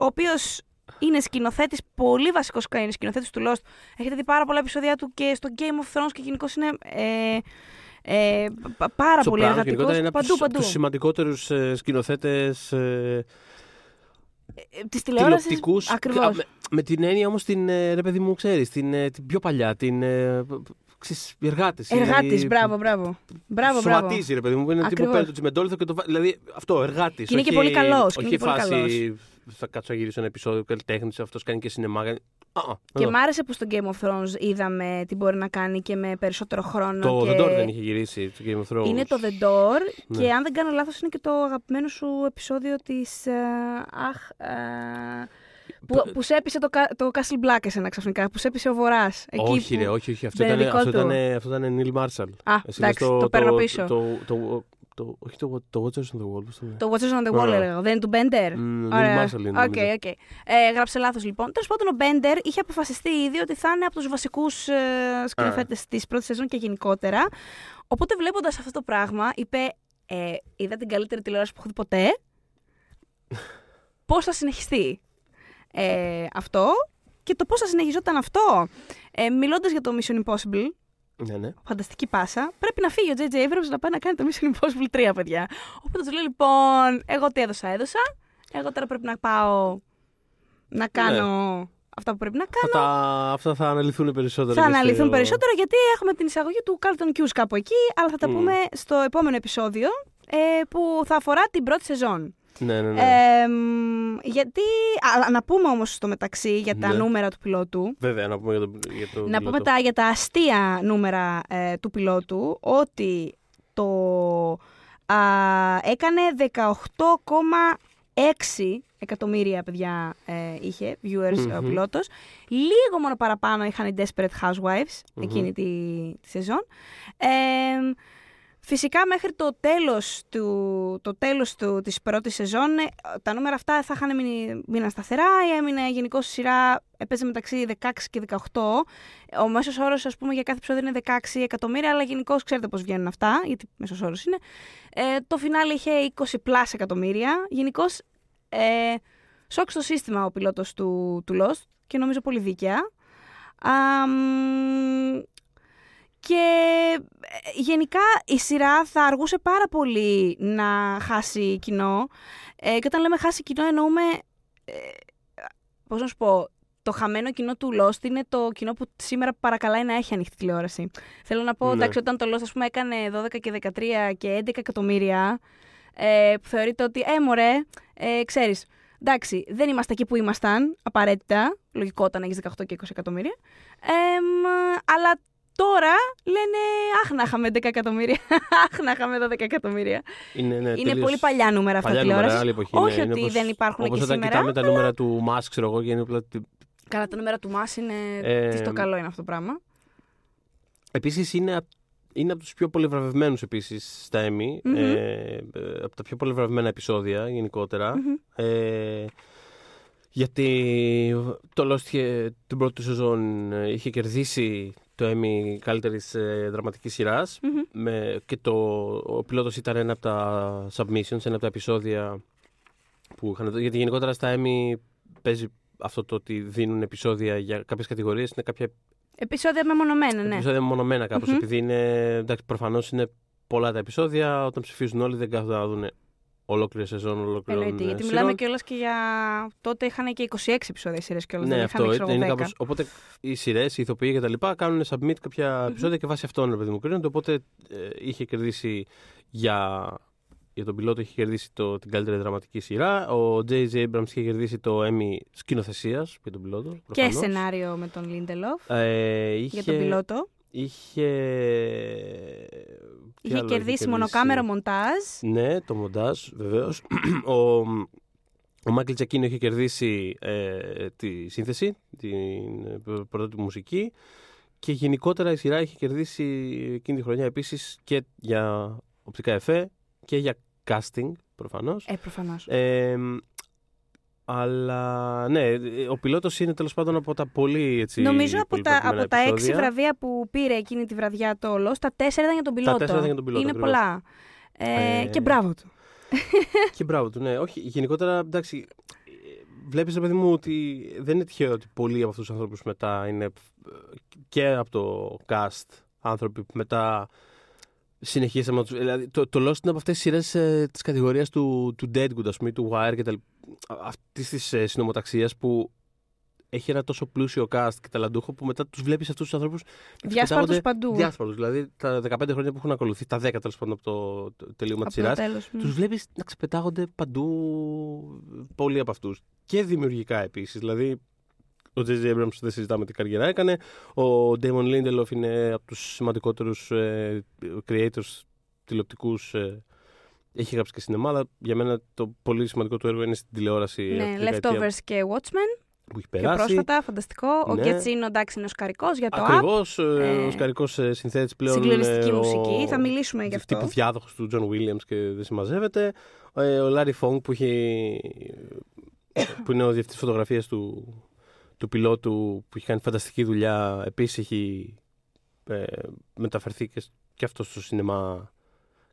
ο οποίος είναι σκηνοθέτης, πολύ βασικός είναι σκηνοθέτης του Lost. Έχετε δει πάρα πολλά επεισόδια του και στο Game of Thrones και γενικώς είναι ε, ε, πα- πάρα πολύ Sopranos εργατικός. γενικότερα είναι από Παντού, τους, παντού. τους σημαντικότερους ε, σκηνοθέτες ε, Της τηλεόρασης. τηλεοπτικούς. Ακριβώς. Με, με την έννοια όμως την. ε, ρε παιδί μου, ξέρεις, την, ε, την πιο παλιά. Την. Ε, ξέρεις, οι εργάτες. Εργάτης, μπράβο, μπράβο. Μπράβο, μπράβο. Σωματίζει, ρε παιδί μου. Είναι τύπο Ακριβώς. παίρνει το τσιμεντόλιθο και το βάζει. Δηλαδή αυτό, εργάτης. Και είναι και πολύ καλός, και είναι Όχι και πολύ φάση. Θα κάτσω να γυρίσω ένα επεισόδιο καλλιτέχνη, αυτός κάνει και σινεμά. κάνει- Α, α, Και εδώ. μ' άρεσε που στο Game of Thrones είδαμε τι μπορεί να κάνει και με περισσότερο χρόνο. Το και... The Door δεν είχε γυρίσει το Game of Thrones. Είναι το The Door Ναι. και αν δεν κάνω λάθος είναι και το αγαπημένο σου επεισόδιο της... ε, αχ... ε, που, που σε έπεισε το, κα- το Castle Black εσένα ξαφνικά, που σε έπεισε ο Βορράς. Εκεί όχι, που... ρε, όχι, όχι. Αυτό δεν ήταν, είναι δικό αυτό, του. ήταν, αυτό ήταν Neil Marshall. Α, Εσύ εντάξει, λες το παίρνω πίσω. Το, το, το, όχι το, το Watchers on the Wall. πώς το λένε. Το Watchers on the Wall Ωραία. έλεγα. Δεν είναι του Bender. Μμ, Neil Ωραία. Marshall είναι. Οκ, νομίζω. οκ. Ε, γράψε λάθος λοιπόν. Τέλος πάντων, ο Μπέντερ είχε αποφασιστεί ήδη ότι θα είναι από τους βασικούς ε, σκηνοθέτες της πρώτης σεζόν και γενικότερα. Οπότε βλέποντας αυτό το πράγμα, είπε: ε, Είδα την καλύτερη τηλεόραση που έχω δει ποτέ. Πώς θα συνεχιστεί; Ε, αυτό και το πώς θα συνεχιζόταν αυτό. Ε, Μιλώντας για το Mission Impossible, Ναι, ναι. φανταστική πάσα, πρέπει να φύγει ο J.J. Abrams να πάει να κάνει το Mission Impossible 3, παιδιά. Οπότε τους λέω λοιπόν, εγώ τι έδωσα, έδωσα. Εγώ τώρα πρέπει να πάω να κάνω αυτά που πρέπει να Θα κάνω. τα, αυτά θα αναλυθούν περισσότερο. Θα και στο- αναλυθούν περισσότερο γιατί έχουμε την εισαγωγή του Carlton Hughes κάπου εκεί, αλλά θα τα Μμ. πούμε στο επόμενο επεισόδιο ε, που θα αφορά την πρώτη σεζόν. Ναι, ναι, ναι. Ε, μ, γιατί, α, να πούμε όμως στο μεταξύ για τα Ναι. νούμερα του πιλότου. Βέβαια, να πούμε για το. Για το Να πούμε τα, για τα αστεία νούμερα ε, του πιλότου ότι το α, έκανε 18,6 εκατομμύρια παιδιά ε, είχε, viewers ο Μμμ. πιλότος. Λίγο μόνο παραπάνω είχαν οι Desperate Housewives Μμμ. εκείνη τη, τη σεζόν. Ε, Φυσικά μέχρι το τέλος, του, το τέλος του, της πρώτης σεζόν ε, τα νούμερα αυτά θα είχαν μείνει, μείναν σταθερά. Έμεινε γενικώς η σειρά, έπαιζε μεταξύ 16 και 18. Ο μέσος όρος ας πούμε για κάθε επεισόδιο είναι 16 εκατομμύρια, αλλά γενικώς ξέρετε πώς βγαίνουν αυτά, γιατί μέσος όρος είναι. Ε, το φινάλε είχε 20 πλάσια εκατομμύρια. Γενικώς ε, σοκ στο σύστημα ο πιλότος του, του Lost και νομίζω πολύ δίκαια. Αμ, και ε, γενικά η σειρά θα αργούσε πάρα πολύ να χάσει κοινό. Ε, και όταν λέμε χάσει κοινό εννοούμε, ε, πώς να σου πω, το χαμένο κοινό του Lost είναι το κοινό που σήμερα παρακαλάει να έχει ανοιχτή τηλεόραση. Θέλω να πω, Ναι. εντάξει, όταν το Lost ας πούμε έκανε 12 και 13 και 11 εκατομμύρια, ε, που θεωρείται ότι, ε, μωρέ, ε, ξέρεις, εντάξει, δεν είμαστε εκεί που ήμασταν, απαραίτητα, λογικό όταν έχεις 18 και 20 εκατομμύρια, ε, μ, αλλά τώρα λένε, αχ, να είχαμε 10 εκατομμύρια, αχ, να είχαμε 12 εκατομμύρια. Είναι, ναι, είναι τελείως πολύ παλιά νούμερα αυτά παλιά τηλεόρασης. νούμερα, άλλη εποχή. Όχι ναι. Είναι ότι όπως- δεν υπάρχουν όπως και όταν σήμερα. κοιτάμε τα νούμερα του Musk, ξέρω εγώ, και είναι απλά ότι- Καλά, τα νούμερα του Μας είναι. Ε, τι στο καλό είναι αυτό το πράγμα. Επίσης είναι, απ- είναι από τους πιο πολυβραβευμένους επίσης στα Emmy. Μμμ. ε, ε, από τα πιο πολυβραβευμένα επεισόδια γενικότερα. Μμμ. Ε, γιατί το Lost είχε- την πρώτη σεζόν ε, είχε κερδίσει το Emmy καλύτερης ε, δραματικής σειράς Μμμ. με, και το, ο πιλότος ήταν ένα από τα submissions, ένα από τα επεισόδια που είχαν δώσει. Γιατί γενικότερα στα Emmy παίζει αυτό το ότι δίνουν επεισόδια για κάποιες κατηγορίες. Είναι κάποια Επεισόδια μεμονωμένα, ναι. επεισόδια μονομένα κάπως, Μμμ. επειδή είναι, εντάξει, προφανώς είναι πολλά τα επεισόδια. Όταν ψηφίζουν όλοι δεν κάθονται να δουν ολόκληρη σεζόν, ολόκληρη Εννοείται. Γιατί μιλάμε κιόλας και για. Τότε είχαν και 26 επεισόδια σειρές κιόλας. Ναι, δεν αυτό είχαν, ξέρω, είναι 10. κάπως, Οπότε οι σειρές, οι ηθοποιοί και τα λοιπά κάνουν submit κάποια επεισόδια και βάσει αυτών ρε παιδί μου κρίνονται. Οπότε ε, είχε κερδίσει για, για τον πιλότο, είχε κερδίσει το, την καλύτερη δραματική σειρά. Ο J.J. Abrams είχε κερδίσει το Emmy σκηνοθεσίας για τον πιλότο. Και προφανώς. σενάριο με τον Λίντελοφ Ε, είχε, για τον πιλότο. Είχε. Τι Είχε άλλο κερδίσει μονοκάμερο μοντάζ. Ναι, το μοντάζ, βεβαίως. ο, ο Μάικλ Τζακίνο είχε κερδίσει ε, τη σύνθεση, την ε, πρωτότυπη μουσική. Και γενικότερα η σειρά είχε κερδίσει εκείνη τη χρονιά επίσης και για οπτικά εφέ και για casting προφανώς. Ε, προφανώς. Ε, αλλά ναι, ο πιλότος είναι τέλος πάντων από τα πολύ έτσι. Νομίζω από τα, πολυβραβευμένα από τα έξι επεισόδια. βραβεία που πήρε εκείνη τη βραδιά το Lost, τα τέσσερα ήταν για τον πιλότο. τέσσερα ήταν για τον πιλότο, Είναι ακριβώς. πολλά. Ε, Ε, Και μπράβο του. Και μπράβο του, ναι. Όχι, γενικότερα, εντάξει, βλέπεις, ρε παιδί μου, ότι δεν είναι τυχαίο ότι πολλοί από αυτούς τους ανθρώπους μετά είναι ε, και από το cast άνθρωποι που μετά συνεχίσαμε να τους... Δηλαδή, το, το Lost είναι από αυτές τις σειρές ε, της κατηγορίας του, του Deadwood, ας πούμε, του Wire και τα λοιπά. Αυτής της ε, συνομοταξία που έχει ένα τόσο πλούσιο cast και ταλαντούχο που μετά τους βλέπεις αυτούς τους ανθρώπους. Διάσπαρτος παντού. Διάσπαρτου. Δηλαδή τα 15 χρόνια που έχουν ακολουθεί, τα 10 τέλος πάντων από το, το τελείωμα της Από το σειράς, τέλος. μ. τους βλέπεις να ξεπετάγονται παντού πολλοί από αυτούς. Και δημιουργικά επίσης. Δηλαδή, ο J.J. Abrams δεν συζητάμε τι καριέρα έκανε. Ο Damon Lindelof είναι από τους σημαντικότερους ε, creators τηλεοπτικούς. Ε, έχει γράψει και σινεμά, αλλά για μένα το πολύ σημαντικό του έργο είναι στην τηλεόραση. Ναι, αυτή τη δεκαετία Leftovers και Watchmen. Που έχει Πιο περάσει. πρόσφατα, φανταστικό. Ο Ναι. Τζιακίνο, εντάξει, είναι οσκαρικός για το Up. Ακριβώς. Ε, ο οσκαρικός συνθέτης πλέον. Συγκλονιστική είναι μουσική. Ο... Θα μιλήσουμε γι' αυτό. Τύπου διάδοχος του John Williams και δεν συμμαζεύεται. Ε, ο Λάρι Φονγκ που, έχει... που είναι ο διευθυντής φωτογραφίας του, του πιλότου που έχει κάνει φανταστική δουλειά. Επίσης έχει ε, μεταφερθεί και, και αυτό στο σινεμά.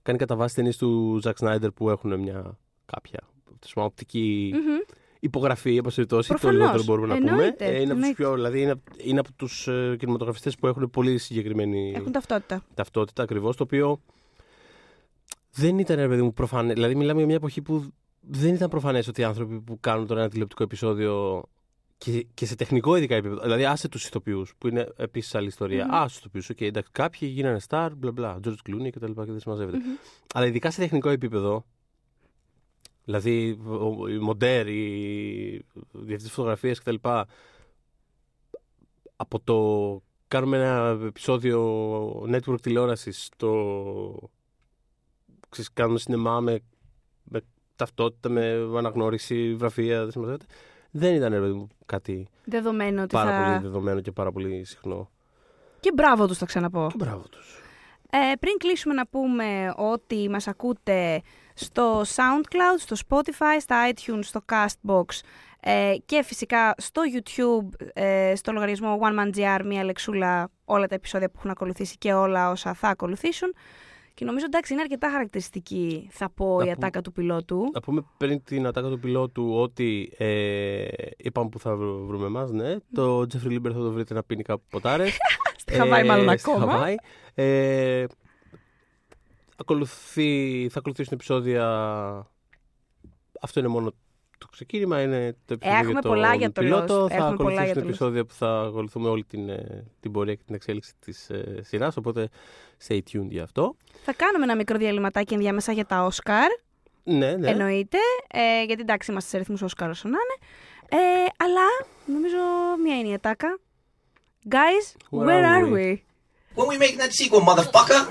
Κάνει κατά βάση ταινίες του Ζακ Σνάιντερ που έχουν μια κάποια τέλος πάντων, οπτική Μμμ. υπογραφή, εν πάση περιπτώσει, το Προφανώς. λιγότερο μπορούμε να πούμε. Εννοείται, Ε, είναι από τους εννοείται. πιο, δηλαδή είναι, είναι από τους ε, κινηματογραφιστές που έχουν πολύ συγκεκριμένη Έχουν ταυτότητα. ταυτότητα ακριβώς, το οποίο δεν ήταν, ρε παιδί μου, προφανές. Δηλαδή μιλάμε για μια εποχή που δεν ήταν προφανές ότι οι άνθρωποι που κάνουν τώρα ένα τηλεοπτικό επεισόδιο και, και σε τεχνικό ειδικά επίπεδο, δηλαδή άσε τους ηθοποιούς, που είναι επίσης άλλη ιστορία, Μμμ. άσε τους ηθοποιούς, οκ, εντάξει, κάποιοι γίνανε σταρ, μπλα μπλα, George Clooney και τα λοιπά και δεν συμμαζεύεται. Μμμ. Αλλά ειδικά σε τεχνικό επίπεδο, δηλαδή ο- η μοντέρ, η διευθυντή φωτογραφίας κτλ. Από το κάνουμε ένα επεισόδιο network τηλεόρασης, το ξέρεις, κάνουμε σινεμά με, με ταυτότητα, με αναγνώριση, βραφεία, δεν συμμαζεύεται. Δεν ήταν ρε παιδί μου, κάτι Δεδομένο ότι πάρα θα. πολύ δεδομένο και πάρα πολύ συχνό. Και μπράβο τους, θα ξαναπώ. Και μπράβο τους. Ε, πριν κλείσουμε να πούμε ότι μας ακούτε στο SoundCloud, στο Spotify, στα iTunes, στο Castbox ε, και φυσικά στο YouTube, ε, στο λογαριασμό OneManGR, μία λεξούλα, όλα τα επεισόδια που έχουν ακολουθήσει και όλα όσα θα ακολουθήσουν. Και νομίζω εντάξει είναι αρκετά χαρακτηριστική, θα πω, Να η πούμε- ατάκα του πιλότου. Να πούμε πριν την ατάκα του πιλότου ότι ε, είπαμε που θα βρω- βρούμε εμάς, ναι. Το Jeffrey Lieber θα το βρείτε να πίνει κάπου ποτάρες. Στη Χαβάη μάλλον ακόμα. Χαβάη. Ε, ακολουθεί, θα ακολουθήσουν επεισόδια. Αυτό είναι μόνο το ξεκίνημα. Είναι το επεισόδιο έχουμε για το πολλά για το πιλότο. Lost. Θα Έχουμε πολλά ακολουθήσουν για το Lost. επεισόδια που θα ακολουθούμε όλη την, ε, την πορεία και την εξέλιξη της ε, σειράς. Οπότε stay tuned για αυτό. Θα κάνουμε ένα μικρό διαλυματάκι ενδιάμεσα για τα Όσκαρ. Ναι, ναι. Εννοείται. Ε, γιατί εντάξει, είμαστε σε ρυθμούς Όσκαρ όσο να είναι. Ε, αλλά νομίζω μία είναι η ατάκα. Guys, Where where, are are we? we? When we making that sequel, motherfucker?